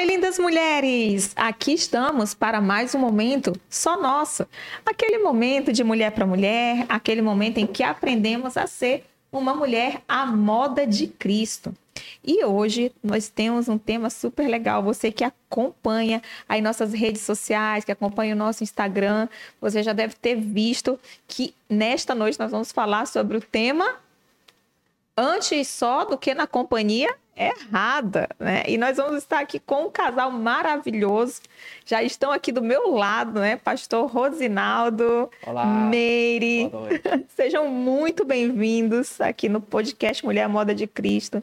Oi, lindas mulheres! Aqui estamos para mais um momento só nosso. Aquele momento de mulher para mulher, aquele momento em que aprendemos a ser uma mulher à moda de Cristo. E hoje nós temos um tema super legal. Você que acompanha aí nossas redes sociais, que acompanha o nosso Instagram, você já deve ter visto que nesta noite nós vamos falar sobre o tema antes só do que na companhia errada, né? E nós vamos estar aqui com um casal maravilhoso. Já estão aqui do meu lado, né? Pastor Rosinaldo, Olá. Meire. Sejam muito bem-vindos aqui no podcast Mulher Moda de Cristo,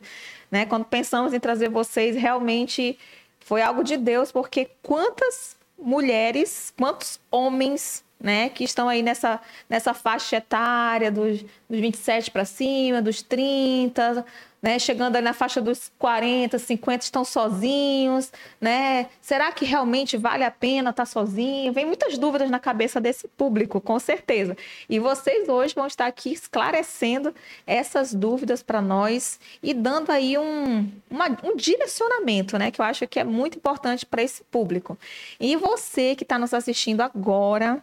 né? Quando pensamos em trazer vocês, realmente foi algo de Deus, porque quantas mulheres, quantos homens né, que estão aí nessa, nessa faixa etária dos, dos 27 para cima, dos 30, né, chegando na faixa dos 40, 50, estão sozinhos, né? Será que realmente vale a pena estar sozinho? Vem muitas dúvidas na cabeça desse público, com certeza. E vocês hoje vão estar aqui esclarecendo essas dúvidas para nós e dando aí um, uma, um direcionamento, né, que eu acho que é muito importante para esse público. E você que está nos assistindo agora,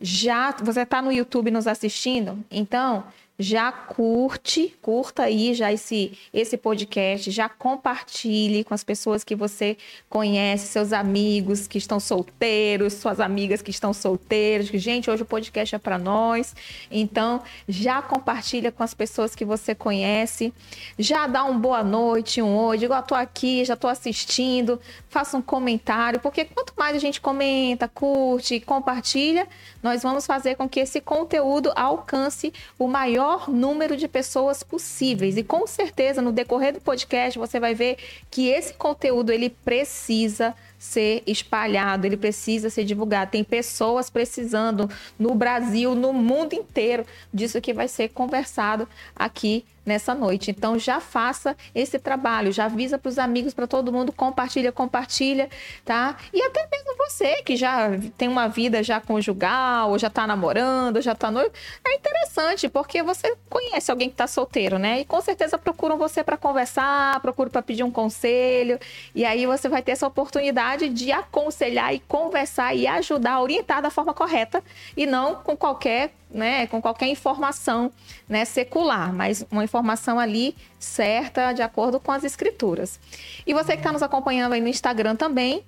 já você está no YouTube nos assistindo, então já curte, curta aí já esse esse podcast, já compartilhe com as pessoas que você conhece, seus amigos que estão solteiros, suas amigas que estão solteiras, gente, hoje o podcast é para nós. Então, já compartilha com as pessoas que você conhece, já dá um boa noite, um oi, digo, ó, tô aqui, já tô assistindo, faça um comentário, porque quanto mais a gente comenta, curte, compartilha, nós vamos fazer com que esse conteúdo alcance o maior número de pessoas possíveis. E com certeza, no decorrer do podcast, você vai ver que esse conteúdo ele precisa ser espalhado, ele precisa ser divulgado. Tem pessoas precisando no Brasil, no mundo inteiro, disso que vai ser conversado aqui nessa noite. Então já faça esse trabalho, já avisa para os amigos, para todo mundo, compartilha, compartilha, tá? E até mesmo você que já tem uma vida já conjugal, ou já está namorando, ou já está noivo, é interessante porque você conhece alguém que está solteiro, né? E com certeza procuram você para conversar, procuram para pedir um conselho, e aí você vai ter essa oportunidade de aconselhar e conversar e ajudar, orientar da forma correta e não com qualquer né, com qualquer informação né, secular, mas uma informação ali certa, de acordo com as escrituras. E você que está nos acompanhando aí no Instagram também,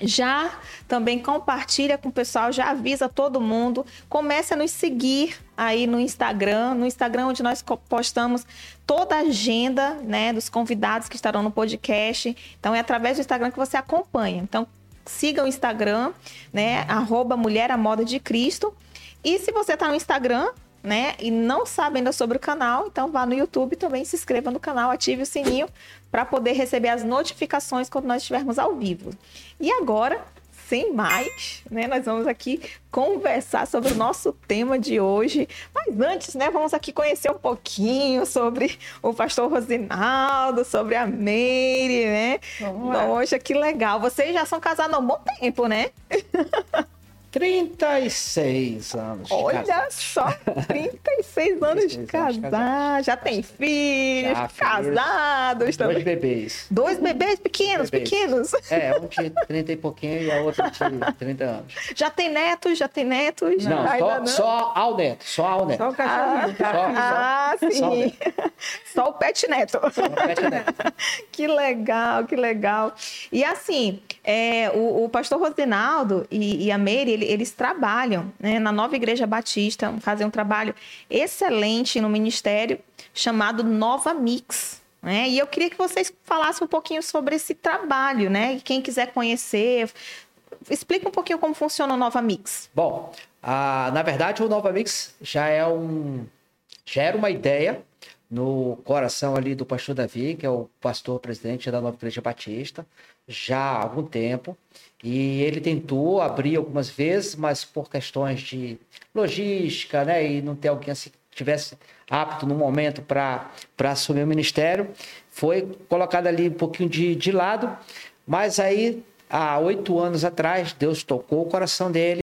já também compartilha com o pessoal, já avisa todo mundo, comece a nos seguir aí no Instagram, no Instagram onde nós postamos toda a agenda, né, dos convidados que estarão no podcast. Então é através do Instagram que você acompanha. Então siga o Instagram, né, arroba Mulher Moda de Cristo. E se você está no Instagram, né, e não sabe ainda sobre o canal, então vá no YouTube também, se inscreva no canal, ative o sininho para poder receber as notificações quando nós estivermos ao vivo. E agora, sem mais, né, nós vamos aqui conversar sobre o nosso tema de hoje. Mas antes, né, vamos aqui conhecer um pouquinho sobre o pastor Rosinaldo, sobre a Meire, né? Poxa, que legal. Vocês já são casados há um bom tempo, né? 36 anos de Olha só, 36 anos de 36 anos de casar, casado. já tem filhos, Já, filhos. casados Dois também. bebês. Dois bebês pequenos, Bebês. pequenos. É, um de 30 e pouquinho e a outra de 30 anos. Já tem netos, já tem netos? Não, Ainda só, só ao neto, só ao neto. Só o cachorrinho. tá? Ah, Só sim. Só o pet neto. Só o pet neto. que legal, que legal. E assim, é, o, o pastor Rosinaldo e, e a Meire, ele- eles trabalham né, na Nova Igreja Batista, fazem um trabalho excelente no ministério chamado Nova Mix. Né? E eu queria que vocês falassem um pouquinho sobre esse trabalho, né? E quem quiser conhecer, explica um pouquinho como funciona o Nova Mix. Bom, ah, na verdade o Nova Mix já é um já era uma ideia no coração ali do pastor Davi, que é o pastor presidente da Nova Igreja Batista, já há algum tempo. E ele tentou abrir algumas vezes, mas por questões de logística, né, e não ter alguém assim que tivesse apto no momento para assumir o ministério, foi colocado ali um pouquinho de, de lado. Mas aí, há oito anos atrás, Deus tocou o coração dele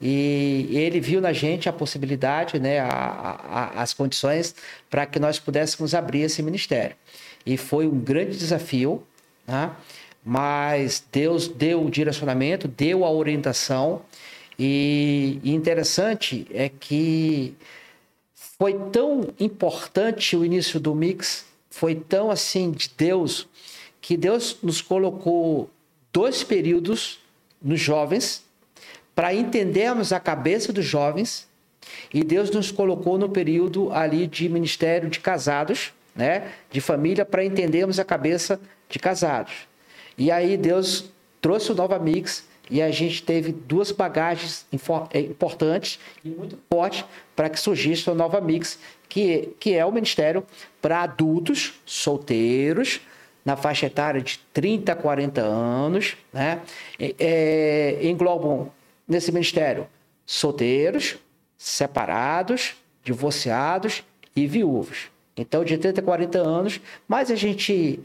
e ele viu na gente a possibilidade, né, a- a- as condições para que nós pudéssemos abrir esse ministério. E foi um grande desafio, né? Mas Deus deu o direcionamento, deu a orientação. E, interessante é que foi tão importante o início do mix, foi tão assim de Deus, que Deus nos colocou dois períodos nos jovens para entendermos a cabeça dos jovens e Deus nos colocou no período ali de ministério de casados, né, de família, para entendermos a cabeça de casados. E aí Deus trouxe o Nova Mix e a gente teve duas bagagens eh, importantes e muito fortes para que surgisse o Nova Mix, que, que é o ministério para adultos solteiros, na faixa etária de 30 a 40 anos, né? É, englobam nesse ministério solteiros, separados, divorciados e viúvos. Então, de 30 a 40 anos, mas a gente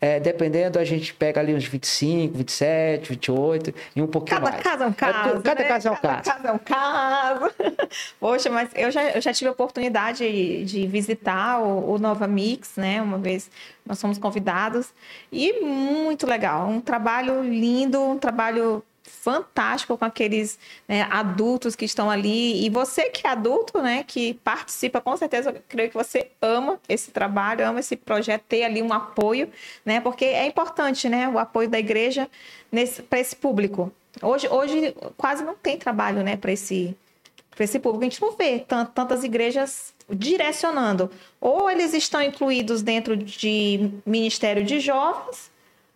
é, dependendo, a gente pega ali uns 25, 27, 28 e um pouquinho cada mais. Casa é um caso, é, cada né? caso é um cada caso. Cada é um caso. Poxa, mas eu já, eu já tive a oportunidade de visitar o, o Nova Mix, né? Uma vez nós fomos convidados. E muito legal. Um trabalho lindo, um trabalho fantástico com aqueles né, adultos que estão ali. E você que é adulto, né, que participa, com certeza, eu creio que você ama esse trabalho, ama esse projeto, ter ali um apoio, né? Porque é importante, né, o apoio da igreja para esse público. Hoje, hoje quase não tem trabalho, né, para esse para esse público. A gente não vê tantas igrejas direcionando. Ou eles estão incluídos dentro de ministério de jovens,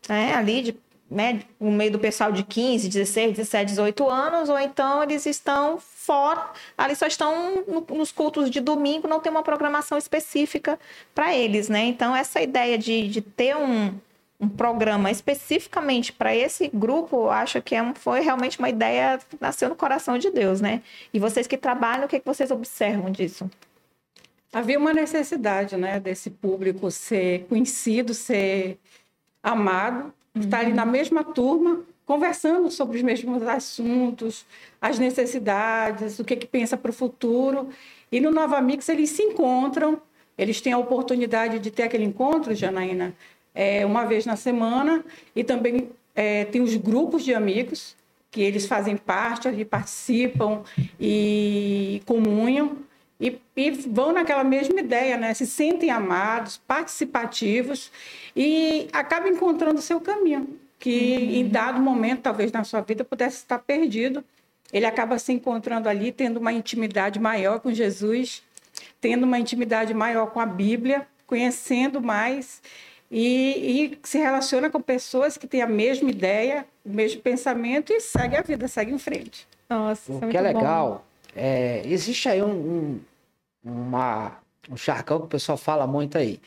né, ali de né, no meio do pessoal de 15, 16, 17, 18 anos, ou então eles estão fora, ali só estão no, nos cultos de domingo, não tem uma programação específica para eles, né? Então, essa ideia de, de ter um, um programa especificamente para esse grupo, acho que é, foi realmente uma ideia que nasceu no coração de Deus, né? E vocês que trabalham, o que, que vocês observam disso? Havia uma necessidade, né, desse público ser conhecido, ser amado, estar ali na mesma turma, conversando sobre os mesmos assuntos, as necessidades, o que, que pensa para o futuro. E no Nova Mix eles se encontram, eles têm a oportunidade de ter aquele encontro, Janaína, é, uma vez na semana, e também é, tem os grupos de amigos, que eles fazem parte, ali participam e comunham. E, e, vão naquela mesma ideia, né? Se sentem amados, participativos e acabam encontrando o seu caminho, que uhum. em dado momento, talvez na sua vida, pudesse estar perdido. Ele acaba se encontrando ali, tendo uma intimidade maior com Jesus, tendo uma intimidade maior com a Bíblia, conhecendo mais e, e se relaciona com pessoas que têm a mesma ideia, o mesmo pensamento e segue a vida, segue em frente. Nossa, o é que é legal. Bom é, existe aí um, um, uma, um charcão que o pessoal fala muito aí.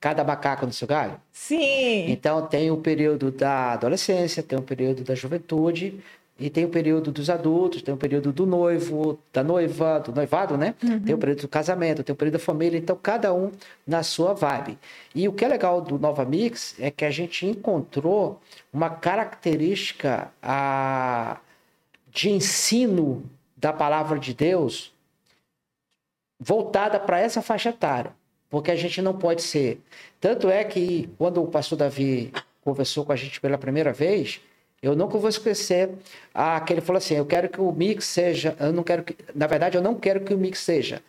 Cada macaco no seu galho? Sim. Então tem o período da adolescência, tem o período da juventude, e tem o período dos adultos, tem o período do noivo, da noiva, do noivado, né? Uhum. Tem o período do casamento, tem o período da família, então cada um na sua vibe. E o que é legal do Nova Mix é que a gente encontrou uma característica a, de ensino da palavra de Deus voltada para essa faixa etária, porque a gente não pode ser. Tanto é que quando o pastor Davi conversou com a gente pela primeira vez, eu nunca vou esquecer a, que ele falou assim: eu quero que o mix seja, eu não quero que, na verdade, eu não quero que o mix seja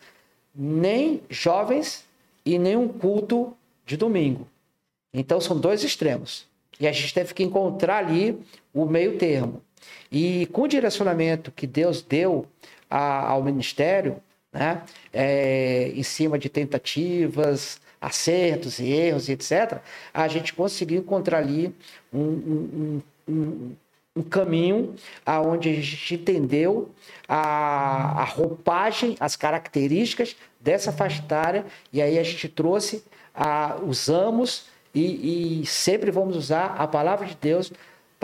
nem jovens e nem um culto de domingo. Então são dois extremos. E a gente teve que encontrar ali o meio termo. E com o direcionamento que Deus deu a, ao ministério, né, é, em cima de tentativas, acertos e erros, etc., a gente conseguiu encontrar ali um, um, um, um caminho aonde a gente entendeu a, a roupagem, as características dessa faixa etária, e aí a gente trouxe, a, usamos e, e sempre vamos usar a palavra de Deus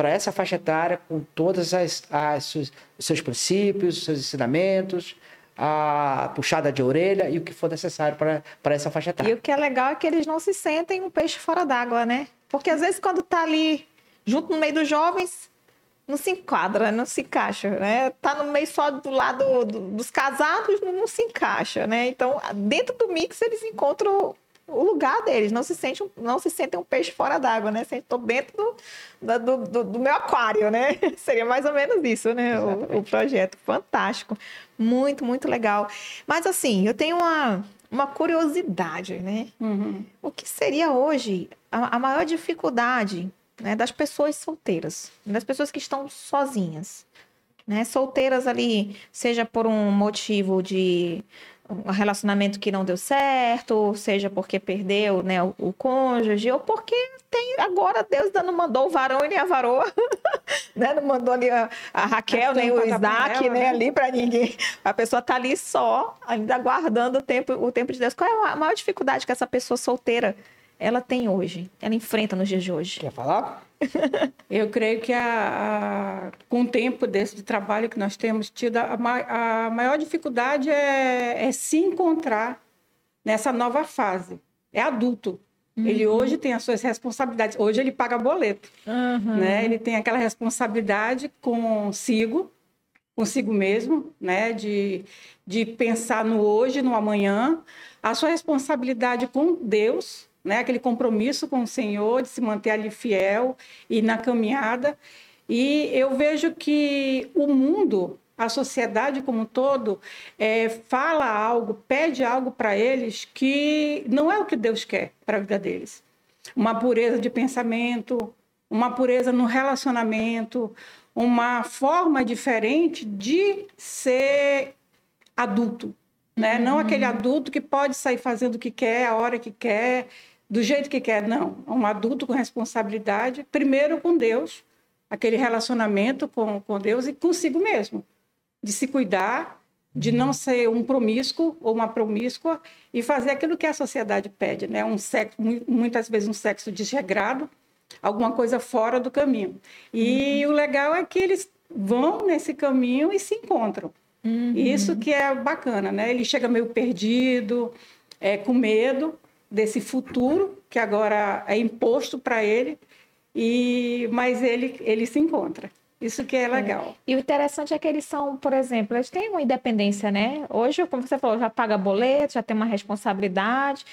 para essa faixa etária com todos as, as, os seus princípios, os seus ensinamentos, a puxada de orelha e o que for necessário para essa faixa etária. E o que é legal é que eles não se sentem um peixe fora d'água, né? Porque às vezes quando está ali junto no meio dos jovens, não se enquadra, não se encaixa, né? Tá no meio só do lado do, dos casados, não, não, se encaixa, né? Então, dentro do mix eles encontram o lugar deles, não se, sente, não se sentem um peixe fora d'água, né? Estou dentro do, do, do, do, meu aquário, né? Seria mais ou menos isso, né? O, o, projeto. Fantástico. Muito, muito legal. Mas assim, eu tenho uma, uma curiosidade, né? Uhum. O que seria hoje a, a maior dificuldade né, das pessoas solteiras, das pessoas que estão sozinhas? Né, solteiras ali, seja por um motivo de um relacionamento que não deu certo, seja porque perdeu né, o, o cônjuge, ou porque tem agora Deus não mandou o varão e nem a varoa, né? Não mandou ali a, a Raquel, nem o Isaac, nem né? ali para ninguém. A pessoa está ali só, ainda aguardando o tempo, o tempo de Deus. Qual é a maior dificuldade que essa pessoa solteira ela tem hoje, ela enfrenta nos dias de hoje? Quer falar? Eu creio que a, a, com o tempo desse de trabalho que nós temos tido, a, a maior dificuldade é, é, se encontrar nessa nova fase. É adulto. Uhum. Ele hoje tem as suas responsabilidades. Hoje ele paga boleto. Uhum. Né? Ele tem aquela responsabilidade consigo, consigo mesmo, né? de, de pensar no hoje, no amanhã. A sua responsabilidade com Deus, né? Aquele compromisso com o Senhor de se manter ali fiel e na caminhada. E eu vejo que o mundo, a sociedade como um todo, é, fala algo, pede algo para eles que não é o que Deus quer para a vida deles. Uma pureza de pensamento, uma pureza no relacionamento, uma forma diferente de ser adulto, né? Uhum. Não aquele adulto que pode sair fazendo o que quer, a hora que quer, do jeito que quer, não. É um adulto com responsabilidade, primeiro com Deus, aquele relacionamento com, com Deus e consigo mesmo, de se cuidar, de não ser um promíscuo ou uma promíscua e fazer aquilo que a sociedade pede, né? Um sexo, muitas vezes um sexo desregrado, alguma coisa fora do caminho. E uhum. o legal é que eles vão nesse caminho e se encontram. Uhum. Isso que é bacana, né? Ele chega meio perdido, é, com medo, desse futuro que agora é imposto para ele, e mas ele ele se encontra. Isso que é, é. legal. É. E o interessante é que eles são, por exemplo, eles têm uma independência, né? Hoje, como você falou, já paga boleto, já tem uma responsabilidade.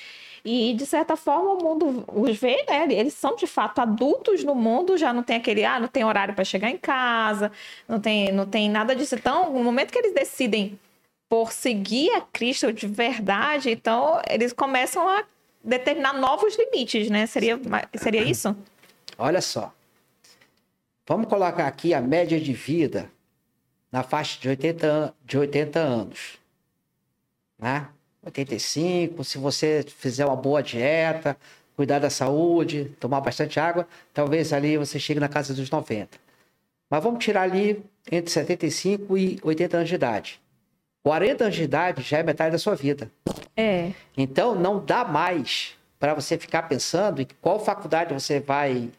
E, de certa forma, o mundo os vê, né? Eles são, de fato, adultos no mundo, já não tem aquele, ah, não tem horário para chegar em casa, não tem, não tem nada disso. Então, no momento que eles decidem por seguir a Cristo de verdade, então, eles começam a determinar novos limites, né? Seria, seria isso? Olha só. Vamos colocar aqui a média de vida na faixa de 80, de 80 anos. Né? 85, se você fizer uma boa dieta, cuidar da saúde, tomar bastante água, talvez ali você chegue na casa dos 90. Mas vamos tirar ali entre 75 e 80 anos de idade. 40 anos de idade já é metade da sua vida. É. Então, não dá mais para você ficar pensando em qual faculdade você vai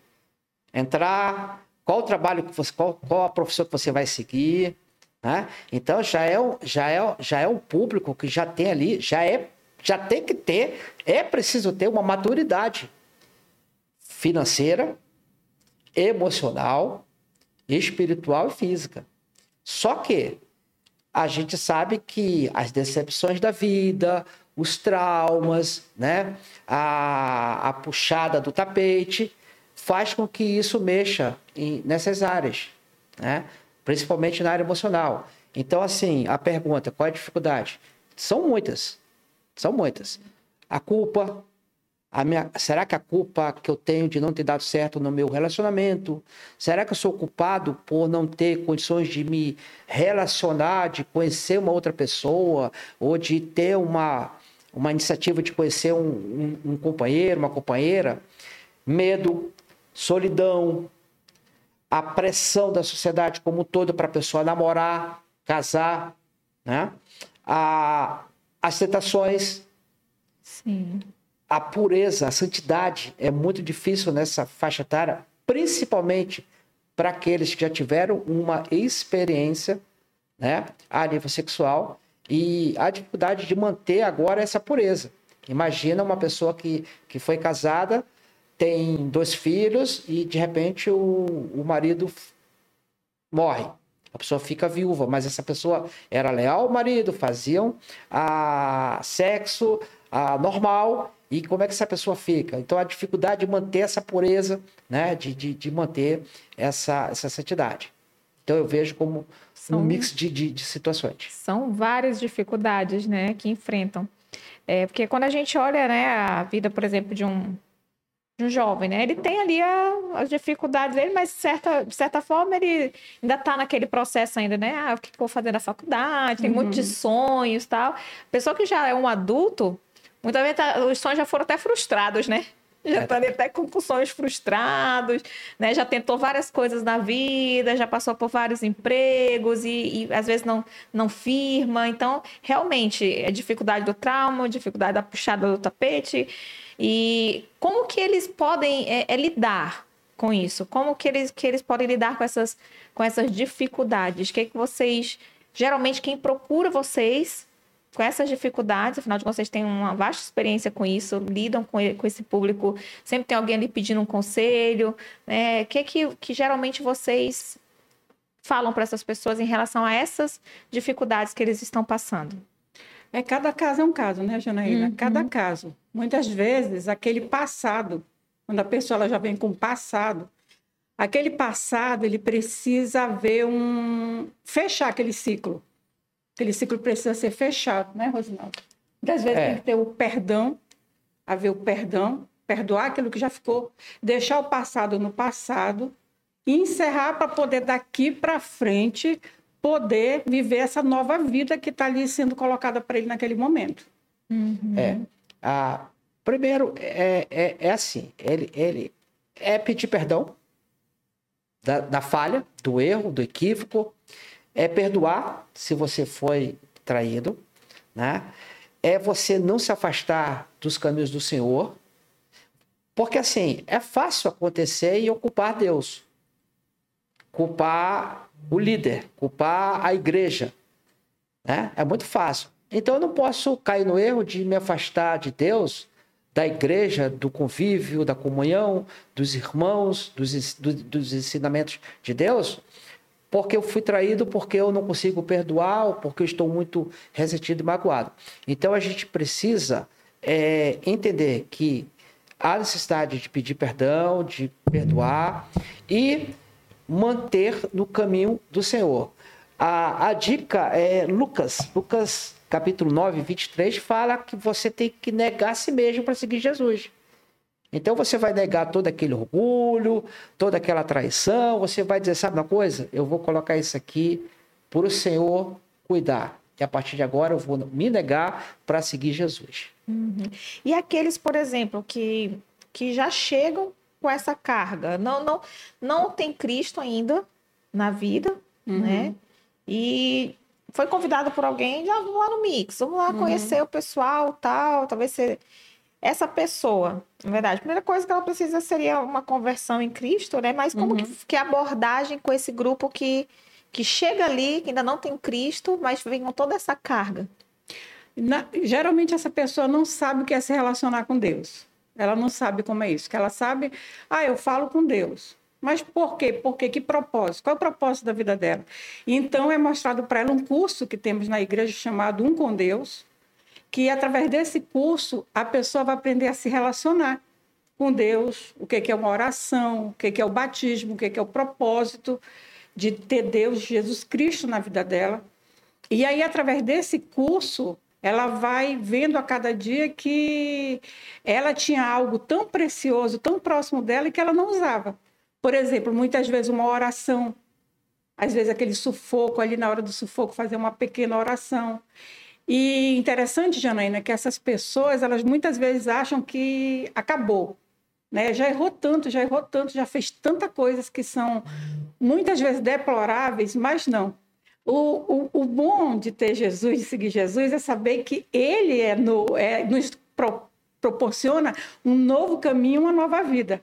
entrar, qual trabalho que você, qual, qual a profissão que você vai seguir, né? Então já é, já é, já é um público que já tem ali, já é, já tem que ter, é preciso ter uma maturidade financeira, emocional, espiritual e física. Só que a gente sabe que as decepções da vida, os traumas, né? a, a puxada do tapete, faz com que isso mexa em, nessas áreas, né? principalmente na área emocional. Então, assim, a pergunta, qual é a dificuldade? São muitas, são muitas. A culpa, minha, será que a culpa que eu tenho de não ter dado certo no meu relacionamento? Será que eu sou culpado por não ter condições de me relacionar, de conhecer uma outra pessoa, ou de ter uma, uma iniciativa de conhecer um, um, um companheiro, uma companheira? Medo, solidão, a pressão da sociedade como um todo para a pessoa namorar, casar, né? a, as tentações. Sim a pureza, a santidade é muito difícil nessa faixa etária, principalmente para aqueles que já tiveram uma experiência né, a nível sexual e a dificuldade de manter agora essa pureza. Imagina uma pessoa que, que foi casada, tem dois filhos e de repente o, o marido morre. A pessoa fica viúva, mas essa pessoa era leal ao marido, faziam a sexo a normal E como é que essa pessoa fica? Então, a dificuldade de manter essa pureza, né? de, de, de manter essa, essa santidade. Então, eu vejo como São- um mix de, de, de situações. São várias dificuldades, né, que enfrentam. É, porque quando a gente olha, né, a vida, por exemplo, de um, de um jovem, né, ele tem ali a- as dificuldades dele, mas de certa, de certa forma ele ainda está naquele processo ainda, né, ah, o que que eu vou fazer na faculdade, tem muitos sonhos tal. Pessoa que já é um adulto, muitas vezes tá- os sonhos já foram até frustrados, né? Já está até com, com sonhos frustrados, né? Já tentou várias coisas na vida, já passou por vários empregos e, e às vezes não, não firma. Então, realmente, é dificuldade do trauma, dificuldade da puxada do tapete. E como que eles podem é, é, lidar com isso? Como que eles, que eles podem lidar com essas, com essas dificuldades? O que, que vocês. Geralmente, quem procura vocês com essas dificuldades, afinal de contas, vocês têm uma vasta experiência com isso, lidam com, ele- com esse público, sempre tem alguém ali pedindo um conselho, né? O que, que, que geralmente vocês falam para essas pessoas em relação a essas dificuldades que eles estão passando? É, cada caso é um caso, né, Janaína? Uhum. Cada caso. Muitas vezes, aquele passado, quando a pessoa ela já vem com passado, aquele passado, ele precisa haver um... fechar aquele ciclo. Aquele ciclo precisa ser fechado, né, Rosinaldo? Muitas vezes É. tem que ter o perdão, haver o perdão, perdoar aquilo que já ficou, deixar o passado no passado e encerrar para poder daqui para frente poder viver essa nova vida que está ali sendo colocada para ele naquele momento. É. Ah, primeiro, é, é, é assim: ele, ele é pedir perdão da, da falha, do erro, do equívoco, é perdoar se você foi traído, né? É você não se afastar dos caminhos do Senhor, porque assim, é fácil acontecer e eu culpar Deus, culpar o líder, culpar a igreja, né? É muito fácil. Então eu não posso cair no erro de me afastar de Deus, da igreja, do convívio, da comunhão, dos irmãos, dos, dos ensinamentos de Deus, porque eu fui traído, porque eu não consigo perdoar, ou porque eu estou muito ressentido e magoado. Então a gente precisa é, entender que há necessidade de pedir perdão, de perdoar e manter no caminho do Senhor. A, a dica é Lucas, Lucas capítulo 9, 23, fala que você tem que negar a si mesmo para seguir Jesus. Então você vai negar todo aquele orgulho, toda aquela traição, você vai dizer, sabe uma coisa? Eu vou colocar isso aqui para o Senhor cuidar. E a partir de agora eu vou me negar para seguir Jesus. E aqueles, por exemplo, que, que já chegam com essa carga, não, não, não tem Cristo ainda na vida, né? E foi convidado por alguém, já vamos lá no Mix, vamos lá conhecer o pessoal, tal, talvez ser essa pessoa, na verdade, a primeira coisa que ela precisa seria uma conversão em Cristo, né? Mas como que, que é abordagem com esse grupo que, que chega ali, que ainda não tem Cristo, mas vem com toda essa carga? Na- geralmente essa pessoa não sabe o que é se relacionar com Deus. Ela não sabe como é isso. Que ela sabe, ah, eu falo com Deus. Mas por quê? Por quê? Que propósito? Qual é o propósito da vida dela? Então é mostrado para ela um curso que temos na igreja chamado Um com Deus, que através desse curso a pessoa vai aprender a se relacionar com Deus, o que que é uma oração, o que que é o batismo, o que que é o propósito de ter Deus, Jesus Cristo na vida dela. E aí, através desse curso, ela vai vendo a cada dia que ela tinha algo tão precioso, tão próximo dela e que ela não usava. Por exemplo, muitas vezes uma oração, às vezes aquele sufoco ali na hora do sufoco, fazer uma pequena oração. E interessante, Janaína, que essas pessoas, elas muitas vezes acham que acabou, né? Já errou tanto, já errou tanto, já fez tantas coisas que são muitas vezes deploráveis, mas não. O, o, o bom de ter Jesus, de seguir Jesus, é saber que Ele é no, é, nos pro- proporciona um novo caminho, uma nova vida.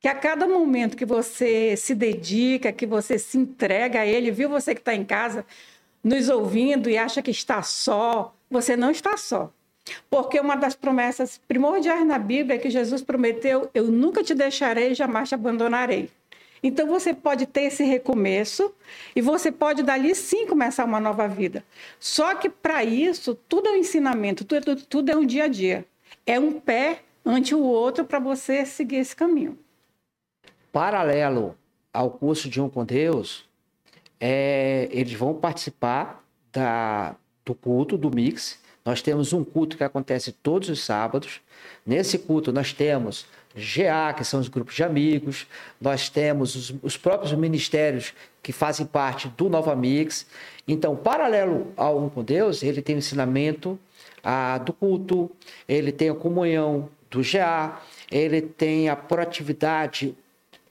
Que a cada momento que você se dedica, que você se entrega a Ele, viu você que está em casa nos ouvindo e acha que está só, você não está só. Porque uma das promessas primordiais na Bíblia é que Jesus prometeu: Eu nunca te deixarei, jamais te abandonarei. Então você pode ter esse recomeço e você pode dali sim começar uma nova vida. Só que para isso tudo é um ensinamento, tudo, tudo é um dia a dia. É um pé ante o outro para você seguir esse caminho. Paralelo ao curso de Um com Deus, é, eles vão participar da, do culto, do mix. Nós temos um culto que acontece todos os sábados. Nesse culto, nós temos GA, que são os grupos de amigos, nós temos os, os próprios ministérios que fazem parte do Nova Mix. Então, paralelo ao Um com Deus, ele tem o ensinamento a, do culto, ele tem a comunhão do GA, ele tem a proatividade,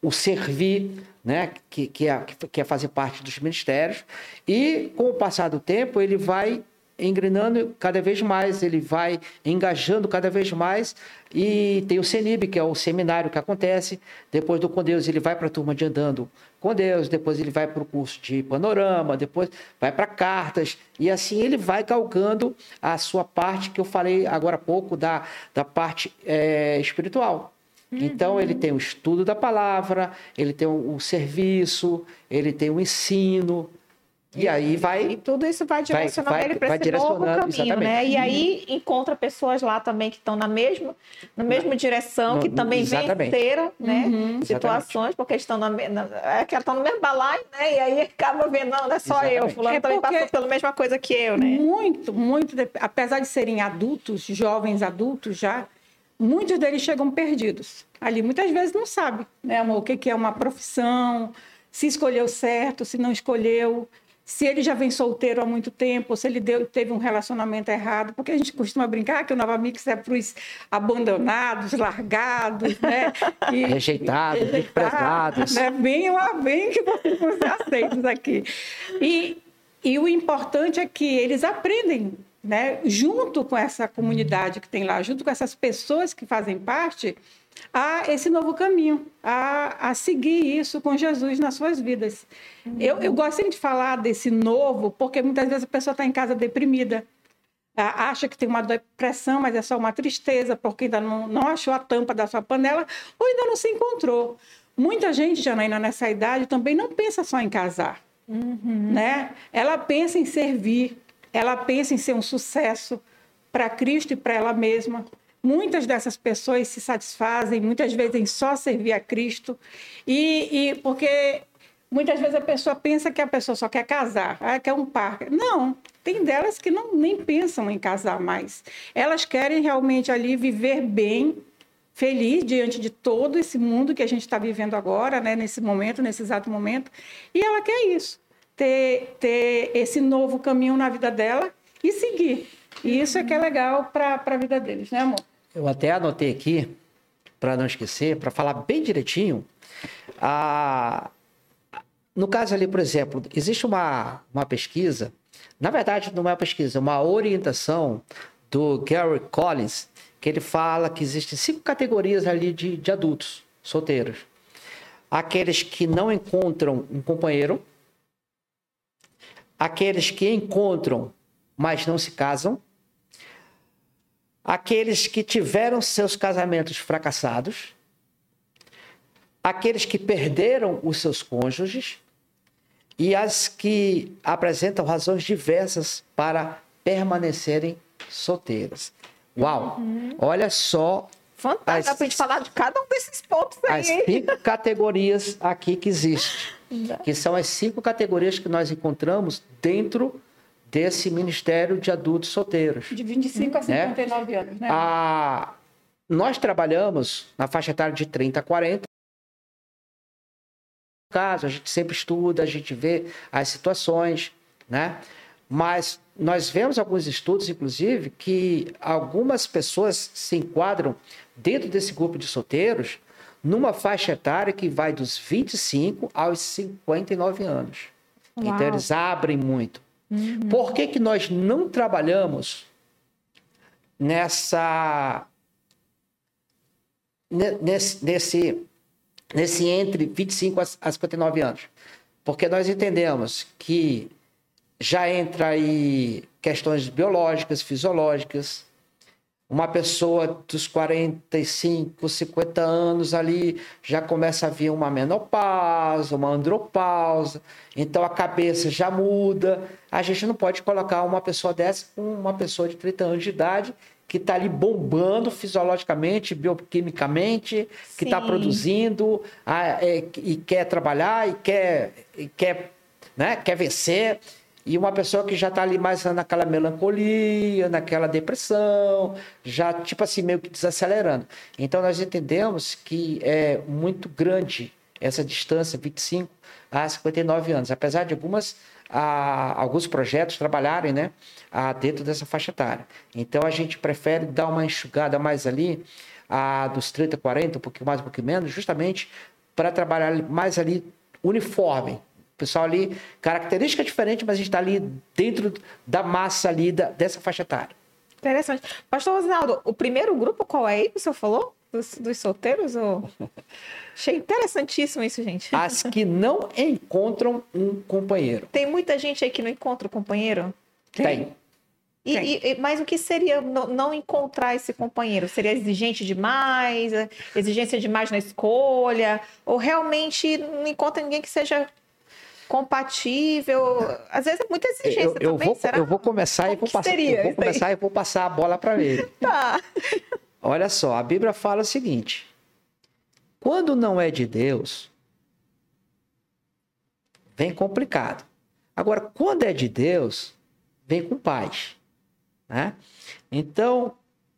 o servir, né, que, que, é, que é fazer parte dos ministérios, e com o passar do tempo ele vai engrenando cada vez mais, ele vai engajando cada vez mais. E tem o CENIB, que é o seminário que acontece. Depois do Com Deus, ele vai para a turma de Andando com Deus, depois ele vai para o curso de Panorama, depois vai para cartas. E assim ele vai calcando a sua parte, que eu falei agora há pouco, da, da parte é, espiritual. Então, ele tem o estudo da palavra, ele tem o, o serviço, ele tem o ensino, e aí vai. E tudo isso vai direcionando vai, ele para esse novo caminho, exatamente. né? E aí encontra pessoas lá também que estão na mesma, na mesma direção, que também exatamente. venceram, né? Uhum. Situações, exatamente. porque estão na, na, é que estão no mesmo balaio, né? E aí acaba vendo, não, não é só exatamente. eu, fulano é também passou pela mesma coisa que eu, né? Muito, muito. Apesar de serem adultos, jovens adultos já, muitos deles chegam perdidos. Ali muitas vezes não sabe, né, o que é uma profissão, se escolheu certo, se não escolheu se ele já vem solteiro há muito tempo, se ele deu, teve um relacionamento errado, porque a gente costuma brincar que o Nova Mix é para os abandonados, largados, né? E, rejeitados, desprezados. Né? Venham, bem que vocês vão ser aceitos aqui. E, e o importante é que eles aprendem, né? junto com essa comunidade que tem lá, junto com essas pessoas que fazem parte, a esse novo caminho, a, a seguir isso com Jesus nas suas vidas. Eu, eu gosto sempre de falar desse novo, porque muitas vezes a pessoa está em casa deprimida, acha que tem uma depressão, mas é só uma tristeza, porque ainda não, não achou a tampa da sua panela ou ainda não se encontrou. Muita gente, Janaína, nessa idade também não pensa só em casar. Uhum. Né? Ela pensa em servir, ela pensa em ser um sucesso para Cristo e para ela mesma. Muitas dessas pessoas se satisfazem, muitas vezes, em só servir a Cristo, e, e porque muitas vezes a pessoa pensa que a pessoa só quer casar, ah, quer um par. Não, tem delas que não nem pensam em casar mais. Elas querem realmente ali viver bem, feliz diante de todo esse mundo que a gente está vivendo agora, né, nesse momento, nesse exato momento, e ela quer isso, ter, ter esse novo caminho na vida dela e seguir. E isso é que é legal para a vida deles, né, amor? Eu até anotei aqui, para não esquecer, para falar bem direitinho. A... No caso ali, por exemplo, existe uma, uma pesquisa, na verdade não é uma pesquisa, é uma orientação do Gary Collins, que ele fala que existem cinco categorias ali de, de adultos solteiros. Aqueles que não encontram um companheiro, aqueles que encontram, mas não se casam, aqueles que tiveram seus casamentos fracassados, aqueles que perderam os seus cônjuges e as que apresentam razões diversas para permanecerem solteiras. Uau! Uhum. Olha só. Fantástico, as, a gente falar de cada um desses pontos aí. As cinco categorias aqui que existem. Que são as cinco categorias que nós encontramos dentro desse Ministério de Adultos Solteiros. De 25 a 59 né? anos, né? A... Nós trabalhamos na faixa etária de 30 a 40. Caso, a gente sempre estuda, a gente vê as situações, né? Mas nós vemos alguns estudos, inclusive, que algumas pessoas se enquadram dentro desse grupo de solteiros numa faixa etária que vai dos 25 aos 59 anos. Uau. Então, eles abrem muito. Uhum. Por que, que nós não trabalhamos nessa nesse, nesse, nesse entre 25 a 59 anos? Porque nós entendemos que já entra aí questões biológicas, fisiológicas, uma pessoa dos 45, 50 anos ali já começa a vir uma menopausa, uma andropausa, então a cabeça já muda. A gente não pode colocar uma pessoa dessa com uma pessoa de 30 anos de idade que está ali bombando fisiologicamente, bioquimicamente, que está Sim. produzindo ah, é, e quer trabalhar e quer, e quer, né, quer vencer. E uma pessoa que já está ali mais naquela melancolia, naquela depressão, já tipo assim, meio que desacelerando. Então nós entendemos que é muito grande essa distância, 25 a 59 anos, apesar de algumas a, alguns projetos trabalharem né, a, dentro dessa faixa etária. Então a gente prefere dar uma enxugada mais ali, a, dos 30, 40, um pouquinho mais, um pouquinho menos, justamente para trabalhar mais ali uniforme. O pessoal ali, característica diferente, mas a gente está ali dentro da massa ali da- dessa faixa etária. Interessante. Pastor Osnaldo, o primeiro grupo qual é aí que o senhor falou? Dos, dos solteiros? Ou... Achei interessantíssimo isso, gente. As que não encontram um companheiro. Tem muita gente aí que não encontra o companheiro? Tem. Tem. e- e- mas o que seria não, não encontrar esse companheiro? Seria exigente demais? Exigência demais na escolha? Ou realmente não encontra ninguém que seja compatível? Às vezes é muita exigência Eu, eu também, vou, será? eu vou começar e vou passar. Eu vou começar e vou passar a bola para ele. Tá. Olha só, a Bíblia fala o seguinte: quando não é de Deus, vem complicado. Agora, quando é de Deus, vem com paz. Né? Então,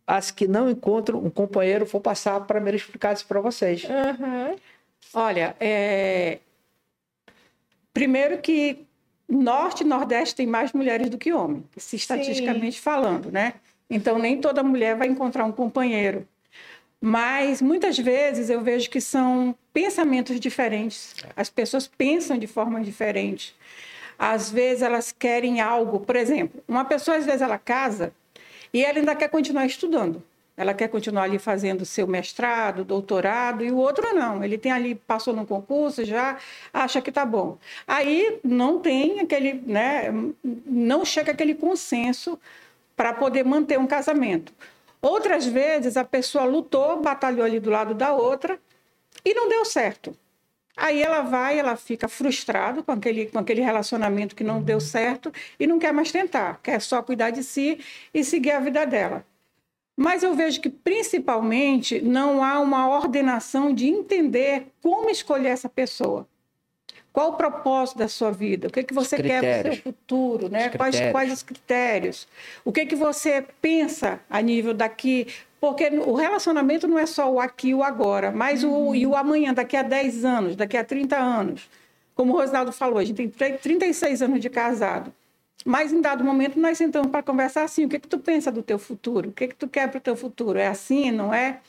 as que não encontram um companheiro, vou passar para me explicar isso para vocês. Uhum. Olha, é... primeiro que Norte e Nordeste tem mais mulheres do que homens, se estatisticamente falando, né? Então, nem toda mulher vai encontrar um companheiro. Mas, muitas vezes, eu vejo que são pensamentos diferentes. As pessoas pensam de forma diferente. Às vezes, elas querem algo. Por exemplo, uma pessoa, às vezes, ela casa e ela ainda quer continuar estudando. Ela quer continuar ali fazendo seu mestrado, doutorado, e o outro não. Ele tem ali, passou no concurso, já acha que tá bom. Aí não tem aquele, né? Não chega aquele consenso para poder manter um casamento. Outras vezes a pessoa lutou, batalhou ali do lado da outra e não deu certo. Aí ela vai, ela fica frustrada com aquele, com aquele relacionamento que não deu certo e não quer mais tentar, quer só cuidar de si e seguir a vida dela. Mas eu vejo que, principalmente, não há uma ordenação de entender como escolher essa pessoa. Qual o propósito da sua vida? O que, que você quer para o seu futuro? Né? Os Quais, quais os critérios? O que, que você pensa a nível daqui? Porque o relacionamento não é só o aqui e o agora, mas o, e o amanhã, daqui a 10 anos, daqui a 30 anos. Como o Rosnaldo falou, a gente tem tre- 36 anos de casado. Mas em dado momento nós sentamos para conversar assim, o que que tu pensa do teu futuro? O que que tu quer para o teu futuro? É assim, não é?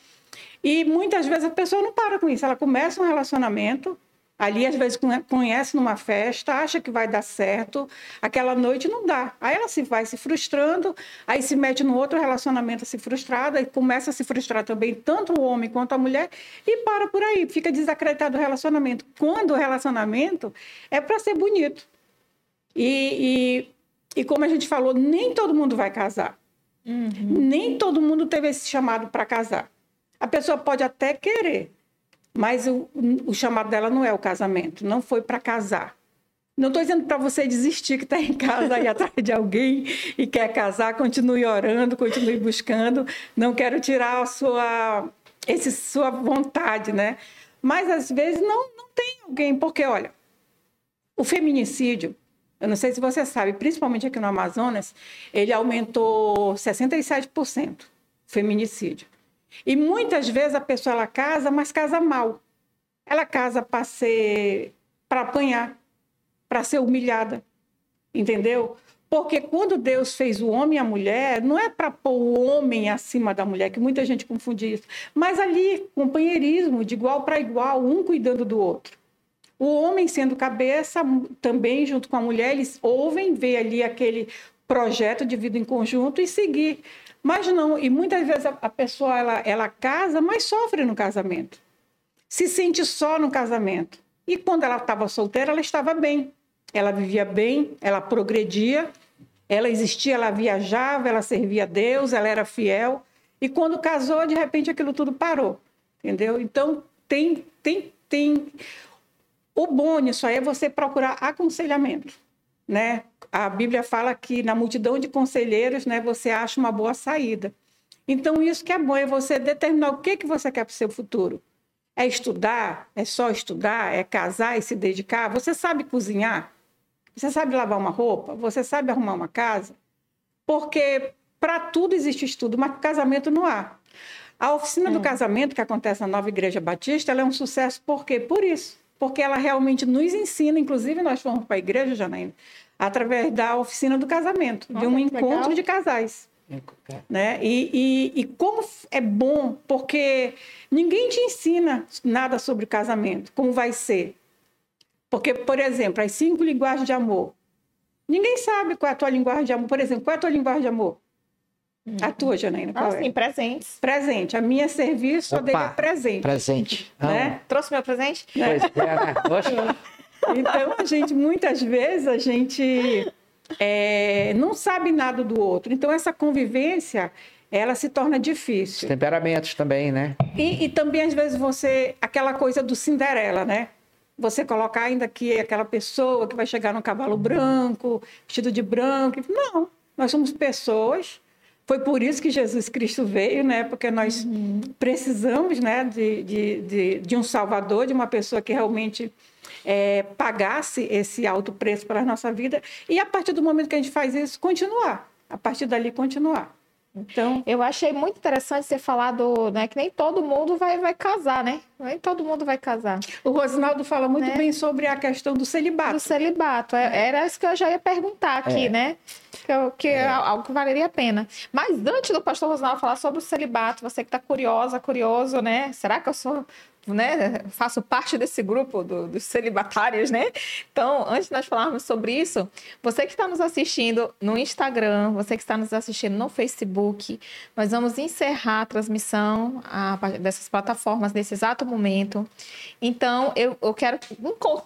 E muitas vezes a pessoa não para com isso, ela começa um relacionamento, ali às vezes conhe- conhece numa festa, acha que vai dar certo, aquela noite não dá. Aí ela se vai se frustrando, aí se mete no outro relacionamento se frustrada e começa a se frustrar também tanto o homem quanto a mulher e para por aí, fica desacreditado o relacionamento. Quando o relacionamento é para ser bonito. E, e, e como a gente falou, nem todo mundo vai casar. Nem todo mundo teve esse chamado para casar. A pessoa pode até querer, mas o, o chamado dela não é o casamento, não foi para casar. Não estou dizendo para você desistir que está em casa aí atrás de alguém e quer casar, continue orando, continue buscando. Não quero tirar a sua, esse, sua vontade, né? Mas às vezes não, não tem alguém, porque olha, o feminicídio, eu não sei se você sabe, principalmente aqui no Amazonas, ele aumentou 67%, o feminicídio. E muitas vezes a pessoa ela casa, mas casa mal. Ela casa para ser para apanhar, para ser humilhada. Entendeu? Porque quando Deus fez o homem e a mulher, não é para pôr o homem acima da mulher, que muita gente confunde isso, mas ali, companheirismo, de igual para igual, um cuidando do outro. O homem sendo cabeça, também junto com a mulher, eles ouvem, vê ali aquele projeto de vida em conjunto e seguir. Mas não, e muitas vezes a, a pessoa ela, ela casa, mas sofre no casamento. Se sente só no casamento. E quando ela estava solteira, ela estava bem. Ela vivia bem, ela progredia, ela existia, ela viajava, ela servia a Deus, ela era fiel. E quando casou, de repente aquilo tudo parou. Entendeu? Então, tem, tem, tem. O bom nisso aí é você procurar aconselhamento. Né? A Bíblia fala que na multidão de conselheiros né, você acha uma boa saída. Então, isso que é bom, é você determinar o que, que você quer para o seu futuro. É estudar? É só estudar? É casar e se dedicar? Você sabe cozinhar? Você sabe lavar uma roupa? Você sabe arrumar uma casa? Porque para tudo existe estudo, mas para casamento não há. A oficina do hum. casamento que acontece na Nova Igreja Batista, ela é um sucesso por quê? Por isso. Porque ela realmente nos ensina, inclusive nós fomos para a igreja, Janaína, através da oficina do casamento, de um encontro legal. de casais. É. Né? E, e, e, como é bom, porque ninguém te ensina nada sobre casamento, como vai ser. Porque, por exemplo, as cinco linguagens de amor. Ninguém sabe qual é a tua linguagem de amor. Por exemplo, qual é a tua linguagem de amor? A tua, Janaína? Ah, é? sim, presentes. Presente. A minha é serviço, Opa, a dele é presente. Presente. Né? Trouxe meu presente? Pois é, né? Então, a gente, muitas vezes, a gente é, não sabe nada do outro. Então, essa convivência, ela se torna difícil. Os temperamentos também, né? E, e, também, às vezes, você... Aquela coisa do Cinderela, né? Você colocar ainda que aquela pessoa que vai chegar no cavalo branco, vestido de branco. Não, nós somos pessoas foi por isso que Jesus Cristo veio, né? Porque nós uhum. precisamos, né, de, de, de, de, um Salvador, de uma pessoa que realmente é, pagasse esse alto preço pela nossa vida. E a partir do momento que a gente faz isso, continuar. A partir dali, continuar. Então, eu achei muito interessante você falar do, né, que nem todo mundo vai, vai casar, né? Nem todo mundo vai casar. O Rosinaldo fala muito né? bem sobre a questão do celibato. Do celibato. É. Era isso que eu já ia perguntar aqui, é. né? Que, eu, que é. é. algo que valeria a pena. Mas antes do pastor Rosinaldo falar sobre o celibato, você que está curiosa, curioso, né? Será que eu sou né, faço parte desse grupo do, dos celibatários, né? Então, antes de nós falarmos sobre isso, você que está nos assistindo no Instagram, você que está nos assistindo no Facebook, nós vamos encerrar a transmissão a, dessas plataformas nesse exato momento. Então, eu, eu quero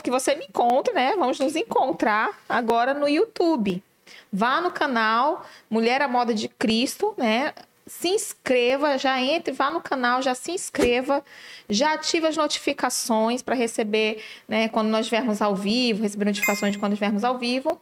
que você me encontre, né? Vamos nos encontrar agora no YouTube. Vá no canal Mulher à Moda de Cristo, né? Se inscreva, já entre, vá no canal, já se inscreva, já ative as notificações para receber, né, quando nós estivermos ao vivo, receber notificações de quando estivermos ao vivo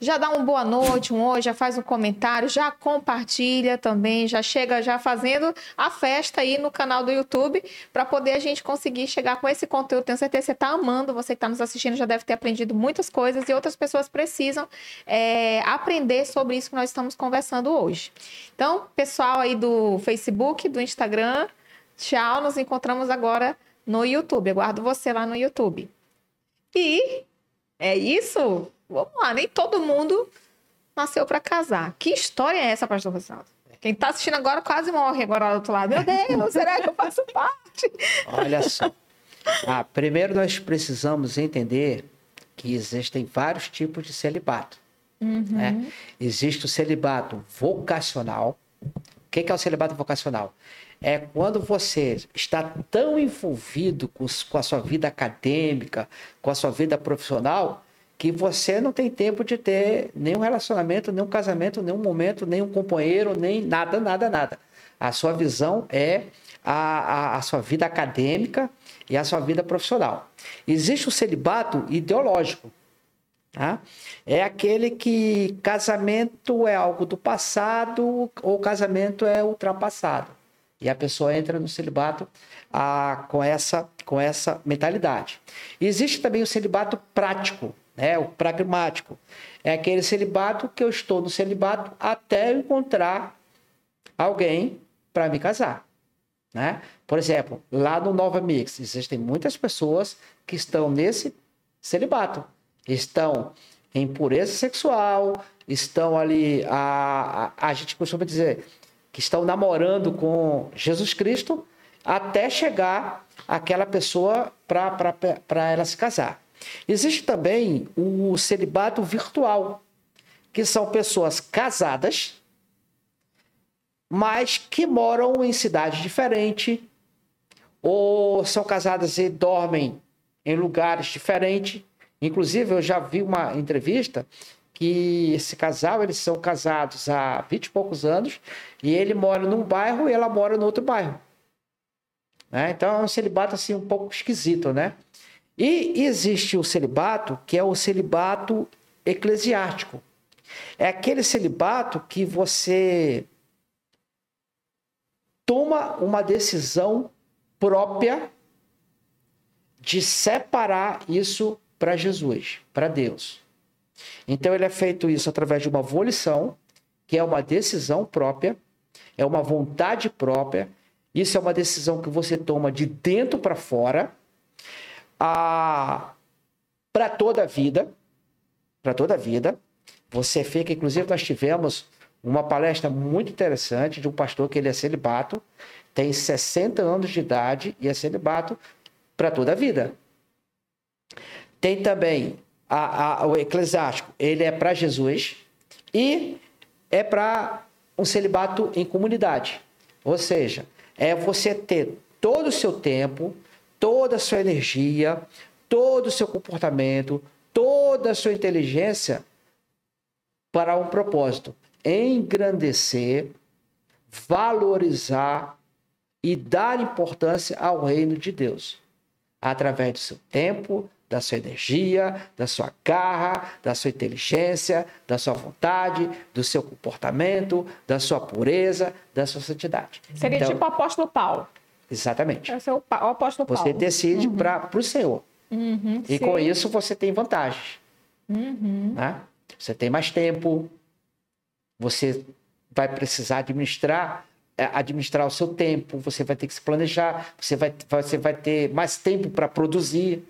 já dá uma boa noite, um oi, já faz um comentário, já compartilha também, já chega já fazendo a festa aí no canal do YouTube para poder a gente conseguir chegar com esse conteúdo. Tenho certeza que você está amando, você que está nos assistindo já deve ter aprendido muitas coisas e outras pessoas precisam é, aprender sobre isso que nós estamos conversando hoje. Então, pessoal aí do Facebook, do Instagram, tchau, nos encontramos agora no YouTube. Aguardo você lá no YouTube. E é isso. Vamos lá, nem todo mundo nasceu para casar. Que história é essa, pastor Rosaldo? Quem está assistindo agora quase morre agora lá do outro lado. Meu Deus, será que eu faço parte? Olha só. Ah, primeiro nós precisamos entender que existem vários tipos de celibato. Uhum. Né? Existe o celibato vocacional. O que é o celibato vocacional? É quando você está tão envolvido com, com a sua vida acadêmica, com a sua vida profissional, que você não tem tempo de ter nenhum relacionamento, nenhum casamento, nenhum momento, nenhum companheiro, nem nada, nada, nada. A sua visão é a, a, a sua vida acadêmica e a sua vida profissional. Existe o celibato ideológico. Tá? É aquele que casamento é algo do passado ou casamento é ultrapassado. E a pessoa entra no celibato ah, com, essa, com essa mentalidade. Existe também o celibato prático, né? O pragmático. É aquele celibato que eu estou no celibato até eu encontrar alguém para me casar. Né? Por exemplo, lá no Nova Mix, existem muitas pessoas que estão nesse celibato. Estão em pureza sexual, estão ali, a, a, a gente costuma dizer, que estão namorando com Jesus Cristo até chegar aquela pessoa para ela se casar. Existe também o celibato virtual, que são pessoas casadas, mas que moram em cidades diferentes, ou são casadas e dormem em lugares diferentes. Inclusive, eu já vi uma entrevista que esse casal, eles são casados há 20 e poucos anos, e ele mora num bairro e ela mora no outro bairro. Né? Então é um celibato assim um pouco esquisito, né? E existe o celibato, que é o celibato eclesiástico. É aquele celibato que você toma uma decisão própria de separar isso para Jesus, para Deus. Então ele é feito isso através de uma volição, que é uma decisão própria, é uma vontade própria. Isso é uma decisão que você toma de dentro para fora, para toda a vida, para toda a vida. Você fica, inclusive nós tivemos uma palestra muito interessante de um pastor que ele é celibato, tem 60 anos de idade e é celibato para toda a vida. Tem também a, a, o eclesiástico, ele é para Jesus e é para um celibato em comunidade. Ou seja, é você ter todo o seu tempo, toda a sua energia, todo o seu comportamento, toda a sua inteligência para um propósito: engrandecer, valorizar e dar importância ao reino de Deus através do seu tempo, da sua energia, da sua garra, da sua inteligência, da sua vontade, do seu comportamento, da sua pureza, da sua santidade. Seria então, tipo o apóstolo Paulo. Exatamente. É o, apóstolo Paulo. Você decide uhum. para o Senhor. Uhum, e sim. com isso você tem vantagens. Uhum. Né? Você tem mais tempo, você vai precisar administrar é, administrar o seu tempo, você vai ter que se planejar, você vai, você vai ter mais tempo para produzir.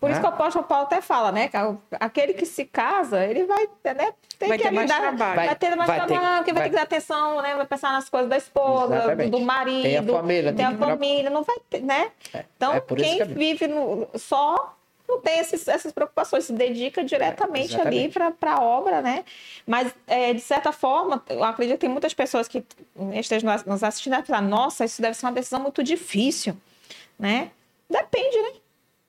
Por né? isso que o apóstolo Paulo até fala, né? Que aquele que se casa, ele vai né, ter vai que ter mais trabalho. Vai, ter mais vai trabalho, porque vai, vai ter que dar atenção, né? Vai pensar nas coisas da esposa, do, do, marido. Tem a família. Tem, a família, não vai ter, né? É, então, é quem vive no, só não tem esses, essas preocupações, se dedica diretamente é, ali para a obra, né? Mas, é, de certa forma, eu acredito que tem muitas pessoas que estejam nos assistindo e falar, nossa, isso deve ser uma decisão muito difícil, né? Depende, né?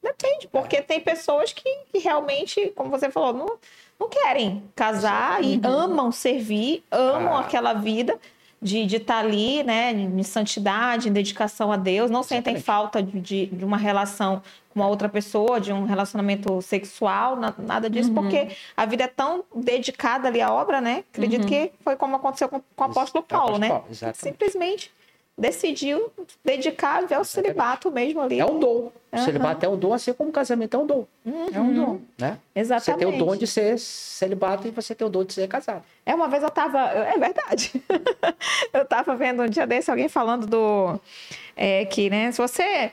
Depende, porque é. tem pessoas que, que, realmente, como você falou, não, não querem casar e uhum. amam servir, amam ah. aquela vida de estar tá ali, né, em santidade, em dedicação a Deus, não Exatamente. sentem falta de, de, uma relação com uma outra pessoa, de um relacionamento sexual, nada disso, uhum. porque a vida é tão dedicada ali à obra, né? Acredito uhum. que foi como aconteceu com, com o apóstolo Paulo, né? Paulo, Simplesmente decidiu dedicar ao celibato mesmo ali. É um dom. O celibato é um dom, assim como o casamento é um dom. Uhum. É um dom. Né? Exatamente. Você tem o dom de ser celibato e você tem o dom de ser casado. É, uma vez eu tava. É verdade. eu tava vendo um dia desse alguém falando do. É, que, né, se você.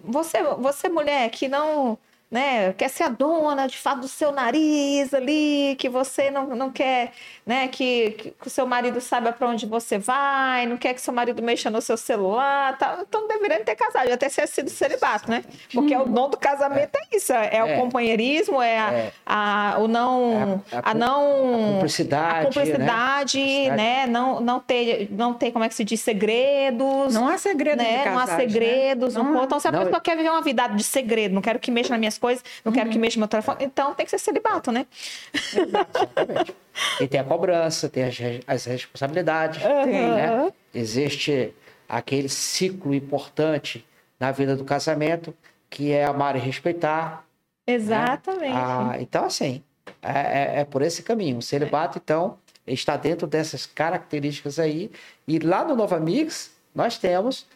Você, você mulher que não né, quer ser a dona de fato do seu nariz ali, que você não, não quer né, que, que o seu marido saiba para onde você vai, não quer que seu marido mexa no seu celular, tá, então deveria ter casado, até ser sido celibato, né? Porque é o dom do casamento é, é isso, é, é, o companheirismo, é, a, é. a, o não, é a, a, não, a cumplicidade, a cumplicidade, né? né? Não, não ter, não ter, como é que se diz, segredos. Não há segredo né? Casais, não há né? segredos. Né? Não, então se a não, pessoa quer viver uma vida de segredo, não quero que mexa nas minhas coisas, não quero que uhum. mexa no meu telefone, então tem que ser celibato, né? Exatamente. E tem a cobrança, tem as, as responsabilidades. Uhum. Né? Existe aquele ciclo importante na vida do casamento, que é amar e respeitar. Né? Exatamente. Né? Ah, então, assim, é, é, é, por esse caminho. O celibato, então, está dentro dessas características aí. E lá no Nova Mix, nós temos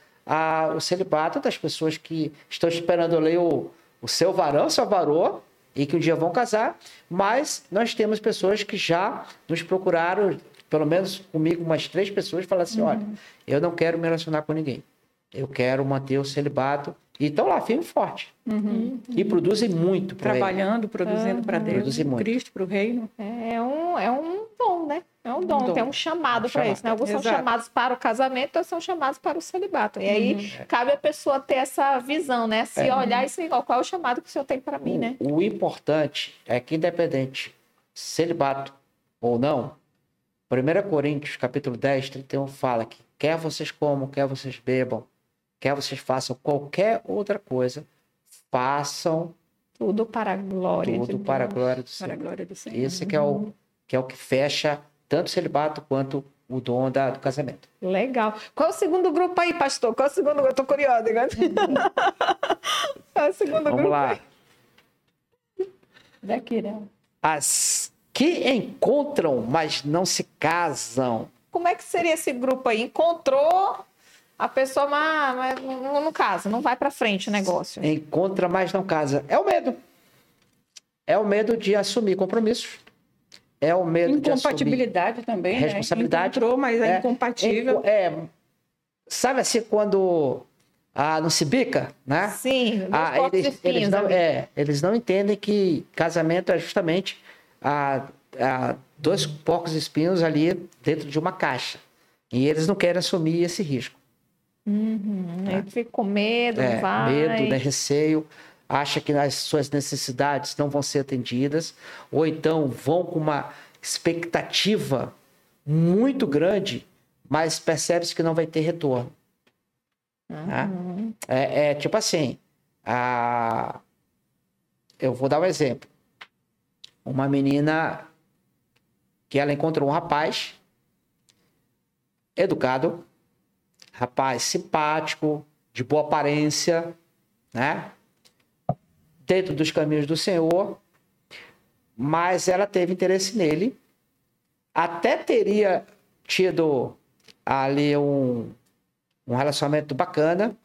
o celibato das pessoas que estão esperando ler o, o seu varão, seu varô, e que um dia vão casar, mas nós temos pessoas que já nos procuraram, pelo menos comigo, umas três pessoas, falaram assim: uhum. olha, eu não quero me relacionar com ninguém, eu quero manter o celibato. E estão lá, firme e forte. Uhum. E produzem muito. Trabalhando, produzindo uhum. para Deus, produzem muito. Cristo, para o reino. É um, é um dom, né? É um dom, um dom. tem um chamado um para isso, né? Alguns Exato. são chamados para o casamento, outros são chamados para o celibato. E aí uhum. cabe a pessoa ter essa visão, né? Se é. olhar e se qual é o chamado que o Senhor tem para mim, né? O importante é que independente celibato ou não, 1 Coríntios, capítulo 10, 31 fala que quer vocês comam, quer vocês bebam, quer vocês façam qualquer outra coisa, façam tudo para a glória tudo de para Deus. a glória do Senhor. Para a glória do Senhor. Esse que é o que é o que fecha tanto o celibato quanto o dom da, do casamento. Legal. Qual é o segundo grupo aí, pastor? Qual é o segundo grupo? Eu tô curiosa. Né? Qual é o segundo Vamos grupo? lá. Aí? Daqui, né? As que encontram, mas não se casam. Como é que seria esse grupo aí? Encontrou, A pessoa, mas, mas não, não casa, não vai para frente o negócio. Encontra, mas não casa. É o medo. É o medo de assumir compromissos. É o medo de assumir Incompatibilidade também, né? responsabilidade. Encontrou, mas é, É, incompatível. É, sabe assim quando ah, não se bica, né? Sim, Ah, eles, eles, não, ali. é, eles não entendem que casamento é justamente ah, ah, dois porcos espinhos ali dentro de uma caixa. E eles não querem assumir esse risco. Uhum, Aí fica com medo, É, vai. medo, né, receio, acha que as suas necessidades não vão ser atendidas, ou então vão com uma expectativa muito grande, mas percebe-se que não vai ter retorno. né? Uhum. É, é tipo assim, a... eu vou dar um exemplo. Uma menina que ela encontrou um rapaz educado, rapaz simpático, de boa aparência, né? Dentro dos caminhos do Senhor, mas ela teve interesse nele, até teria tido ali um, um relacionamento bacana,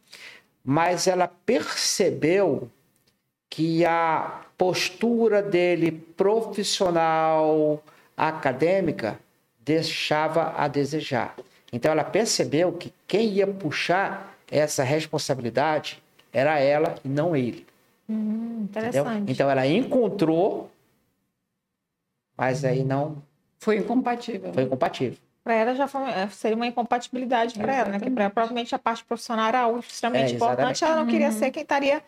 mas ela percebeu que a postura dele profissional, acadêmica, deixava a desejar. Então ela percebeu que quem ia puxar essa responsabilidade era ela e não ele. Hum, Entendeu? interessante. Então ela encontrou, mas aí não Foi incompatível. foi compatível. Para ela já foi- é, seria uma incompatibilidade para ela, né? Que pra ela, provavelmente a parte profissional era algo extremamente É, importante. Ela não queria ser quem estaria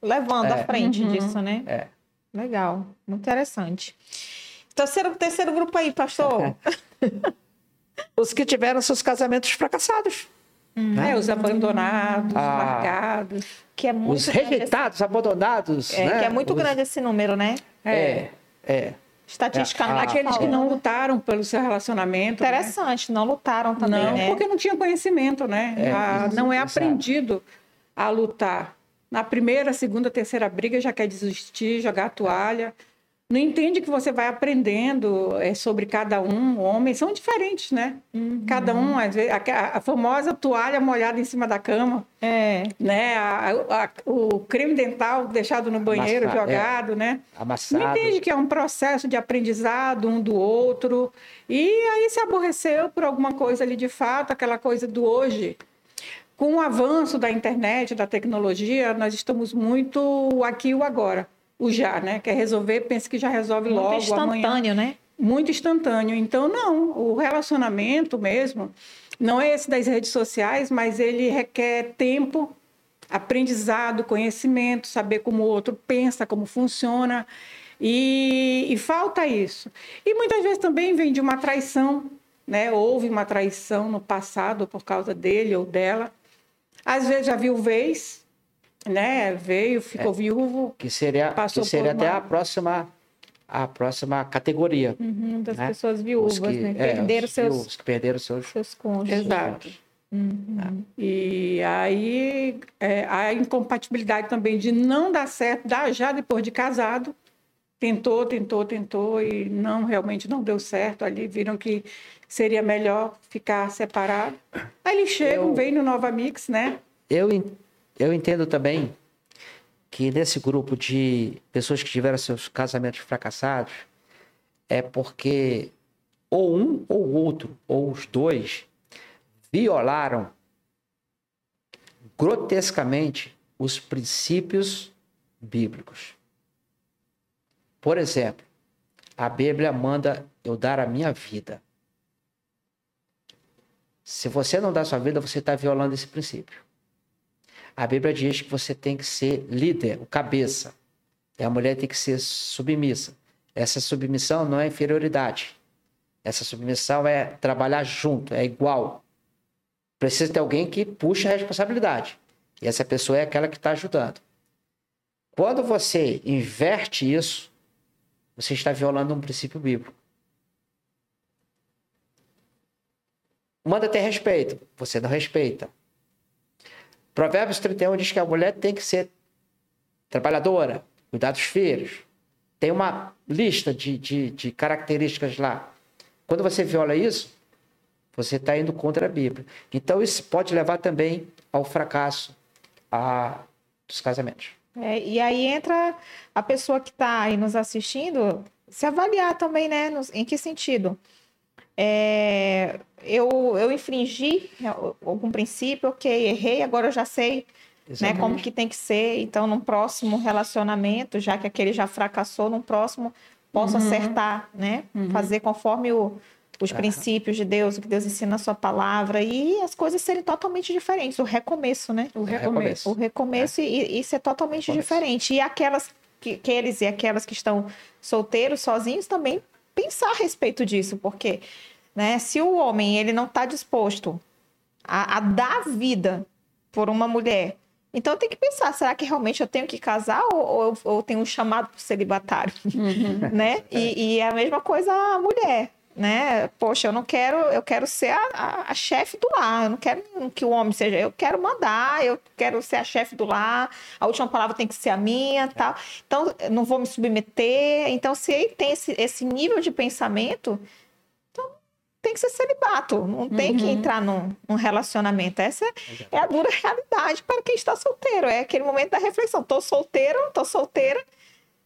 levando à É. frente Uhum. disso, né? É. Legal, muito interessante. Terceiro, terceiro grupo aí, pastor. Os que tiveram seus casamentos fracassados. É, os abandonados, Ah. largados. Que é muito Os rejeitados, abandonados. esse- é, né? que é muito Os- grande esse número, né? É, é. Estatisticamente. É, Aqueles que não lutaram pelo seu relacionamento. né? Interessante, não lutaram também, Não, né? porque não tinha conhecimento, né? É, Ah, isso, não é aprendido a lutar. Na primeira, segunda, terceira briga já quer desistir, jogar a toalha. Não entende que você vai aprendendo é, sobre cada um. Homens são diferentes, né? Uhum. Cada um, às vezes, a, a famosa toalha molhada em cima da cama, É. né? A- a- o creme dental deixado no banheiro, é. jogado, né? Amassado. Não entende que é um processo de aprendizado um do outro. E aí se aborreceu por alguma coisa ali de fato, aquela coisa do hoje. Com o avanço da internet, da tecnologia, nós estamos muito aqui o agora. O já, né? Quer resolver, pensa que já resolve Muito logo, amanhã instantâneo, né? muito instantâneo. Então, não, o relacionamento mesmo não é esse das redes sociais, mas ele requer tempo, aprendizado, conhecimento, saber como o outro pensa, como funciona. E, e falta isso. E muitas vezes também vem de uma traição, né? Houve uma traição no passado por causa dele ou dela. Às vezes a viuvez, né? Veio, ficou viúvo, Que seria, que seria até uma- a próxima, a próxima categoria. Uhum, das né? pessoas viúvas, que- né? é, Perderam os seus, viúvos que perderam seus. seus cônjuges. Exato. Uhum. E aí é, a incompatibilidade também de não dar certo, dá já depois de casado. Tentou, tentou, tentou e não realmente não deu certo. Ali viram que seria melhor ficar separado. Aí eles chegam, Eu- vêm no Nova Mix, né? Eu, eu entendo também que nesse grupo de pessoas que tiveram seus casamentos fracassados é porque ou um ou outro, ou os dois, violaram grotescamente os princípios bíblicos. Por exemplo, a Bíblia manda eu dar a minha vida. Se você não dá sua vida, você está violando esse princípio. A Bíblia diz que você tem que ser líder, o cabeça. E a mulher tem que ser submissa. Essa submissão não é inferioridade. Essa submissão é trabalhar junto, é igual. Precisa ter alguém que puxe a responsabilidade. E essa pessoa é aquela que está ajudando. Quando você inverte isso, você está violando um princípio bíblico. Manda ter respeito, você não respeita. Provérbios 31 diz que a mulher tem que ser trabalhadora, cuidar dos filhos. Tem uma lista de, de, de características lá. Quando você viola isso, Você está indo contra a Bíblia. Então, isso pode levar também ao fracasso a, dos casamentos. É, e aí entra a pessoa que está aí nos assistindo se avaliar também, né? Nos, em que sentido? É, eu, eu infringi algum princípio, ok, errei, agora eu já sei né, como que tem que ser. Então, num próximo relacionamento, já que aquele já fracassou, num próximo posso uhum. acertar, né? Uhum. Fazer conforme o, os princípios de Deus, o que Deus ensina na sua palavra, e as coisas serem totalmente diferentes. O recomeço, né? O recomeço. O recomeço é. e, e ser totalmente recomeço. diferente. E aquelas que, aqueles e aquelas que estão solteiros, sozinhos, também pensar a respeito disso, porque né, se o homem ele não está disposto a, a dar vida por uma mulher então tem que pensar, será que realmente eu tenho que casar ou, ou, ou tenho um chamado para celibatário? Uhum. né? E, e, é a mesma coisa a mulher né? Poxa, eu não quero, eu quero ser a, a, a chefe do lar, eu não quero que o homem seja, eu quero mandar, eu quero ser a chefe do lar, a última palavra tem que ser a minha, tal. Então, não vou me submeter. Então, se ele tem esse, esse nível de pensamento, então tem que ser celibato, não tem uhum. que entrar num, num relacionamento. Essa é, é a dura realidade para quem está solteiro, é aquele momento da reflexão. Tô solteiro, tô solteira,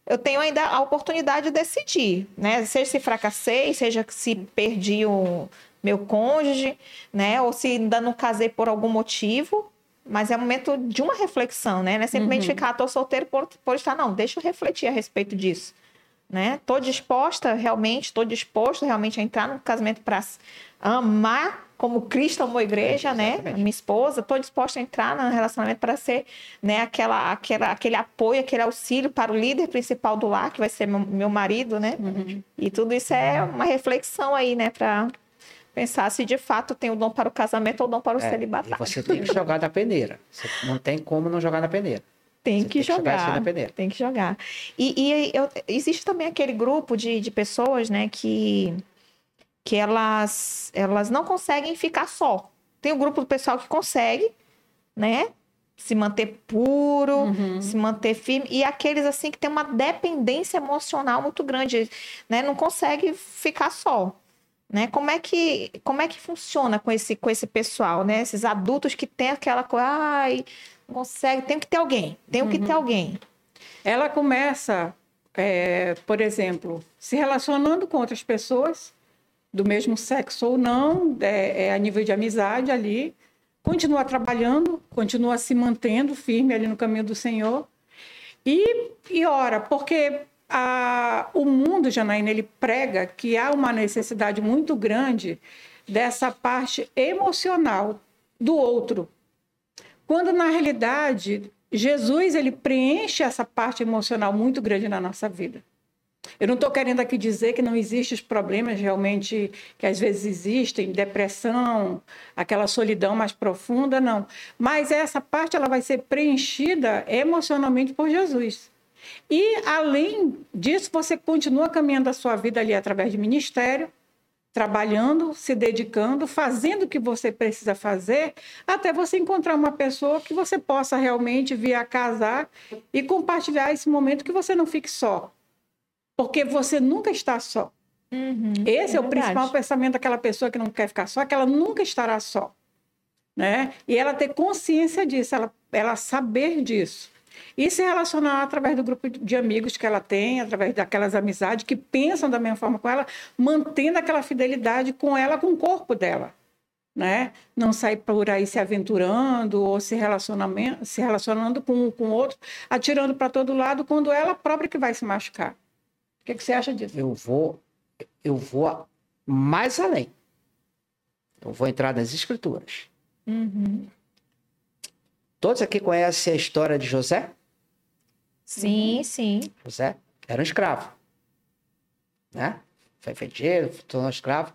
eu tenho ainda a oportunidade de decidir, né? Seja se fracassei, seja se perdi o meu cônjuge, né? Ou se ainda não casei por algum motivo. Mas é um momento de uma reflexão, né? Não é simplesmente uhum. ficar, tô solteiro por, por estar, não. Deixa eu refletir a respeito disso, né? Tô disposta realmente, tô disposto realmente a entrar no casamento para amar como Cristo amou a igreja, é, né? Minha esposa, estou disposta a entrar no relacionamento para ser, né, aquela, aquela, aquele apoio, aquele auxílio para o líder principal do lar, que vai ser meu, meu marido, né? Uhum. E tudo isso é uma reflexão aí, né, para pensar se de fato tem o dom para o casamento ou o dom para o é, celibatário. Você tem que jogar na peneira. Você não tem como não jogar na peneira. Tem que, tem que jogar. Tem que jogar. E, e eu, existe também aquele grupo de, de pessoas, né, que que elas, elas não conseguem ficar só. Tem o grupo do pessoal que consegue, né? Se manter puro, uhum. se manter firme. E aqueles, assim, que tem uma dependência emocional muito grande, né? Não consegue ficar só. Né? Como é que como é que funciona com esse com esse pessoal, né? Esses adultos que tem aquela coisa, ai, não consegue, tem que ter alguém, tem uhum. que ter uhum. alguém. Ela começa, é, por exemplo, se relacionando com outras pessoas, do mesmo sexo ou não, é, é a nível de amizade ali, continua trabalhando, continua se mantendo firme ali no caminho do Senhor. E, e ora, porque a, o mundo, Janaína, ele prega que há uma necessidade muito grande dessa parte emocional do outro. Quando, na realidade, Jesus ele preenche essa parte emocional muito grande na nossa vida. Eu não estou querendo aqui dizer que não existem os problemas realmente que às vezes existem, depressão, aquela solidão mais profunda, não. Mas essa parte ela vai ser preenchida emocionalmente por Jesus. E além disso, você continua caminhando a sua vida ali através de ministério, trabalhando, se dedicando, fazendo o que você precisa fazer, até você encontrar uma pessoa que você possa realmente vir a casar e compartilhar esse momento que você não fique só porque você nunca está só. Uhum, Esse é, é o principal pensamento daquela pessoa que não quer ficar só, que ela nunca estará só. Né? E ela ter consciência disso, ela, ela saber disso. E se relacionar através do grupo de amigos que ela tem, através daquelas amizades que pensam da mesma forma com ela, mantendo aquela fidelidade com ela, com o corpo dela. Né? Não sair por aí se aventurando ou se, relacionamento, se relacionando com, com outro, atirando para todo lado, quando ela própria que vai se machucar que, que você acha disso? Eu vou, eu vou mais além. Eu vou entrar nas escrituras. Uhum. Todos aqui conhecem a história de José? Sim, sim. José era um escravo. Né? Foi vendido, tornou escravo.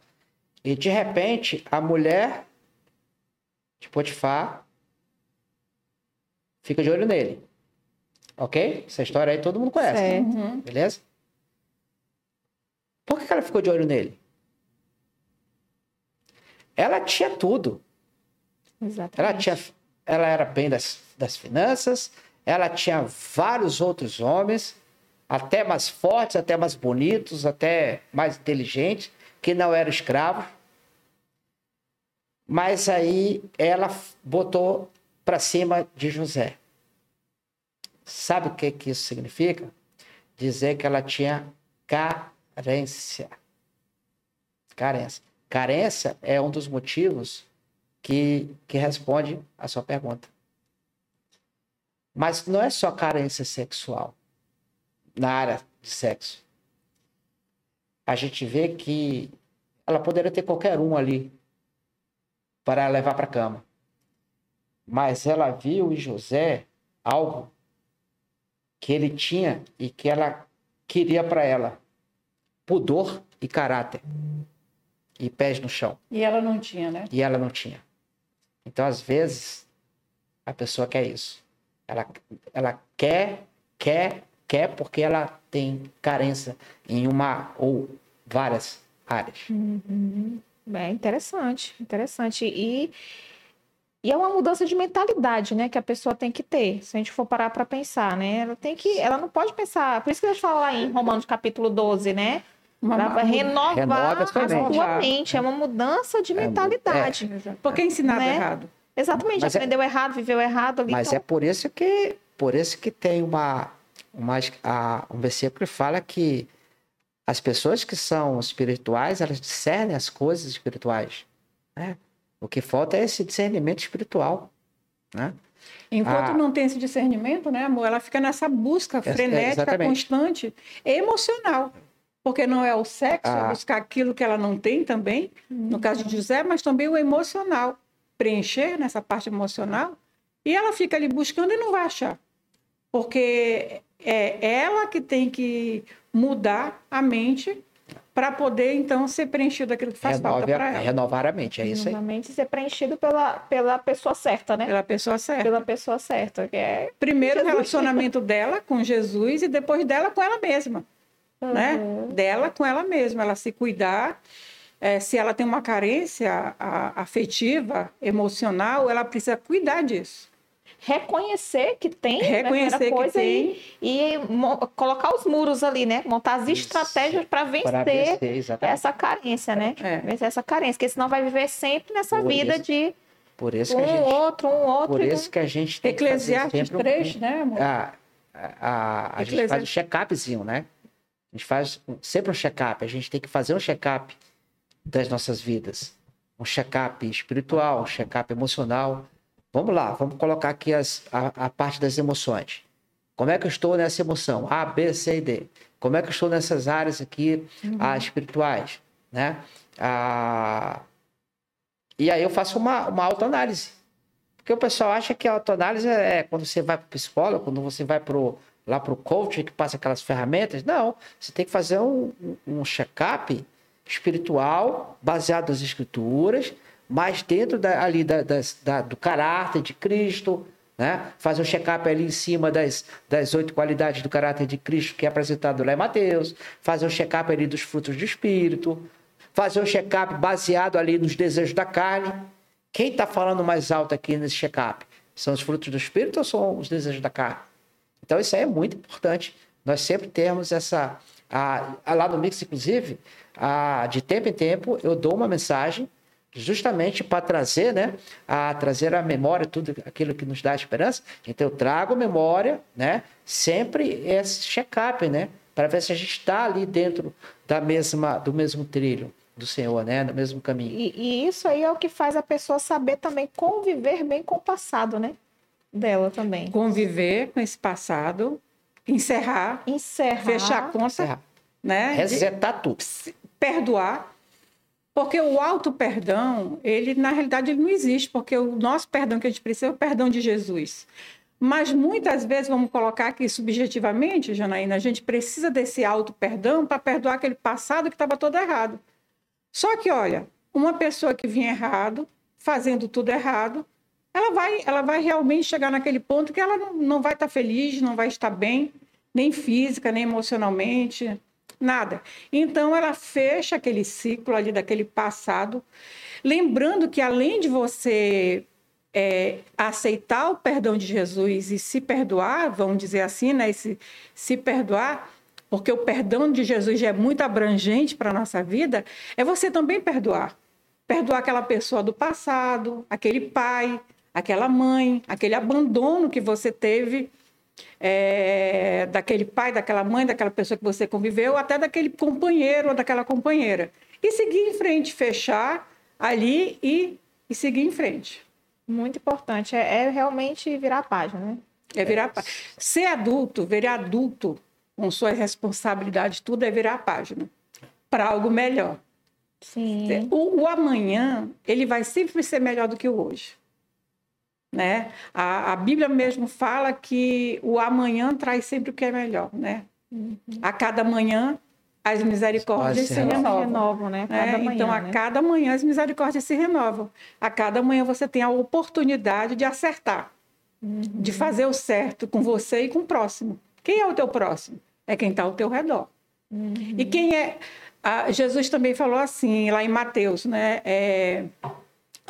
E de repente, a mulher de Potifar fica de olho nele. Ok? Essa história aí todo mundo conhece. Uhum. Beleza? Por que ela ficou de olho nele? Ela tinha tudo. Exatamente. Ela, tinha, ela era bem das, das finanças, ela tinha vários outros homens, até mais fortes, até mais bonitos, até mais inteligentes, que não eram escravos. Mas aí ela botou para cima de José. Sabe o que, que isso significa? Dizer que ela tinha carência. Carência. Carência é um dos motivos que, que responde a sua pergunta. Mas não é só carência sexual na área de sexo. A gente vê que ela poderia ter qualquer um ali para levar para a cama. Mas ela viu em José algo que ele tinha e que ela queria para ela: pudor e caráter. E pés no chão. E ela não tinha, né? E ela não tinha. Então, às vezes, a pessoa quer isso. Ela, ela quer, quer, quer porque ela tem carência em uma ou várias áreas. Uhum. É interessante, interessante. E, e é uma mudança de mentalidade, né, que a pessoa tem que ter. Se a gente for parar para pensar, né, ela tem que, ela não pode pensar. Por isso que a gente fala lá em Romanos capítulo 12, né? Para renovar Renova a sua a mente. É uma mudança de mentalidade. Porque é ensinado Né? errado. Exatamente, Mas é- aprendeu errado, viveu errado ali. Mas então, é por isso que por isso que tem uma, uma a- um versículo que fala que as pessoas que são espirituais elas discernem as coisas espirituais, né? O que falta é esse discernimento espiritual, né? Enquanto Ah. não tem esse discernimento, né, amor? Ela fica nessa busca é, frenética, exatamente. constante, emocional. Porque não é o sexo, Ah. é buscar aquilo que ela não tem também, no caso de José, mas também o emocional. Preencher nessa parte emocional. E ela fica ali buscando e não vai achar. Porque é ela que tem que mudar a mente para poder, então, ser preenchido aquilo que faz falta Renove a- para ela. renovar a mente, é isso aí. novamente ser preenchido pela, pela pessoa certa, né? Pela pessoa certa. Pela pessoa certa, que é primeiro o relacionamento dela com Jesus e depois dela com ela mesma, né? Dela com ela mesma, ela se cuidar. eh, se ela tem uma carência afetiva, emocional, ela precisa cuidar disso. reconhecer que tem, né, Reconhecer que coisa, tem. E, e colocar os muros ali, né? Montar as Isso. estratégias para vencer, vencer, essa carência, né? É. Vencer essa carência, porque senão vai viver sempre nessa Por vida isso- de Por isso um que a gente, outro, um outro. por isso que a gente tem que Eclesiastes fazer sempre um- 3, né, amor? a, a, a, a gente faz um check-upzinho, né? A gente faz sempre um check-up. A gente tem que fazer um check-up das nossas vidas. Um check-up espiritual, um check-up emocional. Vamos lá, vamos colocar aqui as, a, a parte das emoções. Como é que eu estou nessa emoção? A, B, C e D. Como é que eu estou nessas áreas aqui ah, espirituais, né? Ah, e aí eu faço uma, uma autoanálise. Porque o pessoal acha que a autoanálise é quando você vai para o psicólogo, quando você vai pro, lá para o coach que passa aquelas ferramentas. Não, você tem que fazer um, um- check-up espiritual baseado nas escrituras, mas dentro da- ali da- das- da- do caráter de Cristo, né? Fazer um check-up ali em cima das, das oito qualidades do caráter de Cristo que é apresentado lá em Mateus, fazer um check-up ali dos frutos do Espírito, fazer um check-up baseado ali nos desejos da carne. Quem está falando mais alto aqui nesse check-up? São os frutos do Espírito ou são os desejos da carne? Então, isso aí é muito importante. Nós sempre temos essa. a- a- lá no Mix, inclusive, a- de tempo em tempo, eu dou uma mensagem justamente para trazer, né? A trazer a memória, tudo aquilo que nos dá esperança. Então, eu trago memória, né? Sempre esse check-up, né? Para ver se a gente está ali dentro da mesma, do mesmo trilho do Senhor, né? Do mesmo caminho. E, e isso aí é o que faz a pessoa saber também conviver bem com o passado, né? Dela também. Conviver com esse passado, encerrar, Encerrar. fechar a conta, Encerrar. né? De- Resetar tudo. perdoar, porque o auto perdão, ele na realidade ele não existe, porque o nosso perdão que a gente precisa é o perdão de Jesus. Mas muitas vezes, vamos colocar aqui subjetivamente, Janaína, a gente precisa desse auto perdão para perdoar aquele passado que estava todo errado. Só que, olha, uma pessoa que vinha errado, fazendo tudo errado, ela vai, ela vai realmente chegar naquele ponto que ela não, não vai estar feliz, não vai estar bem, nem física, nem emocionalmente, nada. Então, ela fecha aquele ciclo ali daquele passado, lembrando que além de você é, aceitar o perdão de Jesus e se perdoar, vamos dizer assim, né? Se, se perdoar, porque o perdão de Jesus já é muito abrangente para a nossa vida, é você também perdoar. perdoar aquela pessoa do passado, aquele pai, aquela mãe, aquele abandono que você teve é, daquele pai, daquela mãe, daquela pessoa que você conviveu, até daquele companheiro ou daquela companheira. E seguir em frente, fechar ali e, e seguir em frente. Muito importante. É, é realmente virar a página, né? É virar a página. Ser adulto, ver adulto com suas responsabilidades, tudo é virar a página para algo melhor. Sim. O, o, amanhã, ele vai sempre ser melhor do que o hoje. Né? A, a Bíblia mesmo fala que o amanhã traz sempre o que é melhor. Né? Uhum. A cada manhã, as misericórdias se, se renovam. renovam né? né? Manhã, então, a né? cada manhã, as misericórdias se renovam. A cada manhã, você tem a oportunidade de acertar, uhum. de fazer o certo com você e com o próximo. Quem é o teu próximo? É quem está ao teu redor. Uhum. E quem é. Ah, Jesus também falou assim, lá em Mateus, né? É,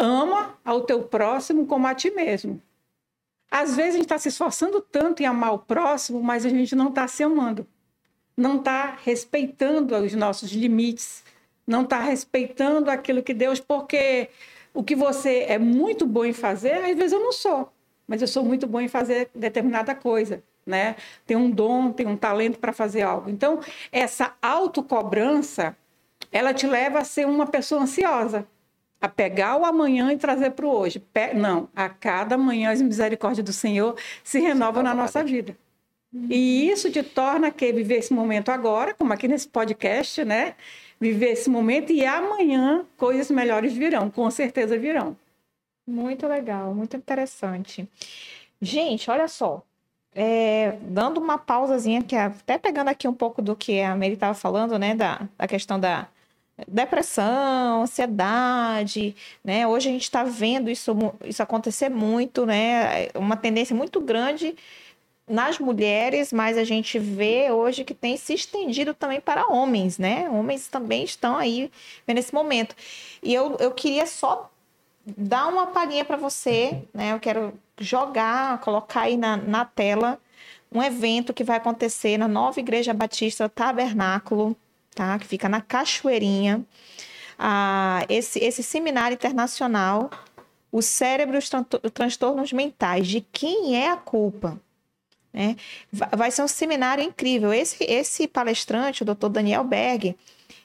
ama ao teu próximo como a ti mesmo. Às vezes a gente está se esforçando tanto em amar o próximo, mas a gente não está se amando. Não está respeitando os nossos limites, não está respeitando aquilo que Deus, porque o que você é muito bom em fazer, às vezes eu não sou, mas eu sou muito bom em fazer determinada coisa né? Tem um dom, tem um talento para fazer algo. Então, essa autocobrança, ela te leva a ser uma pessoa ansiosa, a pegar o amanhã e trazer para o hoje. Não, a cada manhã as misericórdias do Senhor se renovam na nossa vida. E isso te torna que viver esse momento agora, como aqui nesse podcast, né? Viver esse momento e amanhã coisas melhores virão, com certeza virão. Muito legal, muito interessante. Gente, olha só, é, dando uma pausazinha, que até pegando aqui um pouco do que a Mary estava falando, né, da, da questão da depressão, ansiedade, né? Hoje a gente está vendo isso, isso acontecer muito, né? Uma tendência muito grande nas mulheres, mas a gente vê hoje que tem se estendido também para homens, né? Homens também estão aí nesse momento. E eu, eu queria só dar uma palhinha para você, né? Eu quero jogar, colocar aí na, na tela um evento que vai acontecer na nova Igreja Batista Tabernáculo, tá? Que fica na Cachoeirinha. Ah, esse, esse seminário internacional, o cérebro e os transtornos mentais, de quem é a culpa? Né? Vai ser um seminário incrível. Esse, esse palestrante, o Dr. Daniel Berg,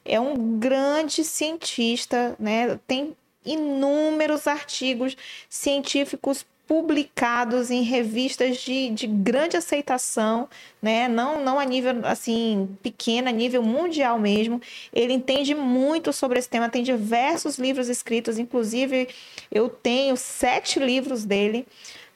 é um grande cientista, né? tem inúmeros artigos científicos publicados em revistas de, de grande aceitação, né? não, não a nível assim pequeno, a nível mundial mesmo. Ele entende muito sobre esse tema, tem diversos livros escritos, inclusive eu tenho sete livros dele,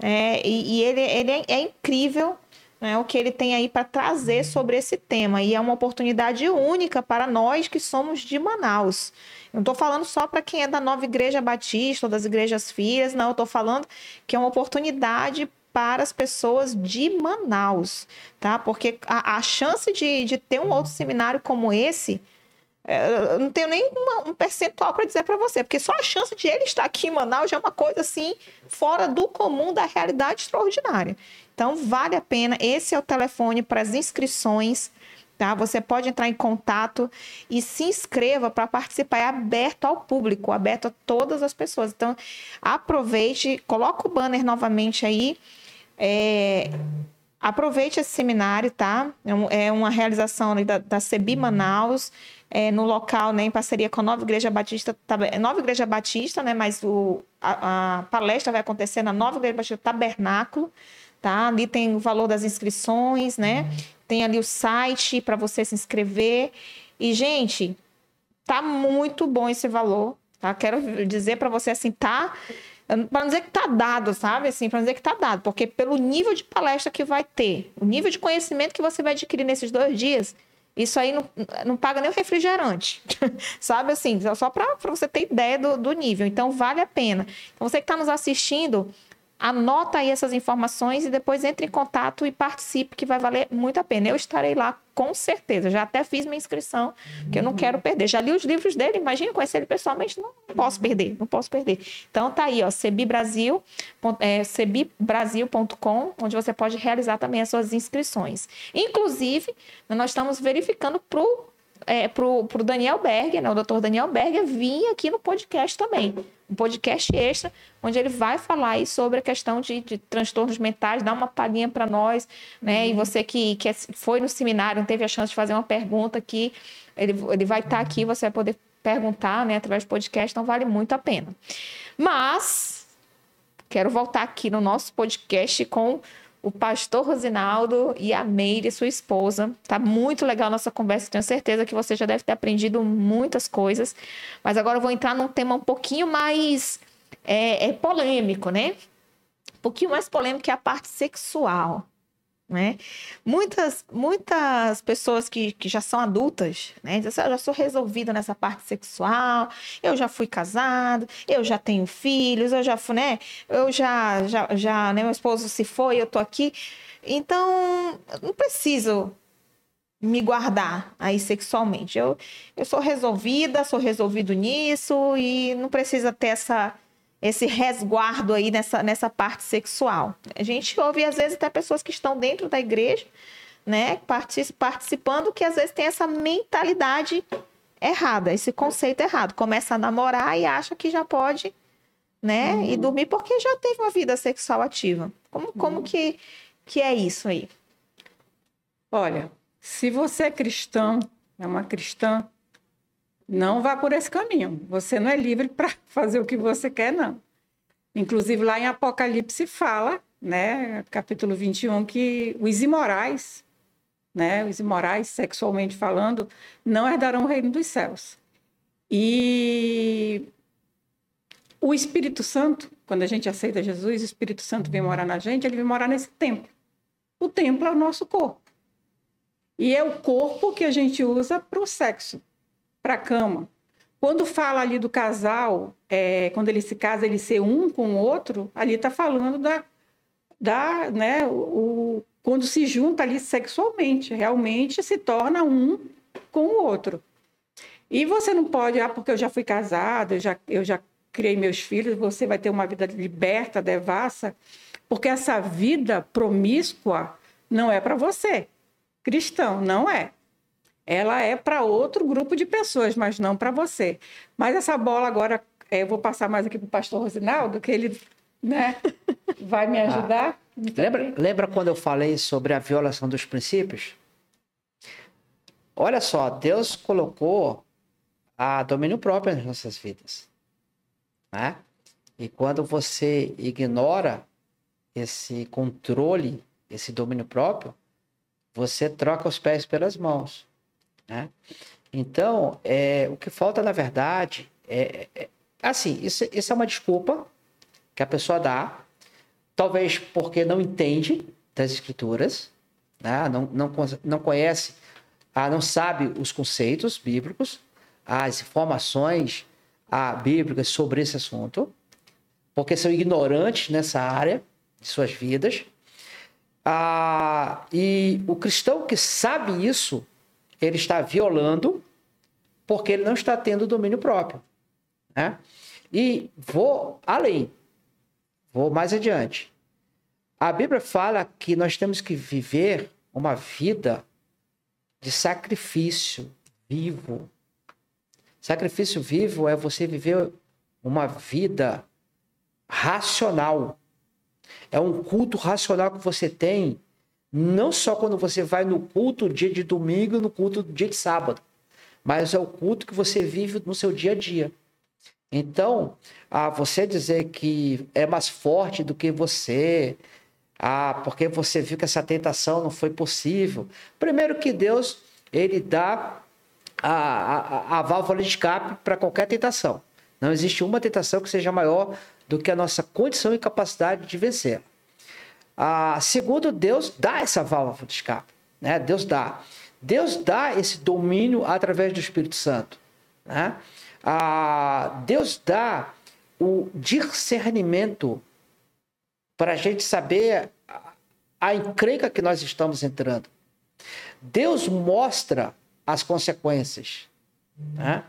é, e, e, ele, ele é, é incrível né, o que ele tem aí para trazer sobre esse tema. E é uma oportunidade única para nós que somos de Manaus. Não estou falando só para quem é da nova igreja batista ou das igrejas filhas, não, eu estou falando que é uma oportunidade para as pessoas de Manaus, tá? Porque a, a chance de, de ter um outro seminário como esse, é, eu não tenho nem uma, um percentual para dizer para você, porque só a chance de ele estar aqui em Manaus já é uma coisa assim fora do comum da realidade extraordinária. Então vale a pena. Esse é o telefone para as inscrições. Tá? Você pode entrar em contato e se inscreva para participar. É aberto ao público, aberto a todas as pessoas. Então, aproveite, coloca o banner novamente aí. É, aproveite esse seminário, tá? É, é uma realização da, da CEBI Manaus, é, no local, né, em parceria com a Nova Igreja Batista, Nova Igreja Batista, né, mas o, a, a palestra vai acontecer na Nova Igreja Batista Tabernáculo, tá? Ali tem o valor das inscrições, né? Tem ali o site para você se inscrever. E, gente, tá muito bom esse valor, tá? Quero dizer para você assim, tá para dizer que tá dado, sabe? Assim, para dizer que tá dado, porque pelo nível de palestra que vai ter, o nível de conhecimento que você vai adquirir nesses dois dias, isso aí não, não paga nem o refrigerante, sabe? Assim, só para você ter ideia do, do nível. Então, vale a pena. Então, você que está nos assistindo, Anota aí essas informações e depois entre em contato e participe, que vai valer muito a pena. Eu estarei lá com certeza. Já até fiz minha inscrição, que eu não quero perder. Já li os livros dele, imagina conhecer ele pessoalmente, não posso perder, não posso perder. Então tá aí, ó, cebibrasil, é, cebibrasil.com, onde você pode realizar também as suas inscrições. Inclusive, nós estamos verificando para o é, pro, pro Daniel Berger, né? O doutor Daniel Berger vir aqui no podcast também. Um podcast extra, onde ele vai falar aí sobre a questão de, de transtornos mentais, dar uma palhinha para nós, né? E você que, que é, foi no seminário, teve a chance de fazer uma pergunta aqui, ele, ele vai estar tá aqui, você vai poder perguntar, né? Através do podcast, então vale muito a pena. Mas, quero voltar aqui no nosso podcast com o pastor Rosinaldo e a Meire, sua esposa. Tá muito legal a nossa conversa, tenho certeza que você já deve ter aprendido muitas coisas. Mas agora eu vou entrar num tema um pouquinho mais é, é polêmico, né? Um pouquinho mais polêmico que é a parte sexual. Né? Muitas, muitas pessoas que, que já são adultas, né? Dizem assim, ah, eu já sou resolvida nessa parte sexual, eu já fui casado, eu já tenho filhos, eu já fui, né? Eu já, já, já né? meu esposo se foi, eu tô aqui. Então, não preciso me guardar aí sexualmente. Eu, eu sou resolvida, sou resolvido nisso e não precisa ter essa esse resguardo aí nessa, nessa parte sexual. A gente ouve, às vezes, até pessoas que estão dentro da igreja, né, participando, que às vezes tem essa mentalidade errada, esse conceito errado. Começa a namorar e acha que já pode, né, uhum. e dormir porque já teve uma vida sexual ativa. Como, uhum. como que, que é isso aí? Olha, se você é cristão, é uma cristã, não vá por esse caminho. Você não é livre para fazer o que você quer, não. Inclusive, lá em Apocalipse fala, né, capítulo 21, que os imorais, né, os imorais, sexualmente falando, não herdarão o reino dos céus. E o Espírito Santo, quando a gente aceita Jesus, o Espírito Santo vem morar na gente, ele vem morar nesse templo. O templo é o nosso corpo. E é o corpo que a gente usa para o sexo para a cama. Quando fala ali do casal, é, quando ele se casa, ele ser um com o outro, ali está falando da, da né, o, quando se junta ali sexualmente, realmente se torna um com o outro. E você não pode, ah, porque eu já fui casada, eu já, eu já criei meus filhos, você vai ter uma vida liberta, devassa, porque essa vida promíscua não é para você. Cristão, não é ela é para outro grupo de pessoas, mas não para você. Mas essa bola agora, é, eu vou passar mais aqui para o pastor Rosinaldo, que ele né, vai me ajudar. Ah, lembra, lembra quando eu falei sobre a violação dos princípios? Olha só, Deus colocou a domínio próprio nas nossas vidas. Né? E quando você ignora esse controle, esse domínio próprio, você troca os pés pelas mãos. Né? Então, é, o que falta, na verdade, é, é assim, isso, isso é uma desculpa que a pessoa dá, talvez porque não entende das escrituras, né? não, não, não conhece, ah, não sabe os conceitos bíblicos, as informações ah, bíblicas sobre esse assunto, porque são ignorantes nessa área de suas vidas. Ah, e o cristão que sabe isso, ele está violando porque ele não está tendo domínio próprio. Né? E vou além, vou mais adiante. A Bíblia fala que nós temos que viver uma vida de sacrifício vivo. Sacrifício vivo é você viver uma vida racional. É um culto racional que você tem não só quando você vai no culto dia de domingo no culto dia de sábado, mas é o culto que você vive no seu dia a dia. Então, a você dizer que é mais forte do que você, ah, porque você viu que essa tentação não foi possível. Primeiro que Deus, ele dá a, a, a válvula de escape para qualquer tentação. Não existe uma tentação que seja maior do que a nossa condição e capacidade de vencer. Ah, segundo, Deus dá essa válvula de escape. Né? Deus dá. Deus dá esse domínio através do Espírito Santo. Né? Ah, Deus dá o discernimento para a gente saber a encrenca que nós estamos entrando. Deus mostra as consequências. Né?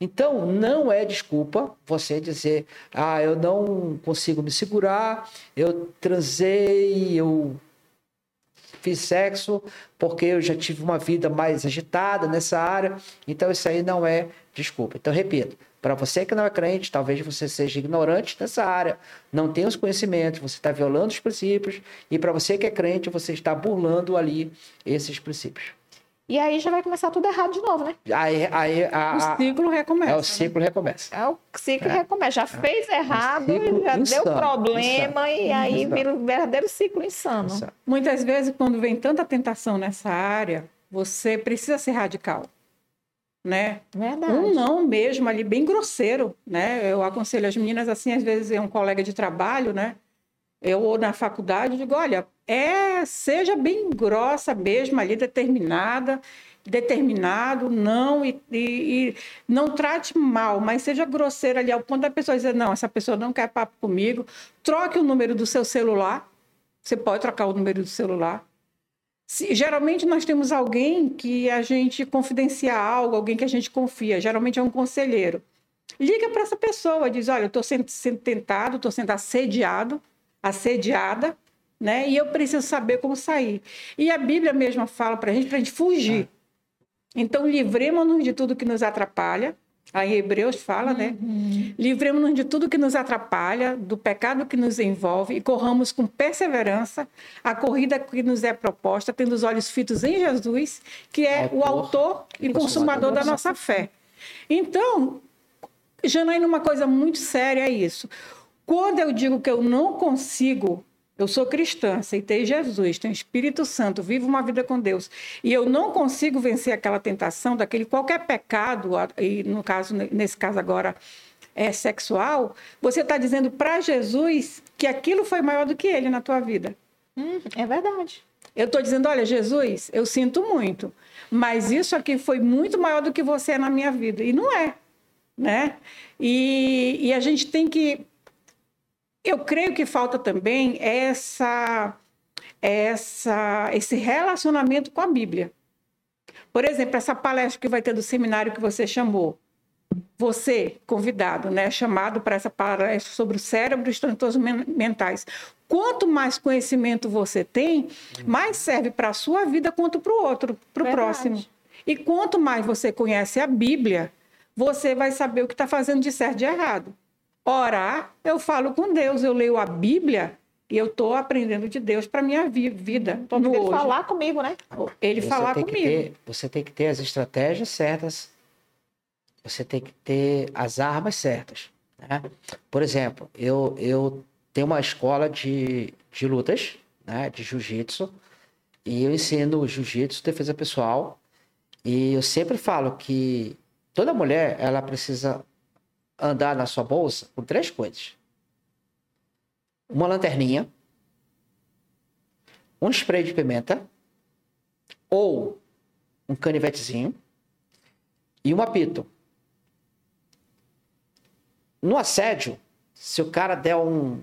Então, não é desculpa você dizer, ah, eu não consigo me segurar, eu transei, eu fiz sexo porque eu já tive uma vida mais agitada nessa área. Então, isso aí não é desculpa. Então, repito, para você que não é crente, talvez você seja ignorante nessa área, não tenha os conhecimentos, você está violando os princípios, e para você que é crente, você está burlando ali esses princípios. E aí já vai começar tudo errado de novo, né? Aí, aí a, O ciclo recomeça. é o né? ciclo recomeça. É o ciclo É. recomeça. Já fez errado, ciclo já deu insano, problema, e aí Insano. vira um verdadeiro ciclo insano. Isso. Muitas vezes, quando vem tanta tentação nessa área, você precisa ser radical, né? Verdade. Um não mesmo ali, bem grosseiro, né? Eu aconselho as meninas assim, às vezes é um colega de trabalho, né? Eu ou na faculdade digo, olha, é, seja bem grossa mesmo ali, determinada, determinado, não, e, e- e não trate mal, mas seja grosseira ali ao ponto da pessoa dizer, não, essa pessoa não quer papo comigo, troque o número do seu celular, você pode trocar o número do celular. Se- geralmente nós temos alguém que a gente confidencia algo, alguém que a gente confia, geralmente é um conselheiro. Liga para essa pessoa, diz: Olha, eu estou sendo, sendo tentado, estou sendo assediado, assediada, né? E eu preciso saber como sair. E a Bíblia mesma fala para a gente, para a gente fugir. Então, livremos-nos de tudo que nos atrapalha. Aí Hebreus fala, né? Livremos-nos de tudo que nos atrapalha, do pecado que nos envolve e corramos com perseverança a corrida que nos é proposta, tendo os olhos fitos em Jesus, que é o Autor autor e e consumador da nossa fé. Então, Janaína, uma coisa muito séria é isso. Quando eu digo que eu não consigo, eu sou cristã, aceitei Jesus, tenho Espírito Santo, vivo uma vida com Deus, e eu não consigo vencer aquela tentação daquele qualquer pecado, e no caso, nesse caso agora, é sexual, você está dizendo para Jesus que aquilo foi maior do que ele na tua vida. Hum, é verdade. Eu estou dizendo, olha, Jesus, eu sinto muito, mas isso aqui foi muito maior do que você é na minha vida. E não é, né? E, e a gente tem que... Eu creio que falta também essa, essa, esse relacionamento com a Bíblia. Por exemplo, essa palestra que vai ter do seminário que você chamou. Você, convidado, né, chamado para essa palestra sobre o cérebro e os transtornos men- mentais. Quanto mais conhecimento você tem, mais serve para a sua vida quanto para o outro, para o próximo. E quanto mais você conhece a Bíblia, você vai saber o que está fazendo de certo e de errado. Orar, eu falo com Deus, eu leio a Bíblia e eu estou aprendendo de Deus para minha vi- vida. Então, no ele hoje. falar comigo, né? Ele Você falar tem que comigo. ter- você tem que ter as estratégias certas, você tem que ter as armas certas. né? Por exemplo, eu, eu tenho uma escola de, de lutas, né, de jiu-jitsu, e eu ensino jiu-jitsu, defesa pessoal, e eu sempre falo que toda mulher ela precisa andar na sua bolsa com três coisas: uma lanterninha, um spray de pimenta ou um canivetezinho e um apito. No assédio, se o cara der um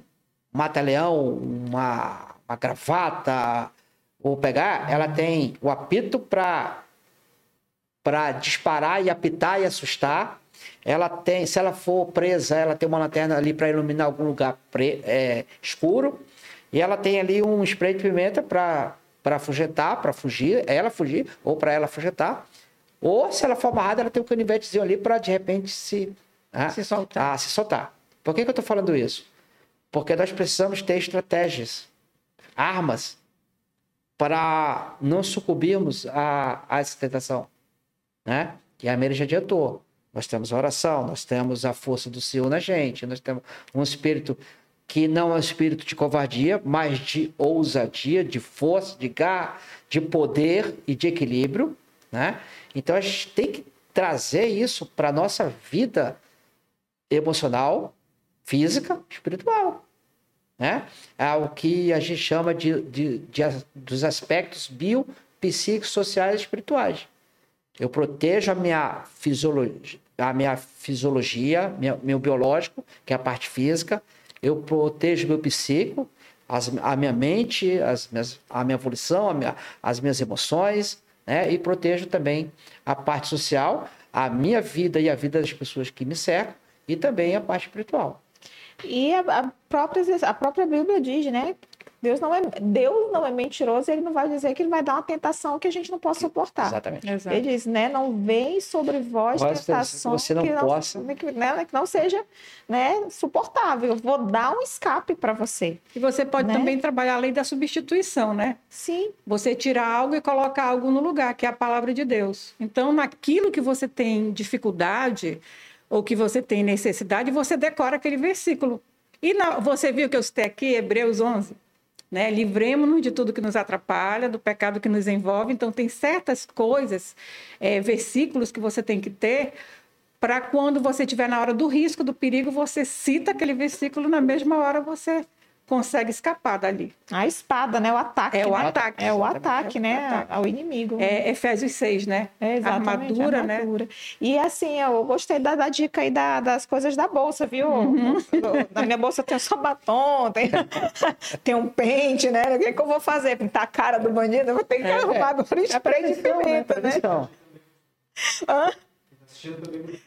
mata-leão, uma, uma gravata, ou pegar, ela tem o apito para para disparar e apitar e assustar. Ela tem, se ela for presa, ela tem uma lanterna ali para iluminar algum lugar pre- é, escuro. E ela tem ali um spray de pimenta para para para fugir, ela fugir, ou para ela afugentar. Ou se ela for amarrada, ela tem um canivetezinho ali para de repente se, né, Se soltar. ah, se soltar. Por que, que eu estou falando isso? Porque nós precisamos ter estratégias, armas, para não sucumbirmos a, a essa tentação. Né? Que a Meire já adiantou. Nós temos a oração, nós temos a força do Senhor na gente, nós temos um espírito que não é um espírito de covardia, mas de ousadia, de força, de garra, de poder e de equilíbrio. Né? Então a gente tem que trazer isso para nossa vida emocional, física, espiritual. Né? É o que a gente chama de, de, de dos aspectos bio, psíquicos, sociais e espirituais. Eu protejo a minha fisiologia, a minha fisiologia, minha- meu biológico, que é a parte física. Eu protejo meu psíquico, as- a minha mente, as minhas- a minha evolução, a minha- as minhas emoções, né? E protejo também a parte social, a minha vida e a vida das pessoas que me cercam, e também a parte espiritual. E a, própria, a própria Bíblia diz, né? Deus não é, Deus não é mentiroso, ele não vai dizer que ele vai dar uma tentação que a gente não possa suportar. Exatamente. Exato. Ele diz, né, não vem sobre vós tentação que você não possa. que, né, que não seja, né, suportável. Eu vou dar um escape para você. E você pode Né? também trabalhar a lei da substituição, né? Sim, Você tira algo e coloca algo no lugar, que é a palavra de Deus. Então, naquilo que você tem dificuldade ou que você tem necessidade, você decora aquele versículo. E na- você viu que eu citei aqui, Hebreus 11? Né? Livremos-nos de tudo que nos atrapalha, do pecado que nos envolve. Então, tem certas coisas, eh, versículos que você tem que ter para quando você estiver na hora do risco, do perigo, você cita aquele versículo, na mesma hora você consegue escapar dali. a espada, né, o ataque. É o né? ataque. É o ataque, É o né, ataque. ao inimigo. É Efésios 6, né? É, exatamente, armadura, né? armadura. E assim, eu gostei da, da dica aí da- das coisas da bolsa, viu? Uhum. Na minha bolsa tem só batom, tem, tem um pente, né? O que, que eu vou fazer? Pintar a cara do bandido? Eu vou ter que arrumar agora spray de pimenta, né? Então, Hã?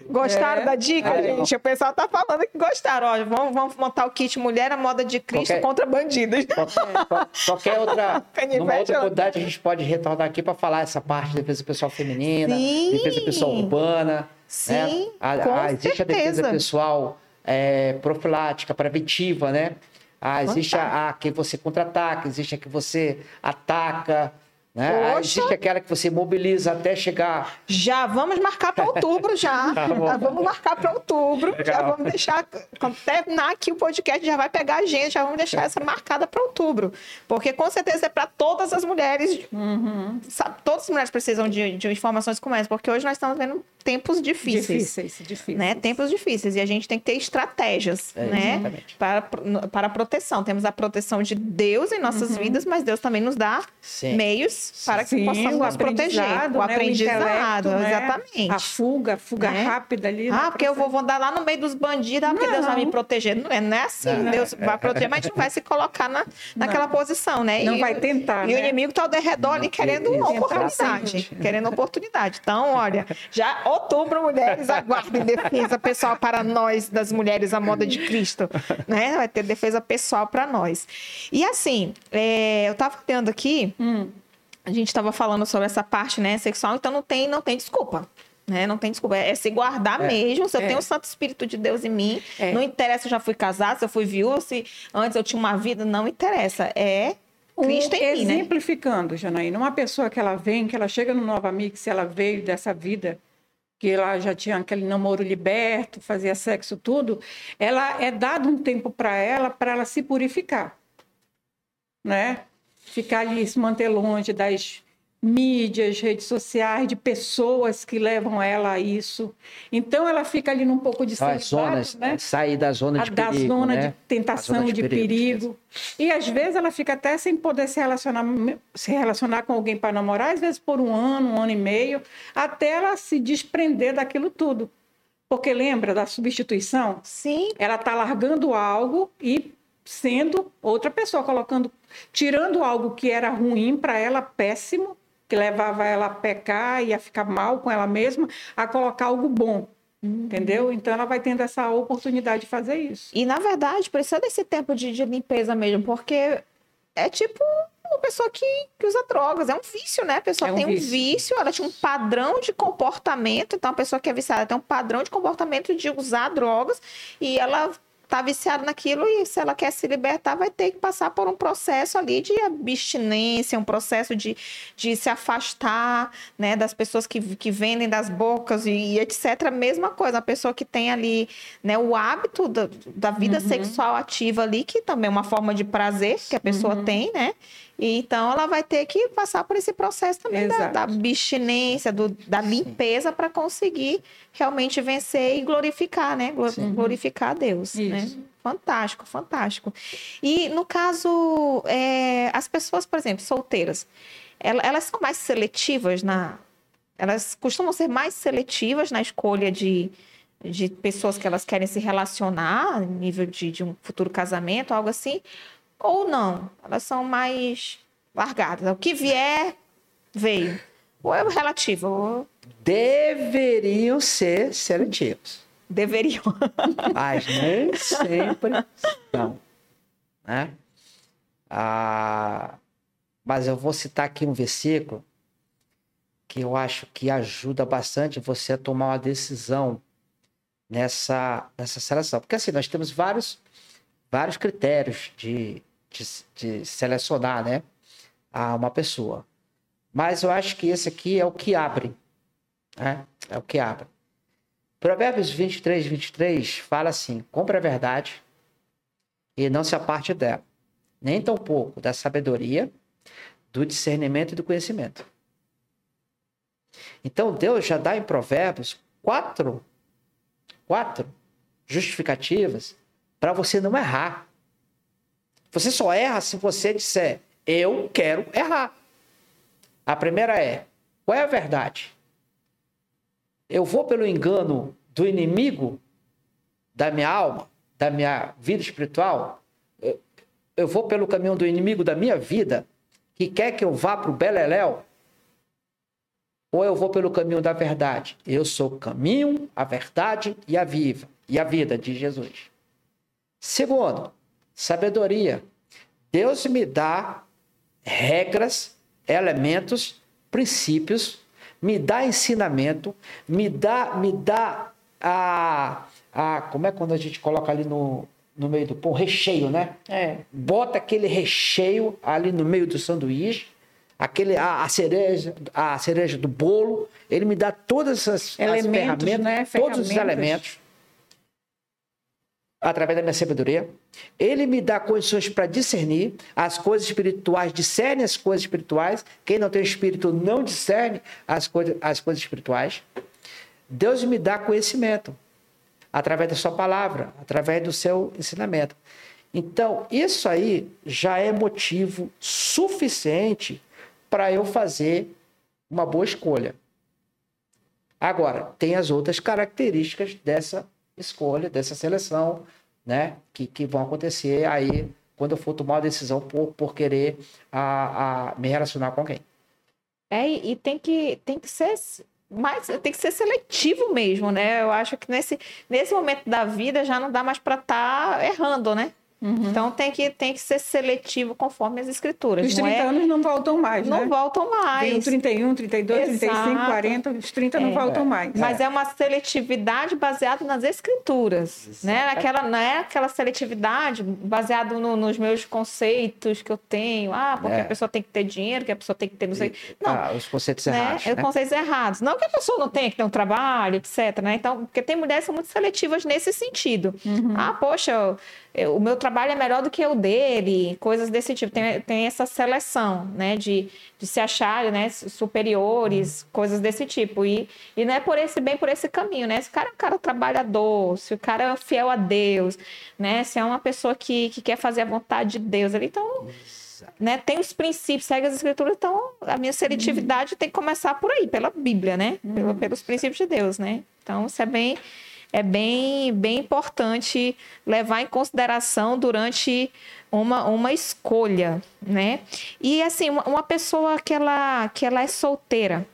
Gostaram É. da dica, É. gente? O pessoal tá falando que gostaram. Ó, vamos, vamos montar o kit Mulher à Moda de Cristo Qualquer- contra bandidos. qual- qual- qualquer outra. Numa outra oportunidade, a gente pode retornar aqui para falar essa parte de defesa pessoal feminina, Sim. defesa pessoal urbana. Sim, né? A- com a- existe a defesa certeza. pessoal é, profilática, preventiva, né? Ah, existe a, a que você contra-ataca, existe a que você ataca, né? Poxa. existe aquela que você mobiliza até chegar. Já vamos marcar para outubro já. Tá. Já vamos marcar para outubro. Já Legal. vamos deixar quando terminar aqui o podcast já vai pegar a gente, já vamos deixar essa marcada para outubro, porque com certeza é para todas as mulheres. Uhum. Sabe, todas as mulheres precisam de, de informações como essa, porque hoje nós estamos vendo tempos difíceis. Difíceis, difíceis. Né? Tempos difíceis e a gente tem que ter estratégias, É, né? exatamente. Para, para a proteção. Temos a proteção de Deus em nossas vidas, mas Deus também nos dá Sim. meios para que Sim, possamos o nos proteger. aprendizado, O né? aprendizado, intelecto, né? exatamente. A fuga, a fuga Né? rápida ali. né? Ah, porque eu vou, andar lá no meio dos bandidos, ah, porque Deus vai me Não. proteger. Não é, não é assim, Não. Deus vai proteger, mas a gente não vai se colocar na, naquela posição, né? Não E- vai tentar, E o né? inimigo está ao redor ali querendo oportunidade. Querendo oportunidade. Então, olha, já outubro, mulheres, aguardem defesa pessoal para nós, das mulheres à moda de Cristo. Né? Vai ter defesa pessoal para nós. E assim, é, eu estava olhando aqui, Hum. A gente estava falando sobre essa parte né, sexual, então não tem, não tem desculpa. Né? Não tem desculpa. É, é se guardar É. mesmo. Se eu É. tenho o Santo Espírito de Deus em mim, É. não interessa se eu já fui casada, se eu fui viúva, se antes eu tinha uma vida, não interessa. É Cristo em mim, né? Exemplificando, Janaína, uma pessoa que ela vem, que ela chega no Nova Mix, ela veio dessa vida, que ela já tinha aquele namoro liberto, fazia sexo, tudo, ela é dado um tempo para ela, para ela se purificar, né? Ficar ali, se manter longe das mídias, redes sociais, de pessoas que levam ela a isso. Então, ela fica ali num pouco de celibato, zonas, né? sair da zona a de da perigo, zona né? de tentação, zona de, de perigo. E às vezes ela fica até sem poder se relacionar, se relacionar com alguém para namorar, às vezes por um ano, um ano e meio, até ela se desprender daquilo tudo. Porque lembra da substituição? Sim, Ela está largando algo e sendo outra pessoa, colocando, tirando algo que era ruim para ela, péssimo, que levava ela a pecar e a ficar mal com ela mesma, a colocar algo bom. Entendeu? Então ela vai tendo essa oportunidade de fazer isso. E, na verdade, precisa desse tempo de, de limpeza mesmo, porque é tipo uma pessoa que, que usa drogas. É um vício, né? A pessoa É um tem um vício. vício, ela tinha um padrão de comportamento. Então, a pessoa que é viciada tem um padrão de comportamento de usar drogas e ela tá viciada naquilo e se ela quer se libertar, vai ter que passar por um processo ali de abstinência, um processo de, de se afastar, né, das pessoas que, que vendem das bocas e, e etc. Mesma coisa, a pessoa que tem ali, né, o hábito da, da vida sexual ativa ali, que também é uma forma de prazer que a pessoa tem, né? E então ela vai ter que passar por esse processo também da, Exato. da abstinência, do- da limpeza para conseguir realmente vencer e glorificar, né? Glo- Glorificar a Deus, né? Isso. Fantástico, fantástico. E no caso, é, as pessoas, por exemplo, solteiras, ela- elas são mais seletivas na. Elas costumam ser mais seletivas na escolha de, de pessoas que elas querem se relacionar, nível de, de um futuro casamento, algo assim, ou não? Elas são mais largadas. O que vier, veio. Ou é relativo, ou Deveriam ser seletivos. deveriam. Mas nem sempre são. Né? Ah, mas eu vou citar aqui um versículo que eu acho que ajuda bastante você a tomar uma decisão nessa, nessa seleção. Porque assim, nós temos vários, vários critérios de, de, de selecionar né, a uma pessoa. Mas eu acho que esse aqui é o que abre. Né? É o que abre. Provérbios 23, 23 fala assim: compre a verdade e não se aparte dela, nem tampouco da sabedoria, do discernimento e do conhecimento. Então Deus já dá em Provérbios quatro, quatro justificativas para você não errar. Você só erra se você disser eu quero errar. A primeira é qual é a verdade? Eu vou pelo engano do inimigo da minha alma, da minha vida espiritual? Eu, vou pelo caminho do inimigo da minha vida, que quer que eu vá para o Beleléu? Ou eu vou pelo caminho da verdade? Eu sou o caminho, a verdade e a viva e a vida de Jesus. Segundo, sabedoria. Deus me dá regras, elementos, princípios me dá ensinamento, me dá, me dá a, a. Como é quando a gente coloca ali no, no meio do pão? Recheio, né? É. Bota aquele recheio ali no meio do sanduíche, aquele, a, a cereja, a cereja do bolo. Ele me dá todas as, elementos, as ferramentas, né? todos os elementos através da minha sabedoria. Ele me dá condições para discernir as coisas espirituais, discerne as coisas espirituais. Quem não tem espírito não discerne as coisas, as coisas espirituais. Deus me dá conhecimento através da sua palavra, através do seu ensinamento. Então, isso aí já é motivo suficiente para eu fazer uma boa escolha. Agora, tem as outras características dessa escolha, dessa seleção, né? Que, que vão acontecer aí quando eu for tomar uma decisão por, por querer a, a me relacionar com alguém. É, e tem que, tem que ser mais tem que ser seletivo mesmo, né? Eu acho que nesse, nesse momento da vida já não dá mais para estar tá errando, né? Uhum. Então tem que, tem que ser seletivo conforme as escrituras. Os 30 é... anos não voltam mais, não né? voltam mais. Vem 31, 32, Exato. 35, 40, os 30 é. não voltam mais. Mas é. é uma seletividade baseada nas escrituras, né? Aquela, não é aquela seletividade baseada no, nos meus conceitos que eu tenho. Ah, porque é. a pessoa tem que ter dinheiro, que a pessoa tem que ter não sei... Não, ah, os conceitos né? errados, né? Os conceitos errados. Não que a pessoa não tenha que ter um trabalho, etc, né? Então, porque tem mulheres que são muito seletivas nesse sentido. Uhum. Ah, poxa... Eu, o meu trabalho é melhor do que o dele, coisas desse tipo. Tem, tem essa seleção, né, de, de se achar, né, superiores, coisas desse tipo. E, e não é por esse bem por esse caminho, né? Se o cara é um cara trabalhador, se o cara é fiel a Deus, né, se é uma pessoa que, que quer fazer a vontade de Deus, ali, então, né, tem os princípios, segue as escrituras, então a minha seletividade uhum. tem que começar por aí, pela Bíblia, né? Uhum. Pelos princípios de Deus, né? Então, isso é bem é bem, bem importante levar em consideração durante uma, uma escolha, né? E assim, uma, pessoa que ela, que ela é solteira,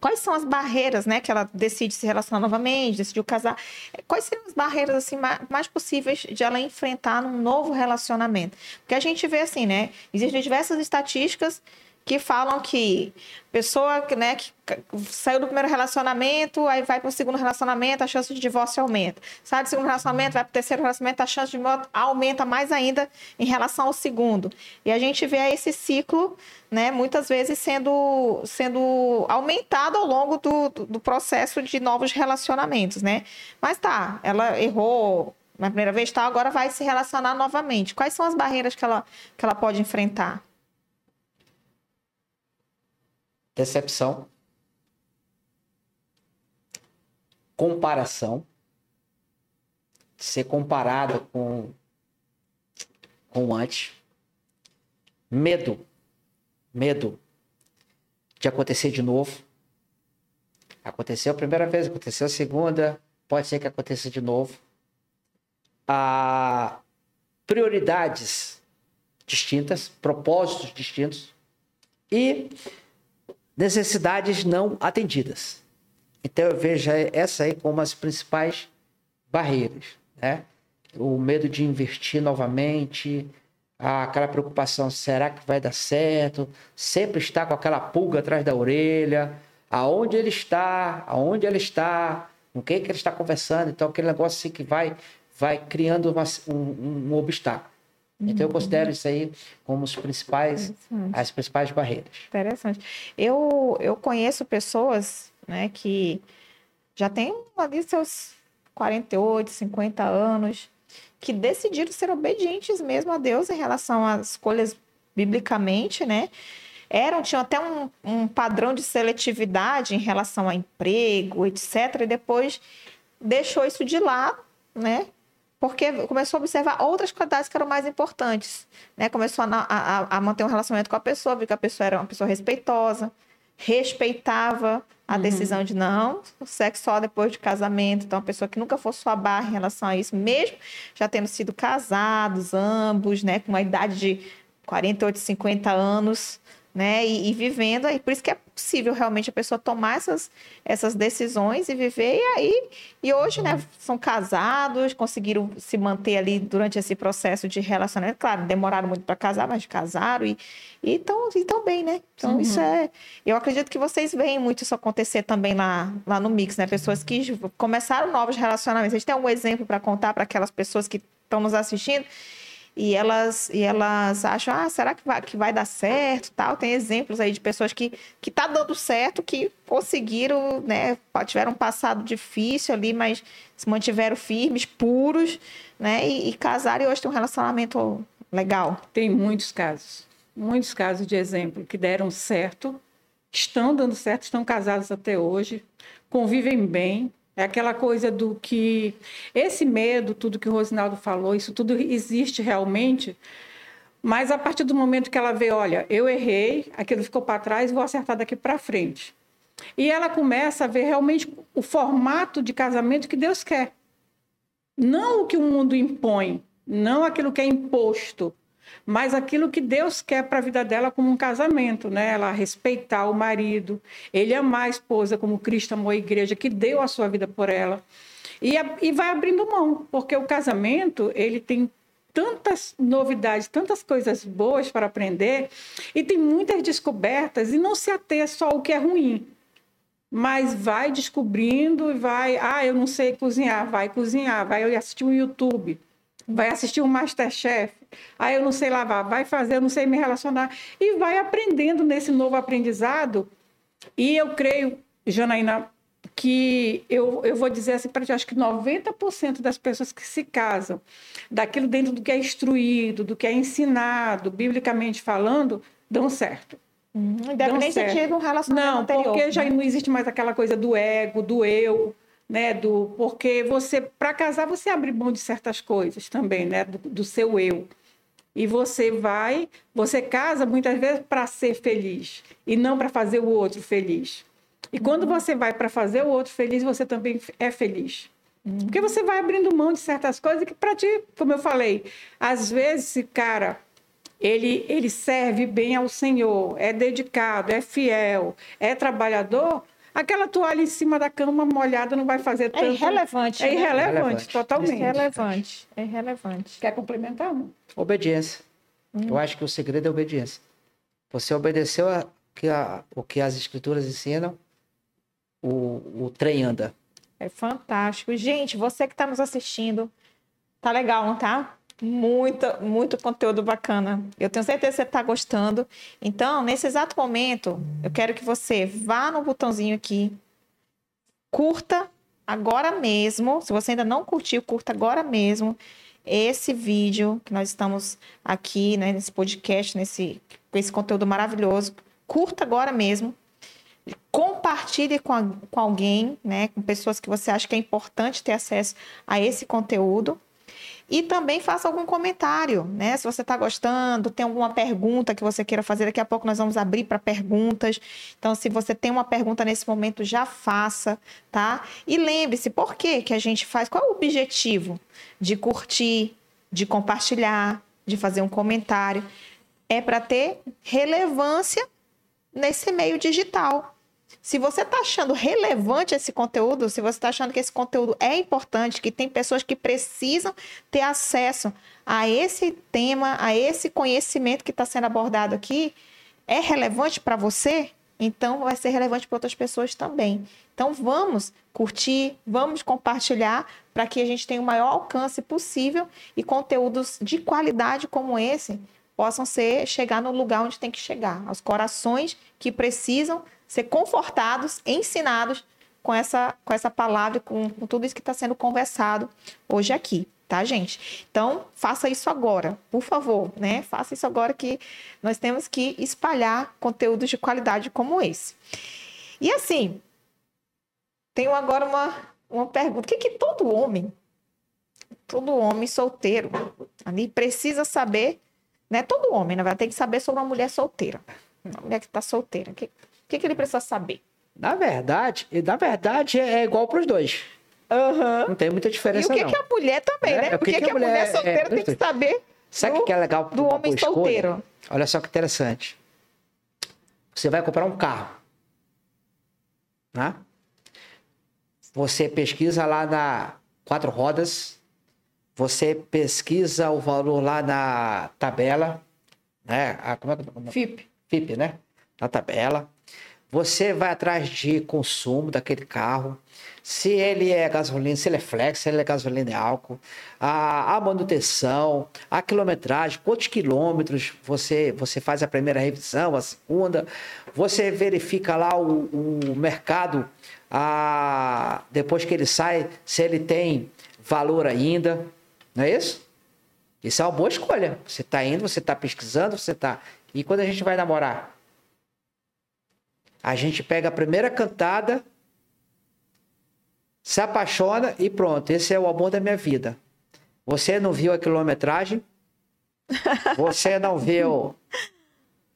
quais são as barreiras, né, que ela decide se relacionar novamente, decidiu casar? Quais seriam as barreiras assim mais, possíveis de ela enfrentar num novo relacionamento? Porque a gente vê assim, né, existem diversas estatísticas que falam que pessoa né, que saiu do primeiro relacionamento, aí vai para o segundo relacionamento, a chance de divórcio aumenta. Sai do segundo relacionamento, vai para o terceiro relacionamento, a chance de morte aumenta mais ainda em relação ao segundo. E a gente vê esse ciclo, né, muitas vezes sendo, sendo aumentado ao longo do, do, do processo de novos relacionamentos, né? Mas tá, ela errou na primeira vez, tá, agora vai se relacionar novamente. Quais são as barreiras que ela, que ela pode enfrentar? Decepção, comparação, ser comparado com com antes, medo, medo de acontecer de novo. Aconteceu a primeira vez, aconteceu a segunda, pode ser que aconteça de novo. Ah, prioridades distintas, propósitos distintos e necessidades não atendidas. Então eu vejo essa aí como as principais barreiras, né? O medo de investir novamente, aquela preocupação, será que vai dar certo? Sempre está com aquela pulga atrás da orelha, aonde ele está, aonde ele está, com quem que ele está conversando, então aquele negócio assim que vai, vai criando uma, um, um, obstáculo. Então eu uhum. considero isso aí como os principais, as principais barreiras. Interessante. Eu, eu conheço pessoas né, que já têm ali seus 48, 50 anos, que decidiram ser obedientes mesmo a Deus em relação às escolhas biblicamente, né? Eram, tinham até um, um padrão de seletividade em relação a emprego, etc. E depois deixou isso de lado, né? Porque começou a observar outras qualidades que eram mais importantes, né? Começou a, a, a, manter um relacionamento com a pessoa, viu que a pessoa era uma pessoa respeitosa, respeitava a uhum. decisão de não, sexo só depois de casamento, então uma pessoa que nunca fosse sua barra em relação a isso, mesmo já tendo sido casados ambos, né, com uma idade de 48, 50 anos, né? E, e, vivendo aí, por isso que é possível realmente a pessoa tomar essas, essas decisões e viver. E aí, e hoje, né, são casados, conseguiram se manter ali durante esse processo de relacionamento. Claro, demoraram muito para casar, mas casaram e estão e tão bem, né? Então, uhum. isso é. Eu acredito que vocês veem muito isso acontecer também lá, lá no Mix, né? Pessoas que começaram novos relacionamentos. A gente tem um exemplo para contar para aquelas pessoas que estão nos assistindo e elas, e elas acham, ah, será que vai, que vai dar certo? Tal. Tem exemplos aí de pessoas que que tá dando certo, que conseguiram, né, tiveram um passado difícil ali, mas se mantiveram firmes, puros, né, e, e casaram e hoje tem um relacionamento legal. Tem muitos casos, muitos casos de exemplo que deram certo, estão dando certo, estão casados até hoje, convivem bem, é aquela coisa do que esse medo, tudo que o Rosinaldo falou, isso tudo existe realmente, mas a partir do momento que ela vê, olha, eu errei, aquilo ficou para trás, vou acertar daqui para frente. E ela começa a ver realmente o formato de casamento que Deus quer. Não o que o mundo impõe, não aquilo que é imposto, mas aquilo que Deus quer para a vida dela como um casamento, né? Ela respeitar o marido, ele amar a esposa como Cristo amou a igreja, que deu a sua vida por ela. E, e vai abrindo mão, porque o casamento, ele tem tantas novidades, tantas coisas boas para aprender, e tem muitas descobertas, e não se ater só ao que é ruim. Mas vai descobrindo e vai, ah, eu não sei cozinhar, vai cozinhar, vai assistir um YouTube vai assistir um Masterchef, aí eu não sei lavar, vai fazer, eu não sei me relacionar, e vai aprendendo nesse novo aprendizado. E eu creio, Janaína, que eu, eu vou dizer assim para ti, acho que 90% das pessoas que se casam, daquilo dentro do que é instruído, do que é ensinado, biblicamente falando, dão certo. Uhum, independente de um relacionamento não, anterior. Não, porque já né? não existe mais aquela coisa do ego, do eu, né, do porque você para casar você abre mão de certas coisas também, né, do, do seu eu. E você vai, você casa muitas vezes para ser feliz e não para fazer o outro feliz. E quando uhum. você vai para fazer o outro feliz, você também é feliz. Uhum. Porque você vai abrindo mão de certas coisas que para ti, como eu falei, às vezes esse cara ele, ele serve bem ao Senhor, é dedicado, é fiel, é trabalhador, Aquela toalha em cima da cama molhada não vai fazer é tanto. É irrelevante. É né? irrelevante, irrelevante, totalmente. É irrelevante. É irrelevante. Quer complementar? Não? Obediência. Hum. Eu acho que o segredo é obediência. Você obedeceu a, que a, o que as escrituras ensinam, o, o trem anda. É fantástico. Gente, você que está nos assistindo, tá legal, não tá? Muita, muito conteúdo bacana. Eu tenho certeza que você está gostando. Então, nesse exato momento, eu quero que você vá no botãozinho aqui, curta agora mesmo. Se você ainda não curtiu, curta agora mesmo esse vídeo que nós estamos aqui, né, nesse podcast, nesse, com esse conteúdo maravilhoso. Curta agora mesmo. Compartilhe com, a, com alguém, né, com pessoas que você acha que é importante ter acesso a esse conteúdo. E também faça algum comentário, né? Se você está gostando, tem alguma pergunta que você queira fazer, daqui a pouco nós vamos abrir para perguntas. Então, se você tem uma pergunta nesse momento, já faça, tá? E lembre-se, por que, que a gente faz? Qual é o objetivo de curtir, de compartilhar, de fazer um comentário? É para ter relevância nesse meio digital. Se você está achando relevante esse conteúdo, se você está achando que esse conteúdo é importante, que tem pessoas que precisam ter acesso a esse tema, a esse conhecimento que está sendo abordado aqui, é relevante para você, então vai ser relevante para outras pessoas também. Então vamos curtir, vamos compartilhar para que a gente tenha o maior alcance possível e conteúdos de qualidade como esse possam ser chegar no lugar onde tem que chegar, aos corações que precisam ser confortados, ensinados com essa, com essa palavra, com, com tudo isso que está sendo conversado hoje aqui, tá, gente? Então, faça isso agora, por favor, né? Faça isso agora que nós temos que espalhar conteúdos de qualidade como esse. E assim, tenho agora uma, uma pergunta: o que, que todo homem, todo homem solteiro, ali precisa saber, né? Todo homem, na verdade, tem que saber sobre uma mulher solteira. Uma mulher que está solteira. Que, que, que ele precisa saber? Na verdade, na verdade é igual para os dois. Uhum. Não tem muita diferença, E o que, não. que a mulher também, É, né? o que que, que a mulher, mulher- solteira é, tem que saber Sabe o do- que é legal do homem boa escolha? solteiro? Olha só que interessante. Você vai comprar um carro. Né? Você pesquisa lá na quatro rodas. Você pesquisa o valor lá na tabela. Né? A, como é que é? FIP. FIP, né? Na tabela. Você vai atrás de consumo daquele carro. Se ele é gasolina, se ele é flex, se ele é gasolina e álcool. A, a manutenção, a quilometragem, quantos quilômetros você, você faz a primeira revisão, a segunda. Você verifica lá o, o mercado, a, depois que ele sai, se ele tem valor ainda. Não é isso? Isso é uma boa escolha. Você está indo, você está pesquisando, você está. E quando a gente vai namorar? A gente pega a primeira cantada, se apaixona e pronto. Esse é o amor da minha vida. Você não viu a quilometragem? Você não viu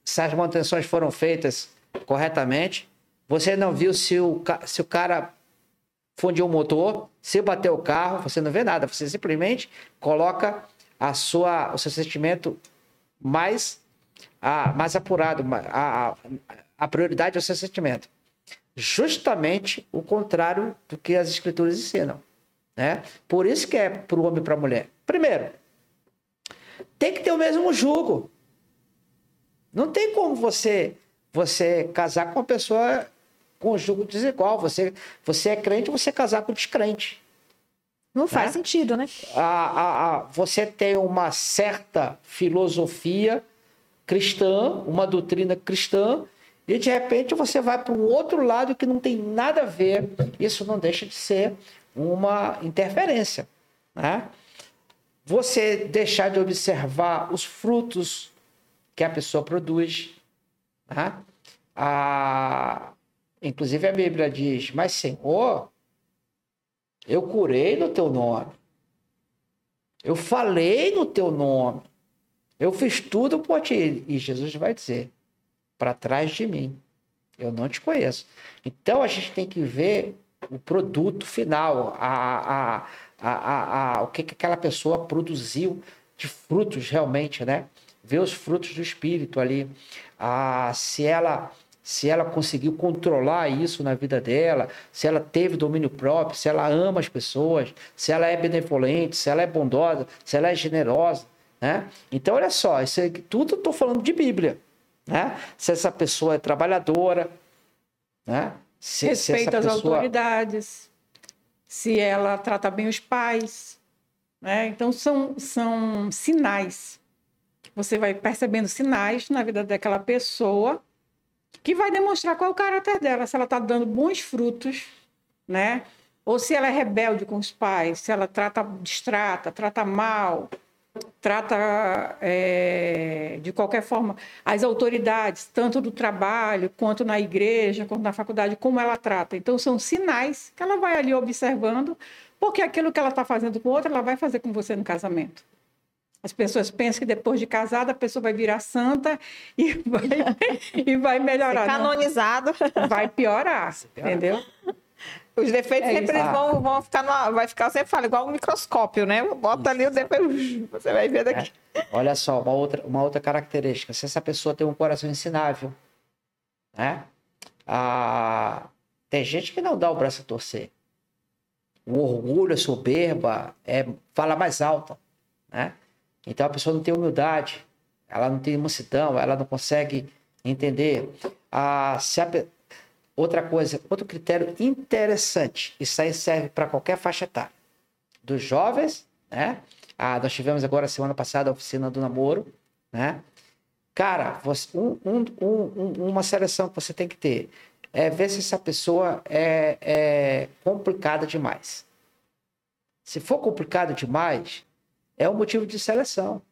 se as manutenções foram feitas corretamente? Você não viu se o, se o cara fundiu o motor, se bateu o carro, você não vê nada. Você simplesmente coloca a sua, o seu sentimento mais, a, mais apurado. A, a, a prioridade é o seu sentimento. Justamente o contrário do que as escrituras ensinam. Né? Por isso que é para o homem e para a mulher. Primeiro, tem que ter o mesmo jugo. Não tem como você você casar com uma pessoa com jugo desigual. Você, você é crente, você casar com descrente. Não faz Né? sentido, né? A, a, a, você tem uma certa filosofia cristã, uma doutrina cristã, e de repente você vai para um outro lado que não tem nada a ver. Isso não deixa de ser uma interferência. Né? Você deixar de observar os frutos que a pessoa produz. Né? A... Inclusive a Bíblia diz: Mas Senhor, eu curei no teu nome. Eu falei no teu nome. Eu fiz tudo por ti. E Jesus vai dizer: para trás de mim. Eu não te conheço. Então a gente tem que ver o produto final, a, a, a, a, o que, que aquela pessoa produziu de frutos realmente, né? Ver os frutos do espírito ali. Se ela se ela conseguiu controlar isso na vida dela, se ela teve domínio próprio, se ela ama as pessoas, se ela é benevolente, se ela é bondosa, se ela é generosa, né? Então, olha só, isso aí, tudo eu estou falando de Bíblia, né? Se essa pessoa é trabalhadora, né? Se, se Respeita essa as pessoa... autoridades, se ela trata bem os pais. Né? Então, são, são sinais. Você vai percebendo sinais na vida daquela pessoa que vai demonstrar qual é o caráter dela, se ela está dando bons frutos, né? Ou se ela é rebelde com os pais, se ela trata, distrata, trata mal, trata é, de qualquer forma as autoridades, tanto do trabalho, quanto na igreja, quanto na faculdade, como ela trata. Então, são sinais que ela vai ali observando, porque aquilo que ela está fazendo com outra, ela vai fazer com você no casamento. As pessoas pensam que depois de casada a pessoa vai virar santa e vai, e vai melhorar. Não, Canonizado. vai piorar, piorar. entendeu? Os defeitos É sempre isso. vão, vão ficar no, vai ficar sempre fala igual um microscópio, né? Bota ali o defeito, você vai ver daqui. Olha só, uma outra, uma outra característica. Se essa pessoa tem um coração ensinável, né? Ah, tem gente que não dá o braço a torcer. O orgulho, a soberba, é, fala mais alta, né? Então a pessoa não tem humildade, ela não tem mansidão, ela não consegue entender. Ah, se a, outra coisa, outro critério interessante, isso aí serve para qualquer faixa etária, dos jovens, né? Ah, nós tivemos agora semana passada a oficina do namoro, né? Cara, você, um, um, um, uma seleção que você tem que ter é ver se essa pessoa é, é complicada demais. Se for complicado demais, é um motivo de seleção.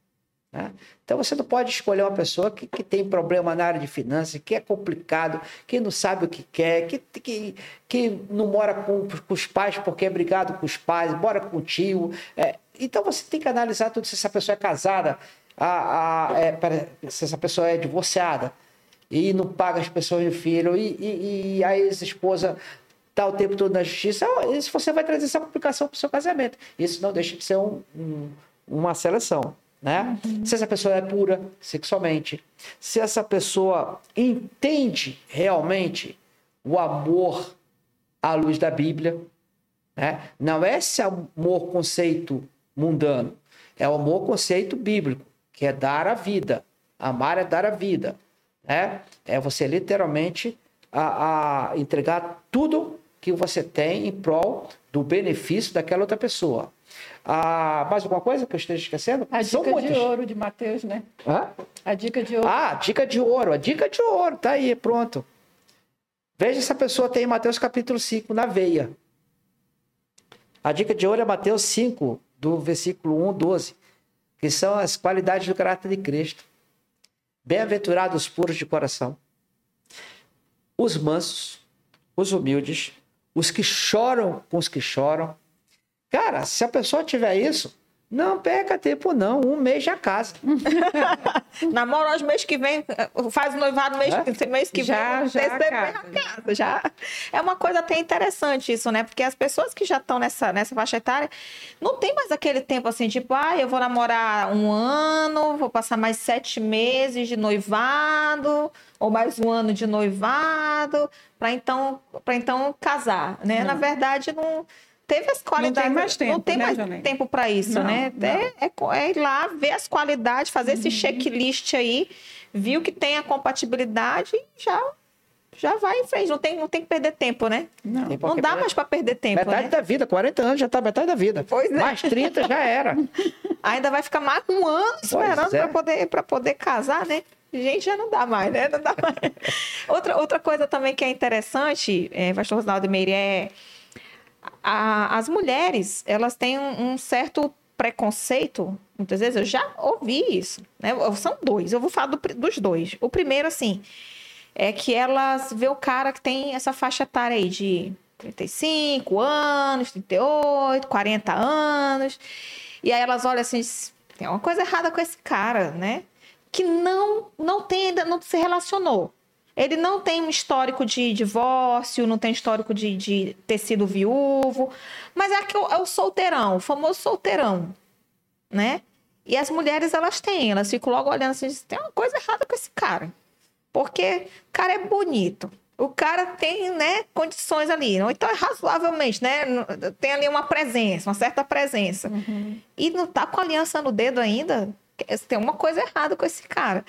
Né? Então você não pode escolher uma pessoa que, que tem problema na área de finanças, que é complicado, que não sabe o que quer, que, que, que não mora com, com os pais porque é brigado com os pais, mora com o tio. É, então você tem que analisar tudo se essa pessoa é casada, a, a, é, se essa pessoa é divorciada e não paga as pessoas de filho, e, e, e a ex-esposa está o tempo todo na justiça, isso você vai trazer essa complicação para o seu casamento. Isso não deixa de ser um, um, uma seleção. Né? Uhum. Se essa pessoa é pura sexualmente, se essa pessoa entende realmente o amor à luz da Bíblia, né? não é esse amor conceito mundano, é o amor conceito bíblico, que é dar a vida. Amar é dar a vida. Né? É você literalmente a, a entregar tudo que você tem em prol do benefício daquela outra pessoa. Ah, mais alguma coisa que eu esteja esquecendo? A dica de ouro de Mateus, né? Hã? A dica de ouro. Ah, dica de ouro. A dica de ouro, tá aí, pronto. Veja se a pessoa tem Mateus capítulo 5 na veia. A dica de ouro é Mateus 5, do versículo 1, 12, que são as qualidades do caráter de Cristo. Bem-aventurados os puros de coração, os mansos, os humildes, os que choram com os que choram. Cara, se a pessoa tiver isso, não perca tempo, não. Um mês já casa. Namora os mês que vem, faz noivado mês, é? mês que já, vem. Já, casa. casa. Já. É uma coisa até interessante isso, né? Porque as pessoas que já estão nessa, nessa faixa etária não tem mais aquele tempo assim, tipo, ah, eu vou namorar um ano, vou passar mais sete meses de noivado, ou mais um ano de noivado, para então, então casar, né? Não. Na verdade, não teve as qualidades. Não tem mais tempo, não tem né, mais tempo para isso, não, né? É, é, é, ir lá ver as qualidades, fazer uhum. esse checklist aí, viu que tem a compatibilidade e já já vai em frente, não tem, não tem que perder tempo, né? Não, não dá mais para perder tempo. Metade né? da vida, 40 anos já tá metade da vida. Pois é. Mais 30 já era. Ainda vai ficar mais um ano esperando é. para poder, poder casar, né? Gente, já não dá mais, né? Não dá mais. outra, outra coisa também que é interessante, é, Pastor Rosnaldo Meire, é a, as mulheres, elas têm um, um, certo preconceito, muitas vezes eu já ouvi isso, né? São dois, eu vou falar do, dos dois. O primeiro, assim, é que elas vê o cara que tem essa faixa etária aí de 35 anos, 38, 40 anos, e aí elas olham assim, tem uma coisa errada com esse cara, né? Que não, não tem ainda, não se relacionou. Ele não tem um histórico de divórcio, não tem histórico de, de ter sido viúvo, mas é, que é o solteirão, o famoso solteirão, né? E as mulheres, elas têm, elas ficam logo olhando assim, tem uma coisa errada com esse cara. Porque o cara é bonito, o cara tem, né, condições ali, ou então é razoavelmente, né, tem ali uma presença, uma certa presença. Uhum. E não tá com aliança no dedo ainda, tem uma coisa errada com esse cara.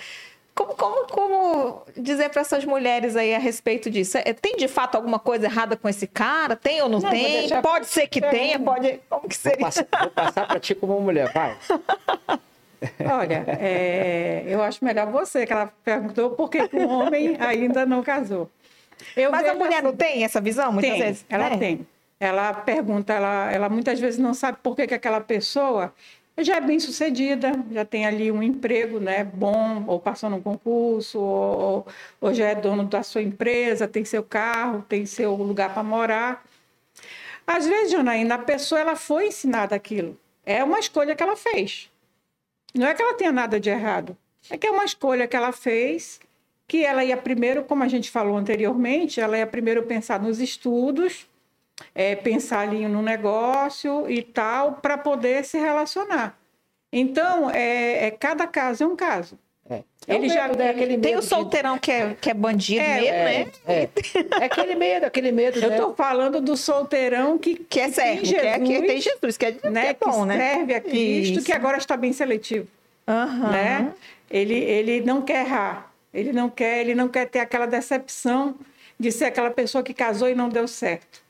Como, como, como dizer para essas mulheres aí a respeito disso? É, tem de fato alguma coisa errada com esse cara? Tem ou não, não tem? Pode ser que tenha, pode. Como que seria? Vou passar, passar para ti como mulher, vai. Olha, é, eu acho melhor você, que ela perguntou por que o homem ainda não casou. Eu Mas a mulher assim, não tem essa visão, muitas tem, vezes? Ela é. tem. Ela pergunta, ela, ela muitas vezes não sabe por que, que aquela pessoa já é bem sucedida, já tem ali um emprego né, bom, ou passou num concurso, ou, ou já é dono da sua empresa, tem seu carro, tem seu lugar para morar. Às vezes, Janaína, a pessoa ela foi ensinada aquilo. É uma escolha que ela fez. Não é que ela tenha nada de errado. É que é uma escolha que ela fez, que ela ia primeiro, como a gente falou anteriormente, ela ia primeiro pensar nos estudos, é, pensar ali no negócio e tal, para poder se relacionar. Então, é, é, cada caso é um caso. É. É Ele já- medo, né? aquele Tem medo o de- solteirão que é, que é bandido É, mesmo, é, né? é. É aquele medo, aquele medo, Eu né? estou falando do solteirão que, Que é tem certo, que, é, que Jesus, tem Jesus, que é, que né, é bom, que né? serve a Cristo, Isso. que agora está bem seletivo. Aham. né? Ele, ele não quer errar, ele não quer, ele não quer ter aquela decepção de ser aquela pessoa que casou e não deu certo.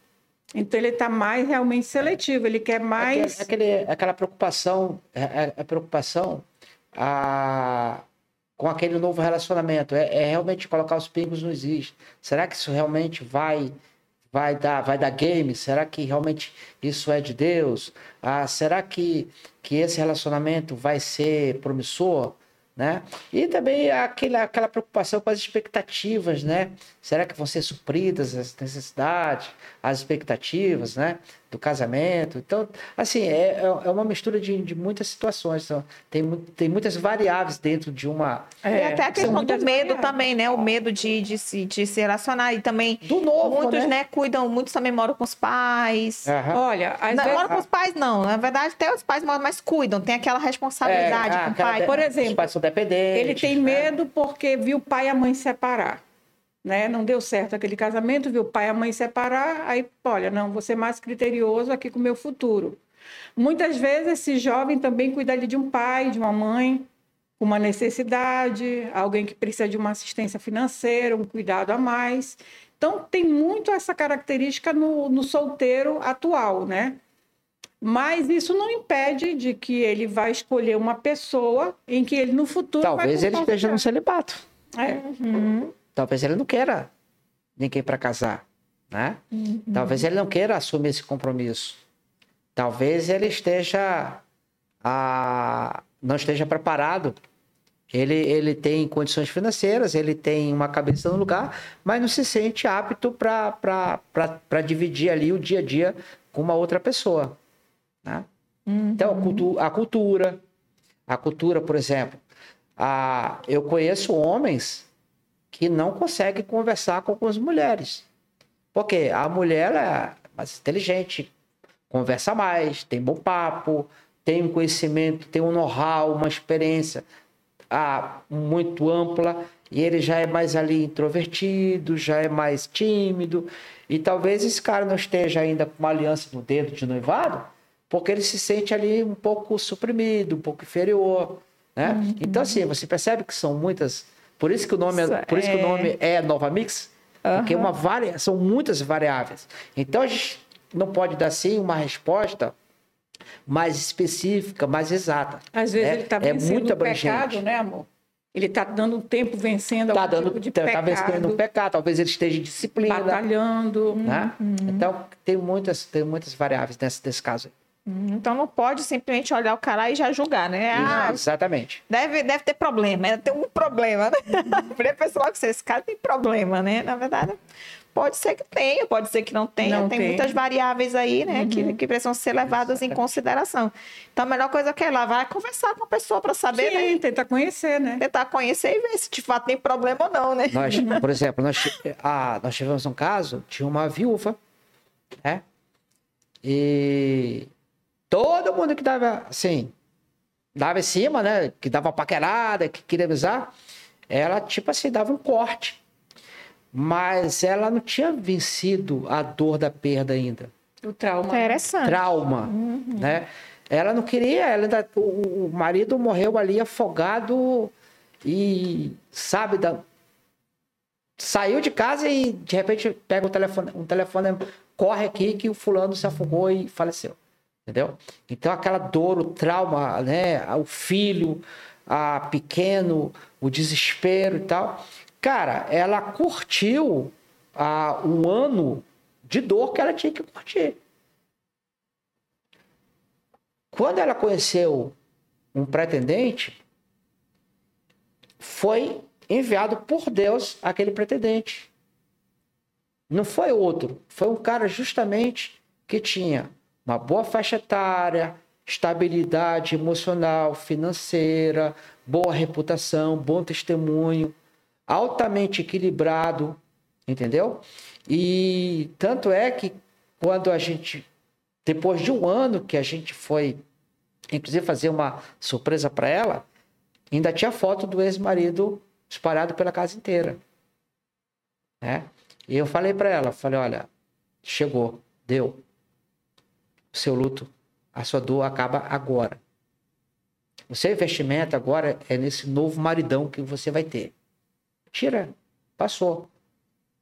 Então ele está mais realmente seletivo, ele quer mais. Aquele, aquela preocupação, é, é- é preocupação a, com aquele novo relacionamento. É, é realmente colocar os pingos nos is. Será que isso realmente vai vai dar vai dar game? Será que realmente isso é de Deus? Ah, será que que esse relacionamento vai ser promissor? Né? E também aquela, aquela preocupação com as expectativas, né? Será que vão ser supridas as necessidades, as expectativas, né? Do casamento. Então, assim, é, é uma mistura de, de muitas situações. Então, tem, tem muitas variáveis dentro de uma... E até a questão do medo variáveis. também, né? O medo de, de, se, de se relacionar. E também, Do novo, muitos, né? né? cuidam, muitos também moram com os pais. Aham. Olha, às Não, vezes- moram com os pais, não. Na verdade, até os pais moram, mas cuidam. Tem aquela responsabilidade É, com o pai. de- por exemplo, Os pais são dependentes. ele tem né? medo porque viu o pai e a mãe separar. Né? Não deu certo aquele casamento, viu o pai e a mãe separar, aí, olha, não, vou ser mais criterioso aqui com o meu futuro. Muitas vezes esse jovem também cuida ali de um pai, de uma mãe, com uma necessidade, alguém que precisa de uma assistência financeira, um cuidado a mais. Então, tem muito essa característica no, no solteiro atual, né? Mas isso não impede de que ele vai escolher uma pessoa em que ele no futuro Talvez vai ele esteja no celibato. É. Uhum. Talvez ele não queira ninguém para casar, né? Talvez ele não queira assumir esse compromisso. Talvez ele esteja ah, não esteja preparado. Ele, ele tem condições financeiras, ele tem uma cabeça no lugar, mas não se sente apto para dividir ali o dia a dia com uma outra pessoa. Né? Então, a, cultu a cultura, a cultura, por exemplo, a, eu conheço homens que não conseguem conversar com algumas mulheres. Porque a mulher é mais inteligente, conversa mais, tem bom papo, tem um conhecimento, tem um know-how, uma experiência ah, muito ampla, e ele já é mais ali introvertido, já é mais tímido, e talvez esse cara não esteja ainda com uma aliança no dedo de noivado, porque ele se sente ali um pouco suprimido, um pouco inferior, né? Então assim, você percebe que são muitas, por isso que o nome, é, por isso que o é- nome é Nova Mix, porque é uma varia, são muitas variáveis. Então a gente não pode dar sim uma resposta mais específica, mais exata. Às vezes É- ele está é vencendo muito o pecado, né, amor? Ele está dando um tempo vencendo Tá algum dando, tipo de tá, pecado, vencendo um pecado, talvez ele esteja em disciplina, batalhando. né? Então tem muitas, tem muitas variáveis nesse, nesse caso. Então não pode simplesmente olhar o cara e já julgar, né? Ah, Exatamente. deve, deve ter problema, deve ter um problema, né? Primeiro pensa logo que esse cara tem problema, né? Na verdade, pode ser que tenha, pode ser que não tenha. Não tem tem. muitas variáveis aí, né? Que, que precisam ser levadas em consideração. Então a melhor coisa que é lá, vai conversar com a pessoa para saber, né? Sim, tenta conhecer, né? Tentar conhecer e ver se de fato tem problema ou não, né? Nós, por exemplo, nós, ti- ah, nós tivemos um caso de uma viúva, né? E todo mundo que dava, assim, dava em cima, né? Que dava paquerada, que queria avisar, ela, tipo assim, dava um corte. Mas ela não tinha vencido a dor da perda ainda. O trauma. Interessante. Trauma, né? Ela não queria, ela ainda, o, o marido morreu ali afogado e, sabe, da, saiu de casa e de repente pega um telefone, um telefone, corre aqui que o fulano se afogou e faleceu. Entendeu? Então aquela dor, o trauma, né? O filho, a pequeno, o desespero e tal. Cara, ela curtiu ah, um ano de dor que ela tinha que curtir. Quando ela conheceu um pretendente, foi enviado por Deus aquele pretendente. Não foi outro, foi um cara justamente que tinha uma boa faixa etária, estabilidade emocional, financeira, boa reputação, bom testemunho, altamente equilibrado, entendeu? E tanto é que quando a gente, depois de um ano que a gente foi, inclusive fazer uma surpresa para ela, Ainda tinha foto do ex-marido espalhado pela casa inteira. Né? E eu falei para ela, falei, olha, chegou, deu. O seu luto, a sua dor acaba agora. O seu investimento agora é nesse novo maridão que você vai ter. Tira, passou.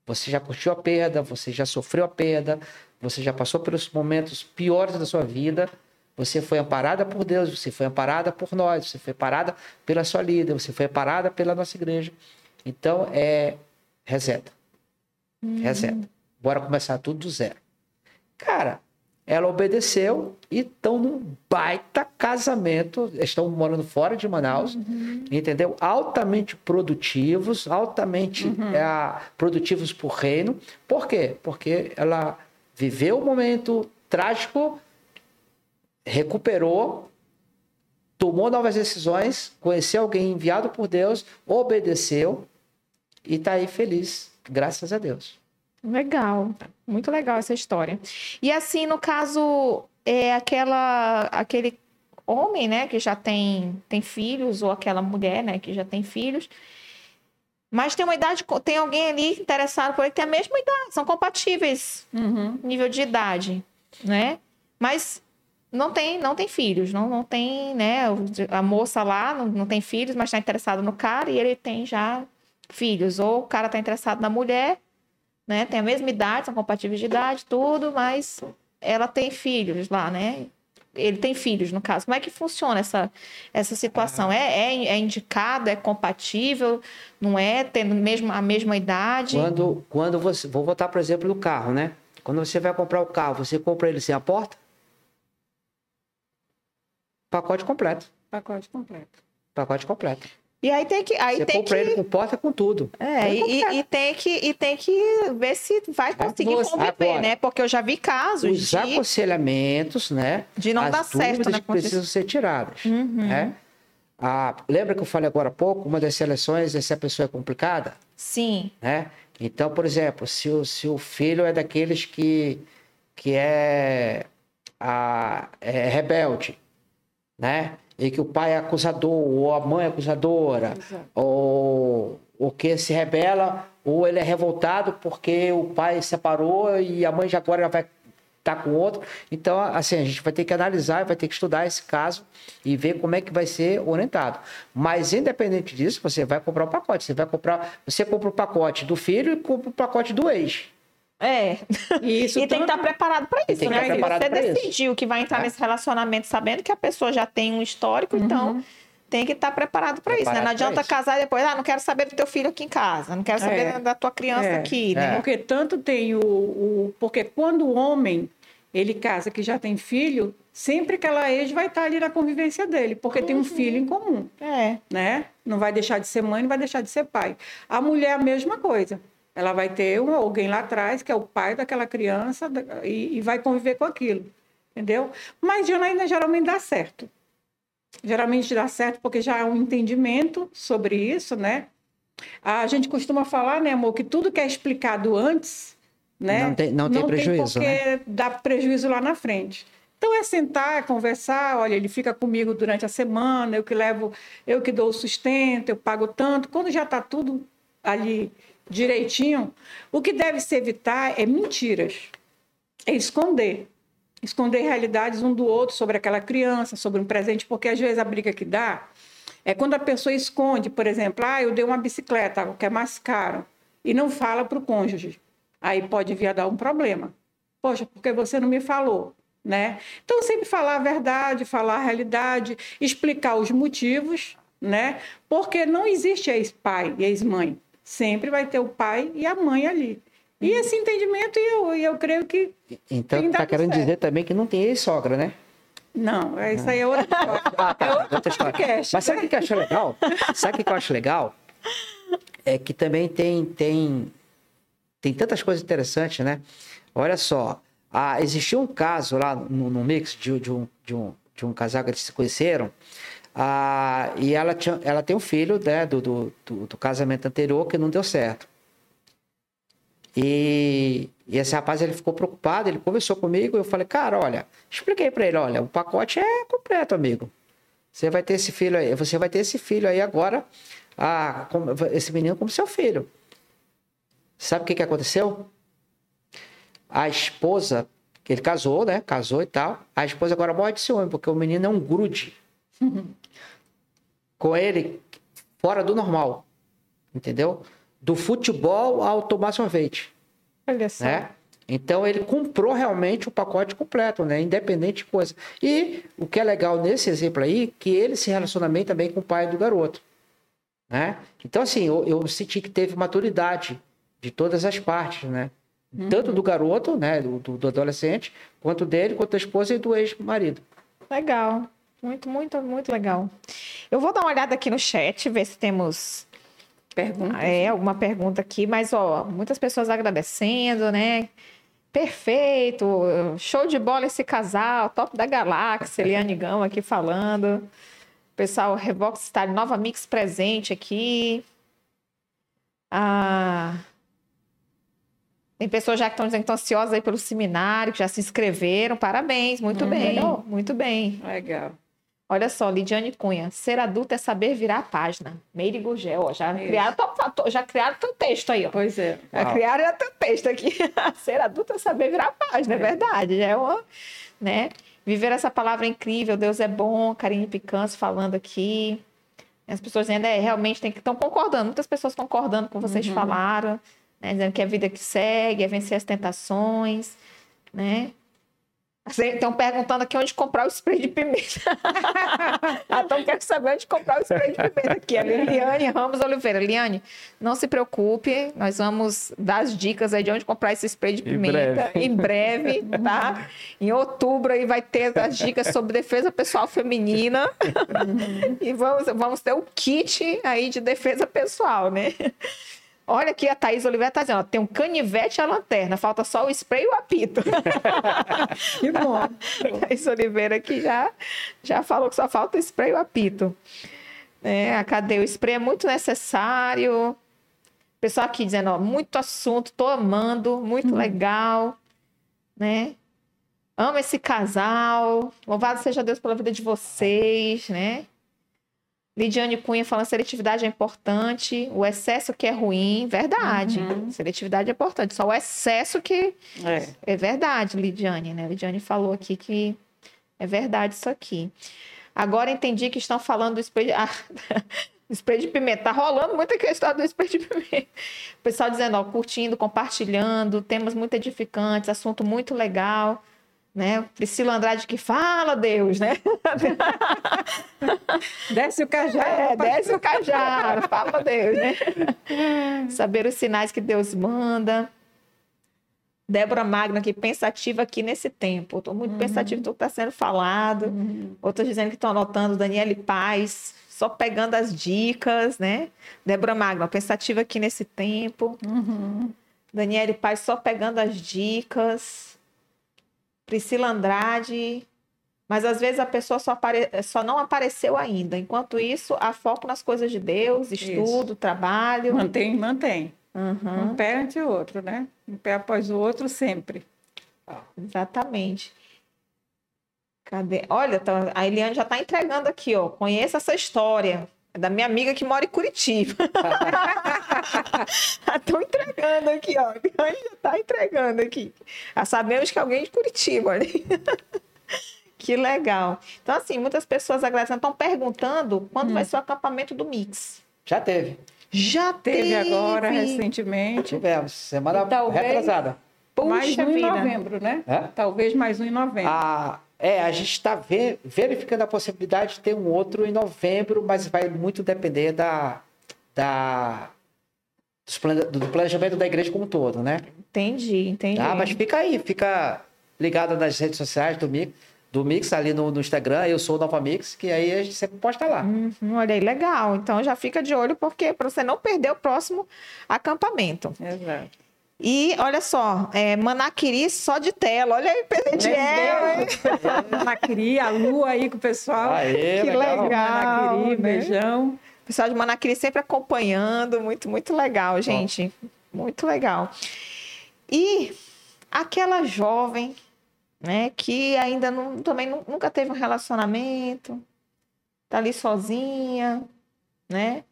Você já curtiu a perda, você já sofreu a perda, você já passou pelos momentos piores da sua vida. Você foi amparada por Deus, você foi amparada por nós, você foi amparada pela sua líder, você foi amparada pela nossa igreja. Então, é reseta. Hum. Reseta. Bora começar tudo do zero. Cara, ela obedeceu e estão num baita casamento. Estão morando fora de Manaus, uhum. entendeu? Altamente produtivos, altamente uhum. é, produtivos por reino. Por quê? Porque ela viveu o momento trágico, recuperou, tomou novas decisões, conheceu alguém enviado por Deus, obedeceu e está aí feliz, graças a Deus. Legal, muito legal essa história. E assim, no caso, é aquela, aquele homem, né, que já tem, tem filhos, ou aquela mulher, né, que já tem filhos, mas tem uma idade, tem alguém ali interessado por ele que tem a mesma idade, são compatíveis, uhum. nível de idade, né? Mas não tem, não tem filhos, não, não tem, né? A moça lá não, não tem filhos, mas está interessado no cara e ele tem já filhos. Ou o cara está interessado na mulher, né? Tem a mesma idade, são compatíveis de idade, tudo, mas ela tem filhos lá, né? Ele tem filhos, no caso. Como é que funciona essa, essa situação? É, é, é indicado, é compatível, não é? Tendo mesmo, a mesma idade? Quando, quando você. Vou voltar, por exemplo, no carro, né? Quando você vai comprar o carro, você compra ele sem a porta? Pacote completo. Pacote completo. Pacote completo. E aí tem que. Aí Você tem compra que... ele com porta com tudo. É, e, e, tem que, e tem que ver se vai conseguir conviver, agora, né? Porque eu já vi casos. Os de... aconselhamentos, né? De não dar certo, né? que precisam ser tiradas. Uhum. Né? Ah, lembra que eu falei agora há pouco? Uma das seleções é se a pessoa é complicada? Sim. Né? Então, por exemplo, se o, se o filho é daqueles que, que é, a, é rebelde, né? E que o pai é acusador, ou a mãe é acusadora, ou o que se rebela, ou ele é revoltado porque o pai separou e a mãe já agora vai estar tá com outro. Então, assim, a gente vai ter que analisar, vai ter que estudar esse caso e ver como é que vai ser orientado. Mas, independente disso, você vai comprar o um pacote. Você vai comprar, você compra o pacote do filho e compra o pacote do ex. É. Isso e tem que estar tá preparado para isso, né? Se você decidiu isso. que vai entrar é. nesse relacionamento sabendo que a pessoa já tem um histórico, uhum. então tem que estar tá preparado para isso, né? Não adianta casar e depois, ah, não quero saber do teu filho aqui em casa, não quero saber é. da tua criança é. aqui, né? É. Porque tanto tem o, o, Porque quando o homem ele casa que já tem filho, sempre aquela ex vai estar tá ali na convivência dele, porque uhum. tem um uhum. filho em comum. É. Né? Não vai deixar de ser mãe, não vai deixar de ser pai. A mulher, a mesma coisa. Ela vai ter um, alguém lá atrás, que é o pai daquela criança, e, e vai conviver com aquilo. Entendeu? Mas Janaína geralmente dá certo. Geralmente dá certo porque já há um entendimento sobre isso, né? A gente costuma falar, né, amor, que tudo que é explicado antes, né? Não tem, não tem não prejuízo, tem porque né? dá prejuízo lá na frente. Então é sentar, conversar, olha, ele fica comigo durante a semana, eu que levo, eu que dou o sustento, eu pago tanto. Quando já está tudo ali direitinho, o que deve se evitar é mentiras, é esconder. Esconder realidades um do outro sobre aquela criança, sobre um presente, porque às vezes a briga que dá é quando a pessoa esconde, por exemplo, ah, eu dei uma bicicleta, que é mais caro, e não fala para o cônjuge. Aí pode vir a dar um problema. Poxa, porque você não me falou? Né? Então, sempre falar a verdade, falar a realidade, explicar os motivos, né? Porque não existe ex-pai e ex-mãe sempre vai ter o pai e a mãe ali. E uhum. esse entendimento, eu, eu creio que. Então, está querendo certo. dizer também que não tem ex-sogra, né? Não, é isso aí é outra história. ah, tá, é outra história. Mas sabe o que eu acho legal? Sabe o que eu acho legal? É que também tem, tem, tem tantas coisas interessantes, né? Olha só, ah, existiu um caso lá no, no Mix de, de, um, de, um, de um casal que eles se conheceram ah, e ela, tinha, ela tem um filho né, do, do, do, casamento anterior que não deu certo. E, e, esse rapaz ele ficou preocupado, ele conversou comigo, eu falei, cara, olha, expliquei para ele, olha, o pacote é completo, amigo. Você vai ter esse filho aí, você vai ter esse filho aí agora, ah, como- esse menino como seu filho. Sabe o que, que aconteceu? A esposa, que ele casou, né? Casou e tal. A esposa agora morre de ciúme, porque o menino é um grude. Com ele fora do normal. Entendeu? Do futebol ao tomar sorvete Olha só. né? Então ele comprou realmente o pacote completo, né? Independente de coisa. E o que é legal nesse exemplo aí, que ele se relaciona bem também com o pai do garoto, né? Então assim, eu, eu senti que teve maturidade de todas as partes, né? Tanto do garoto, né, do, do- do adolescente, quanto dele, quanto da esposa e do ex-marido. Legal. Muito, muito, muito legal. Eu vou dar uma olhada aqui no chat, ver se temos Pergunta. é, alguma pergunta aqui, mas ó, muitas pessoas agradecendo, né? Perfeito, show de bola esse casal, top da galáxia, Eliane Gama aqui falando. Pessoal, Revox está Nova Mix presente aqui. Ah, tem pessoas já que estão dizendo que estão ansiosas aí pelo seminário, que já se inscreveram. Parabéns, muito Uhum. bem, muito bem. Legal. Olha só, Lidiane Cunha. Ser adulto é saber virar a página. Meire Gurgel, ó. Já Isso. criaram, teu- já criaram teu texto aí, ó. Pois é. Já Uau. criaram teu texto aqui. Ser adulto é saber virar a página, é, verdade. Já é uma, né? Viver essa palavra incrível, Deus é bom, Karine Picanço falando aqui. As pessoas ainda é, realmente tem que estão concordando, muitas pessoas concordando com o que vocês Uhum. falaram, né? Dizendo que é a vida que segue, é vencer as tentações, né? Estão perguntando aqui onde comprar o spray de pimenta. então quero saber onde comprar o spray de pimenta aqui. A Liliane Ramos Oliveira. Liane, não se preocupe, nós vamos dar as dicas aí de onde comprar esse spray de Em pimenta breve. em breve, tá? Em outubro aí vai ter as dicas sobre defesa pessoal feminina. e vamos, vamos ter o kit aí de defesa pessoal, né? Olha aqui, a Thaís Oliveira tá dizendo, ó, tem um canivete e a lanterna, falta só o spray e o apito. Que bom. Thaís Oliveira aqui já, já falou que só falta o spray e o apito. É, a cadê? O spray é muito necessário. Pessoal aqui dizendo, ó, muito assunto, tô amando, muito legal, né? Amo esse casal. Louvado seja Deus pela vida de vocês, né? Lidiane Cunha falando seletividade é importante, o excesso que é ruim, verdade. Seletividade é importante, só o excesso que É. é verdade, Lidiane, né? Lidiane falou aqui que é verdade isso aqui. Agora entendi que estão falando do spray de... Ah, spray de pimenta. Tá rolando muito aqui a história do spray de pimenta. O pessoal dizendo, ó, curtindo, compartilhando, temas muito edificantes, assunto muito legal, né? Priscila Andrade que fala, Deus, né? Desce o cajado. É, desce o cajado, fala Deus, né? Saber os sinais que Deus manda. Débora Magna aqui, pensativa aqui nesse tempo. Estou muito pensativa do que está sendo falado. Outros dizendo que estão anotando. Daniele Paz, só pegando as dicas, né? Débora Magna, pensativa aqui nesse tempo. Uhum. Daniele Paz, só pegando as dicas. Priscila Andrade. Mas às vezes a pessoa só, apare... só não apareceu ainda. Enquanto isso, há foco nas coisas de Deus, estudo, trabalho. Mantém, mantém. Uhum, Um pé ante o outro, né? Um pé após o outro sempre. exatamente. Cadê? Olha, tá- a Eliane já está entregando aqui, ó. Conheça essa história. É da minha amiga que mora em Curitiba. Estão entregando aqui, ó. A Eliane já está entregando aqui. Já sabemos que é alguém de Curitiba ali. Que legal. Então, assim, muitas pessoas agradecendo. Estão perguntando quando vai ser o acampamento do Mix. Já teve. Já Teve agora, teve. recentemente. Tivemos. Semana E talvez- retrasada. mais Puxa um em vida. novembro, né? É? Talvez mais um em novembro. Ah, é, a gente está verificando a possibilidade de ter um outro em novembro, mas vai muito depender da, da, do planejamento da igreja como um todo, né? Entendi, entendi. Ah, mas fica aí, fica ligado nas redes sociais do Mix, do Mix ali no, no Instagram, eu sou o Nova Mix, que aí a gente sempre posta lá. Uhum, olha aí, legal. Então já fica de olho, porque para você não perder o próximo acampamento. Exato. E olha só, é, Manaquiri só de tela. Olha aí, hein? Manaquiri, a lua aí com o pessoal. Aê, Que legal. legal. Manaquiri, né? beijão. O pessoal de Manaquiri sempre acompanhando. Muito, muito legal, gente. Muito legal. E aquela jovem, né, que ainda não, também nu- nunca teve um relacionamento, tá ali sozinha, né?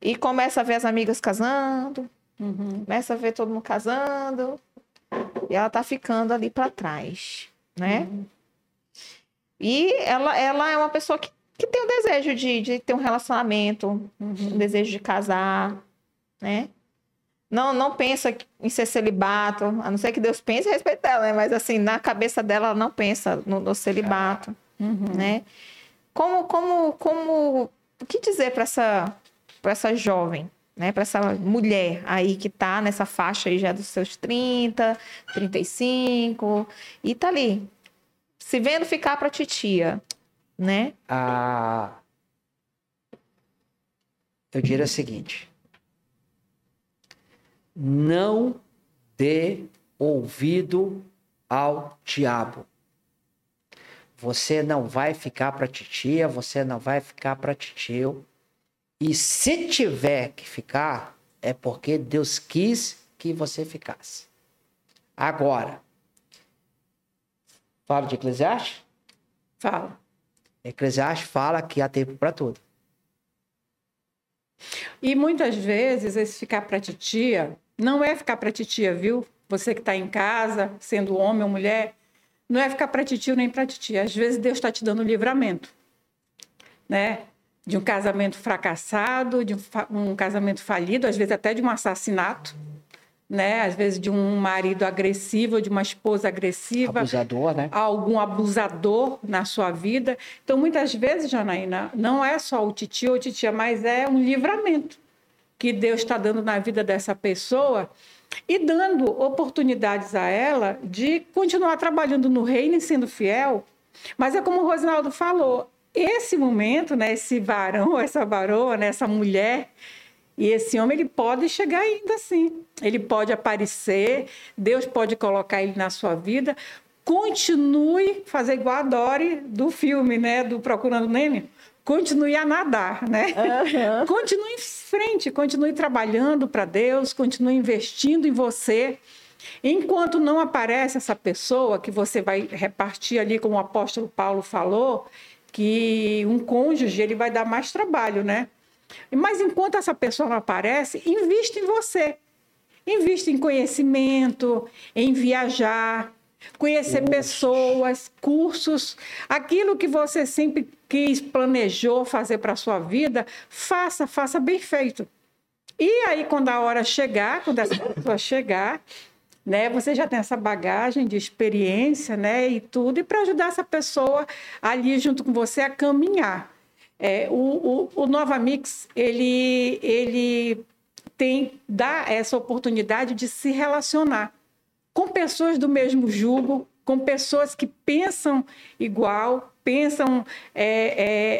E começa a ver as amigas casando, Uhum. começa a ver todo mundo casando, e ela tá ficando ali para trás, né? Uhum. E ela, ela é uma pessoa que, que tem o desejo de, de ter um relacionamento, Uhum. um desejo de casar, né? Não, não pensa em ser celibato, a não ser que Deus pense a respeito dela, né? Mas assim, na cabeça dela, ela não pensa no, no celibato, Uhum. né? Como, como, como, o que dizer para essa, para essa jovem, né? Para essa mulher aí que tá nessa faixa aí já dos seus 30, 35 e tá ali se vendo ficar para titia, né? Ah, eu diria o seguinte: não dê ouvido ao diabo. Você não vai ficar para titia, você não vai ficar para titio. E se tiver que ficar, é porque Deus quis que você ficasse. Agora, fala de Eclesiastes? Fala. Eclesiastes fala que há tempo para tudo. E muitas vezes esse ficar para titia não é ficar para titia, viu? Você que está em casa, sendo homem ou mulher, não é ficar para titio nem para titia. Às vezes Deus está te dando livramento, né? De um casamento fracassado, de um, um casamento falido, às vezes até de um assassinato, né? Às vezes de um marido agressivo, de uma esposa agressiva Abusador, né? algum abusador na sua vida. Então, muitas vezes, Janaína, não é só o titio ou titia, mas é um livramento que Deus está dando na vida dessa pessoa e dando oportunidades a ela de continuar trabalhando no reino e sendo fiel. Mas é como o Rosinaldo falou, esse momento, né, esse varão, essa varoa, né, essa mulher e esse homem, ele pode chegar ainda assim. Ele pode aparecer, Deus pode colocar ele na sua vida. Continue fazer igual a Dory do filme, né, do Procurando Nemo. Continue a nadar, né? Continue em frente, continue trabalhando para Deus, continue investindo em você. Enquanto não aparece essa pessoa que você vai repartir ali, como o apóstolo Paulo falou, que um cônjuge ele vai dar mais trabalho, né? Mas enquanto essa pessoa não aparece, invista em você. Invista em conhecimento, em viajar, conhecer pessoas, cursos, aquilo que você sempre quis, planejou fazer para a sua vida, faça, faça bem feito. E aí, quando a hora chegar, quando essa pessoa chegar, né, você já tem essa bagagem de experiência, né, e tudo, e para ajudar essa pessoa ali junto com você a caminhar. É, o, o, o Nova Mix, ele, ele tem, dá essa oportunidade de se relacionar com pessoas do mesmo jugo, com pessoas que pensam igual, pensam, é, é,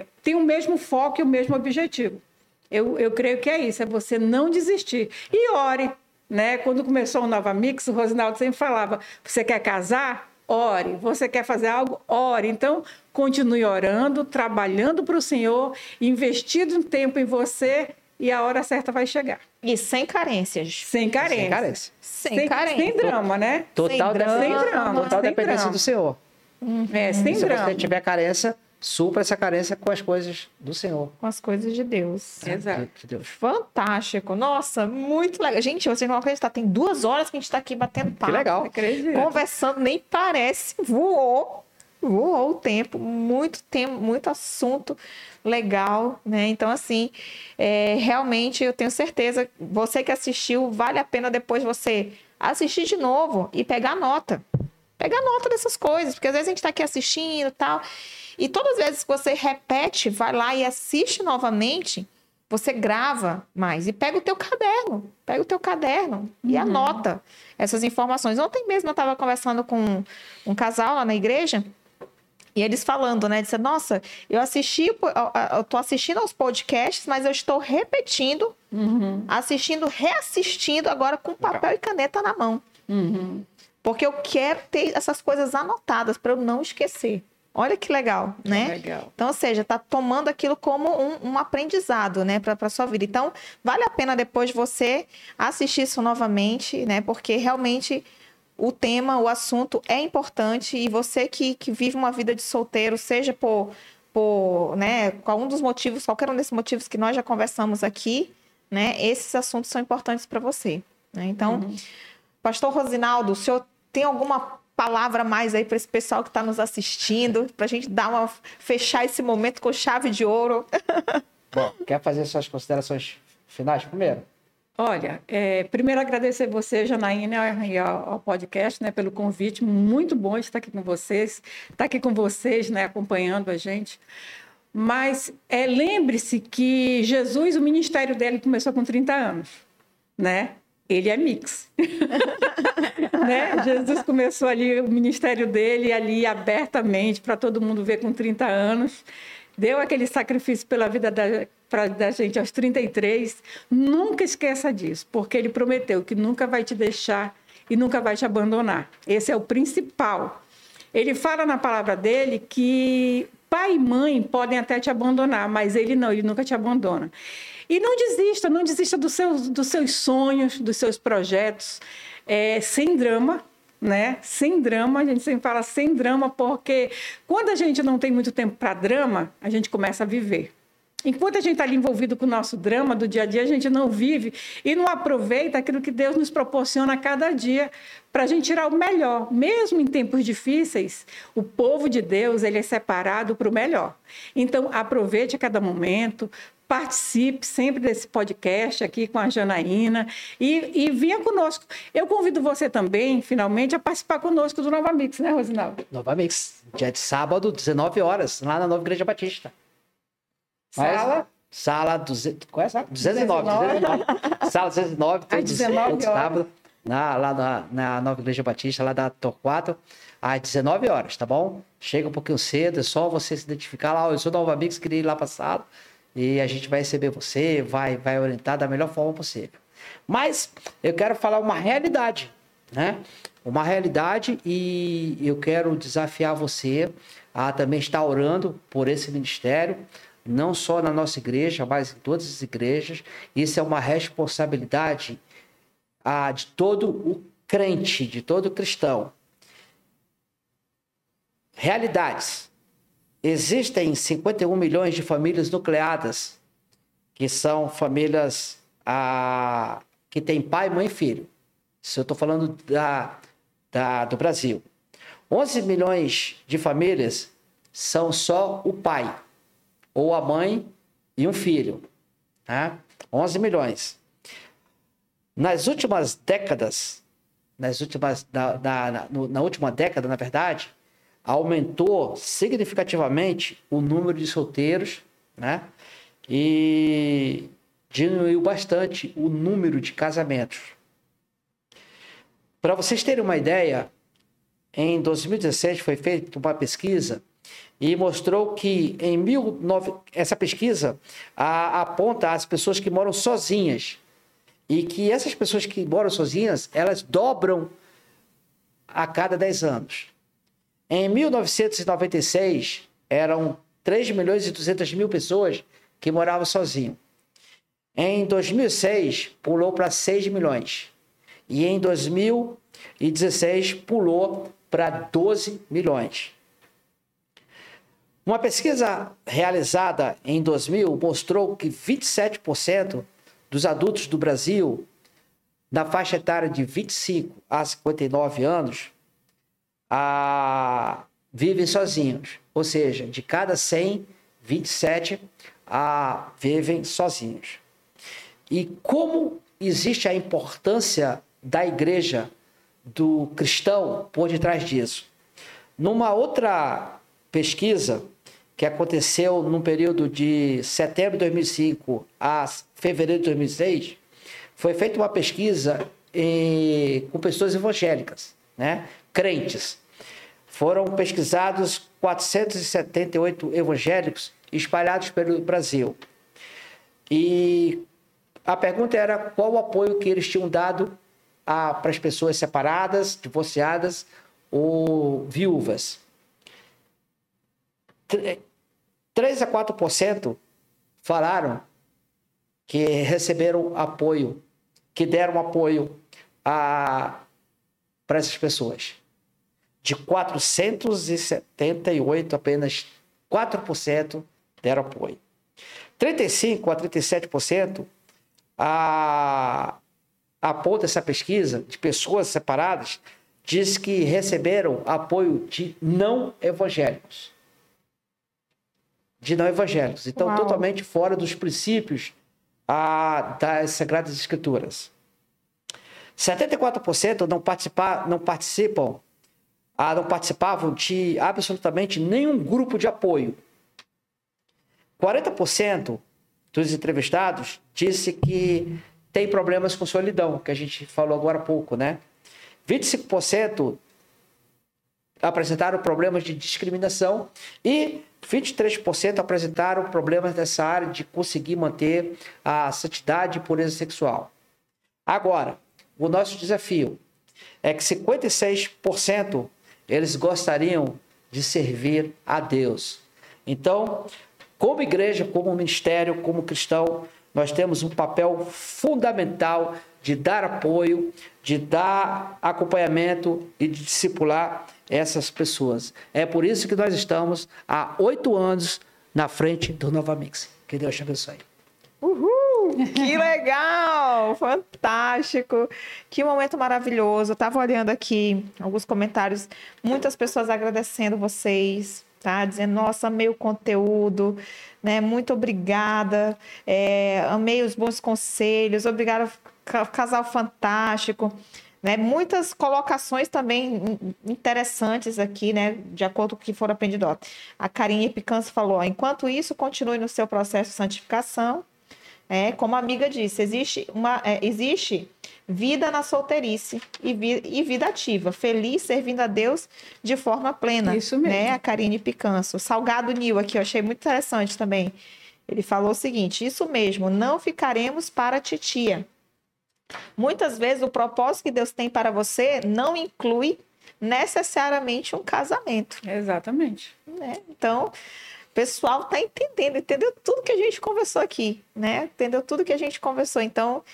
é, têm o mesmo foco e o mesmo objetivo. Eu, eu creio que é isso, é você não desistir. E ore, né? Quando começou o Nova Mix, o Rosinaldo sempre falava: você quer casar? Ore. Você quer fazer algo? Ore. Então, continue orando, trabalhando para o Senhor, investindo um tempo em você e a hora certa vai chegar. E sem carências. Sem carência. Sem carência. Sem, Sem, carência. sem drama, né? Total, Sem drama, dependência, sem total drama. dependência do Senhor. É, sem Se drama. você tiver carência, supra essa carência com as coisas do Senhor. Com as coisas de Deus. né? Exato. De- de Deus. Fantástico. Nossa, muito legal. Gente, vocês não vão acreditar. Tem duas horas que a gente está aqui batendo papo. Que legal. Conversando, nem parece. Voou. Voou o tempo. Muito tempo, muito assunto legal, né? Então, assim, é, realmente eu tenho certeza, você que assistiu, vale a pena depois você assistir de novo e pegar nota. Pegar nota dessas coisas, porque às vezes a gente está aqui assistindo e tal. E todas as vezes que você repete, vai lá e assiste novamente, você grava mais e pega o teu caderno, pega o teu caderno e anota essas informações. Ontem mesmo eu estava conversando com um casal lá na igreja e eles falando, né? Disse, nossa, eu assisti, eu tô assistindo aos podcasts, mas eu estou repetindo, Uhum, assistindo, reassistindo agora com papel e caneta na mão. uhum. Porque eu quero ter essas coisas anotadas para eu não esquecer. Olha que legal, né? Legal. Então, ou seja, tá tomando aquilo como um, um aprendizado, né, para a sua vida. Então, vale a pena depois você assistir isso novamente, né, porque realmente o tema, o assunto é importante e você que, que vive uma vida de solteiro, seja por por, né, qual um dos motivos, qualquer um desses motivos que nós já conversamos aqui, né, esses assuntos são importantes para você. Né? Então, uhum. Pastor Rosinaldo, o senhor tem alguma palavra mais aí para esse pessoal que está nos assistindo, para a gente dar uma fechar esse momento com chave de ouro? Bom, quer fazer suas considerações finais primeiro? Olha, é, primeiro agradecer você, Janaína, e ao, ao, podcast, né, pelo convite. Muito bom estar aqui com vocês, estar aqui com vocês, né, acompanhando a gente. Mas é, lembre-se que Jesus, o ministério dele começou com 30 anos, né? Ele é mix. né? Jesus começou ali o ministério dele ali abertamente para todo mundo ver com 30 anos deu aquele sacrifício pela vida da, pra, da gente aos 33, nunca esqueça disso, porque ele prometeu que nunca vai te deixar e nunca vai te abandonar. Esse é o principal. Ele fala na palavra dele que pai e mãe podem até te abandonar, mas ele não, ele nunca te abandona. E não desista, não desista dos seus, dos seus sonhos, dos seus projetos, é, sem drama, né? Sem drama, a gente sempre fala sem drama, porque quando a gente não tem muito tempo para drama, a gente começa a viver. Enquanto a gente está ali envolvido com o nosso drama do dia a dia, a gente não vive e não aproveita aquilo que Deus nos proporciona a cada dia para a gente tirar o melhor. Mesmo em tempos difíceis, o povo de Deus ele é separado para o melhor. Então, aproveite a cada momento, participe sempre desse podcast aqui com a Janaína e, e venha conosco. Eu convido você também, finalmente, a participar conosco do Nova Mix, né, Rosinaldo? Nova Mix, dia de sábado, 19 horas, lá na Nova Igreja Batista. Sala? sala 200, qual é a sala? 209, 209. sala 209, todo, 19 todo sábado, na, lá na, na Nova Igreja Batista, lá da Torquato, às 19 horas, tá bom? Chega um pouquinho cedo, é só você se identificar lá. Eu sou Nova Mix, queria ir lá para a sala e a gente vai receber você, vai, vai orientar da melhor forma possível. Mas eu quero falar uma realidade, né? Uma realidade e eu quero desafiar você a também estar orando por esse ministério, não só na nossa igreja, mas em todas as igrejas. Isso é uma responsabilidade ah, de todo o crente, de todo cristão. Realidades. Existem 51 milhões de famílias nucleadas, que são famílias ah, que têm pai, mãe e filho. Isso eu estou falando da, da, do Brasil. 11 milhões de famílias são só o pai, ou a mãe e um filho. Tá? 11 milhões. Nas últimas décadas, nas últimas, na, na, na, na última década, na verdade, aumentou significativamente o número de solteiros, né? E diminuiu bastante o número de casamentos. Para vocês terem uma ideia, em 2017 foi feita uma pesquisa e mostrou que em 19... essa pesquisa aponta as pessoas que moram sozinhas e que essas pessoas que moram sozinhas elas dobram a cada 10 anos. Em 1996, eram 3 milhões e 200 mil pessoas que moravam sozinhos. Em 2006, pulou para 6 milhões. E em 2016, pulou para 12 milhões. Uma pesquisa realizada em 2000 mostrou que 27% dos adultos do Brasil, na faixa etária de 25 a 59 anos, a, vivem sozinhos. Ou seja, de cada 100, 27 a, vivem sozinhos. E como existe a importância da igreja, do cristão, por detrás disso? Numa outra pesquisa que aconteceu no período de setembro de 2005 a fevereiro de 2006, foi feita uma pesquisa em, com pessoas evangélicas, né? Crentes. Foram pesquisados 478 evangélicos espalhados pelo Brasil. E a pergunta era qual o apoio que eles tinham dado para as pessoas separadas, divorciadas ou viúvas. 3 a 4% falaram que receberam apoio, que deram apoio a, para essas pessoas. De 478, apenas 4% deram apoio. 35% a 37% a, aponta essa pesquisa de pessoas separadas diz que receberam apoio de não evangélicos. De não evangélicos. Então, Uau. totalmente fora dos princípios a, das Sagradas Escrituras. 74% não, participar, não participam, ah, não participavam de absolutamente nenhum grupo de apoio. 40% dos entrevistados disse que tem problemas com solidão, que a gente falou agora há pouco, né? 25% apresentaram problemas de discriminação e 23% apresentaram problemas nessa área de conseguir manter a santidade e pureza sexual. Agora, o nosso desafio é que 56% eles gostariam de servir a Deus. Então, como igreja, como ministério, como cristão, nós temos um papel fundamental de dar apoio, de dar acompanhamento e de discipular essas pessoas. É por isso que nós estamos há oito anos na frente do Nova Mix. Que Deus te abençoe. Uhul! Que legal! Fantástico! Que momento maravilhoso. Eu tava olhando aqui alguns comentários, muitas pessoas agradecendo vocês, tá? Dizendo, nossa, amei o conteúdo, né? Muito obrigada, é, amei os bons conselhos, obrigada, ca- casal fantástico. Né, muitas colocações também in- interessantes aqui, né, de acordo com o que for aprendido. A Karine Picanço falou: ó, enquanto isso, continue no seu processo de santificação. É, como a amiga disse, existe, uma, é, existe vida na solteirice e, vi- e vida ativa, feliz servindo a Deus de forma plena. Isso mesmo. Né? A Karine Picanço. Salgado Nil aqui, eu achei muito interessante também. Ele falou o seguinte: isso mesmo, não ficaremos para a titia. Muitas vezes o propósito que Deus tem para você não inclui necessariamente um casamento Exatamente. né? Então, o pessoal tá entendendo, entendeu tudo que a gente conversou aqui, né? Entendeu tudo que a gente conversou. Então,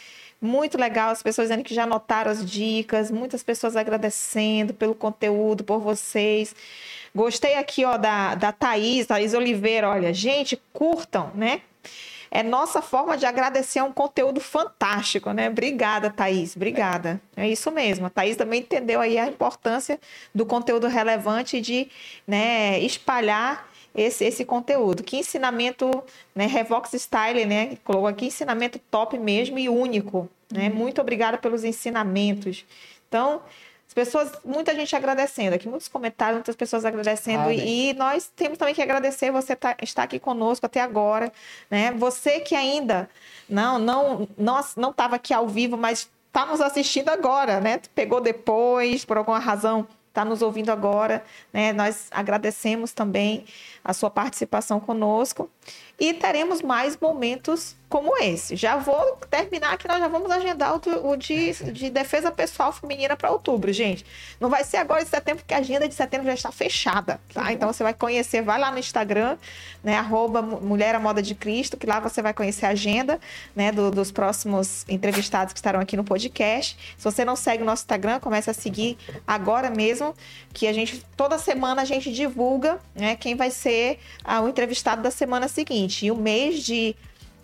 muito legal, as pessoas dizendo que já anotaram as dicas, muitas pessoas agradecendo pelo conteúdo, por vocês. Gostei aqui, ó, da, da Thaís, Thaís Oliveira, olha, gente, curtam, né? É nossa forma de agradecer um conteúdo fantástico, né? Obrigada, Thaís. Obrigada. É isso mesmo. A Thaís também entendeu aí a importância do conteúdo relevante de né, espalhar esse, esse conteúdo. Que ensinamento, né? Revox Style, né? Colocou aqui ensinamento top mesmo e único. Né? Muito obrigada pelos ensinamentos. Então, as pessoas, muita gente agradecendo aqui, muitos comentários, muitas pessoas agradecendo. Amém. E nós temos também que agradecer você tá, estar aqui conosco até agora, né? Você que ainda não não não não estava aqui ao vivo, mas está nos assistindo agora, né? Pegou depois, por alguma razão, está nos ouvindo agora, né? Nós agradecemos também a sua participação conosco e teremos mais momentos como esse. Já vou terminar que nós já vamos agendar o, o de, de defesa pessoal feminina para outubro, gente. Não vai ser agora em setembro, porque a agenda de setembro já está fechada, tá? Então você vai conhecer, vai lá no Instagram, né? Arroba Mu- Mulher à Moda de Cristo, que lá você vai conhecer a agenda, né? do- dos próximos entrevistados que estarão aqui no podcast. Se você não segue o nosso Instagram, comece a seguir agora mesmo, que a gente, toda semana a gente divulga, né? Quem vai ser ah, o entrevistado da semana seguinte. E o mês de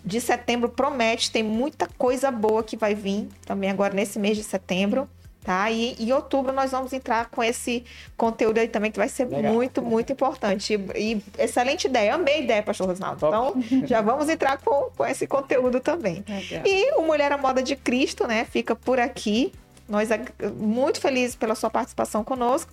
de setembro promete, tem muita coisa boa que vai vir também agora nesse mês de setembro, tá? E em outubro nós vamos entrar com esse conteúdo aí também que vai ser Legal. muito, muito importante. E, e excelente ideia, amei a ideia, pastor Rosinaldo. Top. Então, já vamos entrar com, com esse conteúdo também. Legal. E o Mulher à Moda de Cristo, né, fica por aqui. Nós ag- muito felizes pela sua participação conosco.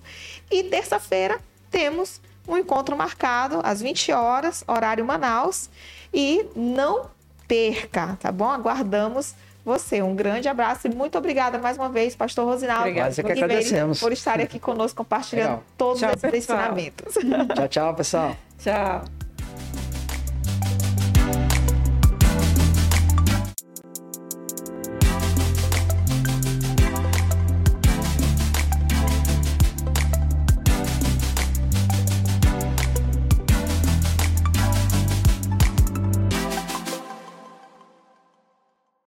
E terça-feira temos um encontro marcado às 20 horas, horário Manaus. E não perca, tá bom? Aguardamos você. Um grande abraço e muito obrigada mais uma vez, pastor Rosinaldo. Obrigada. Nós é que agradecemos. Por estar aqui conosco compartilhando Legal. todos Tchau, esses pessoal. ensinamentos. Tchau, tchau, pessoal. Tchau.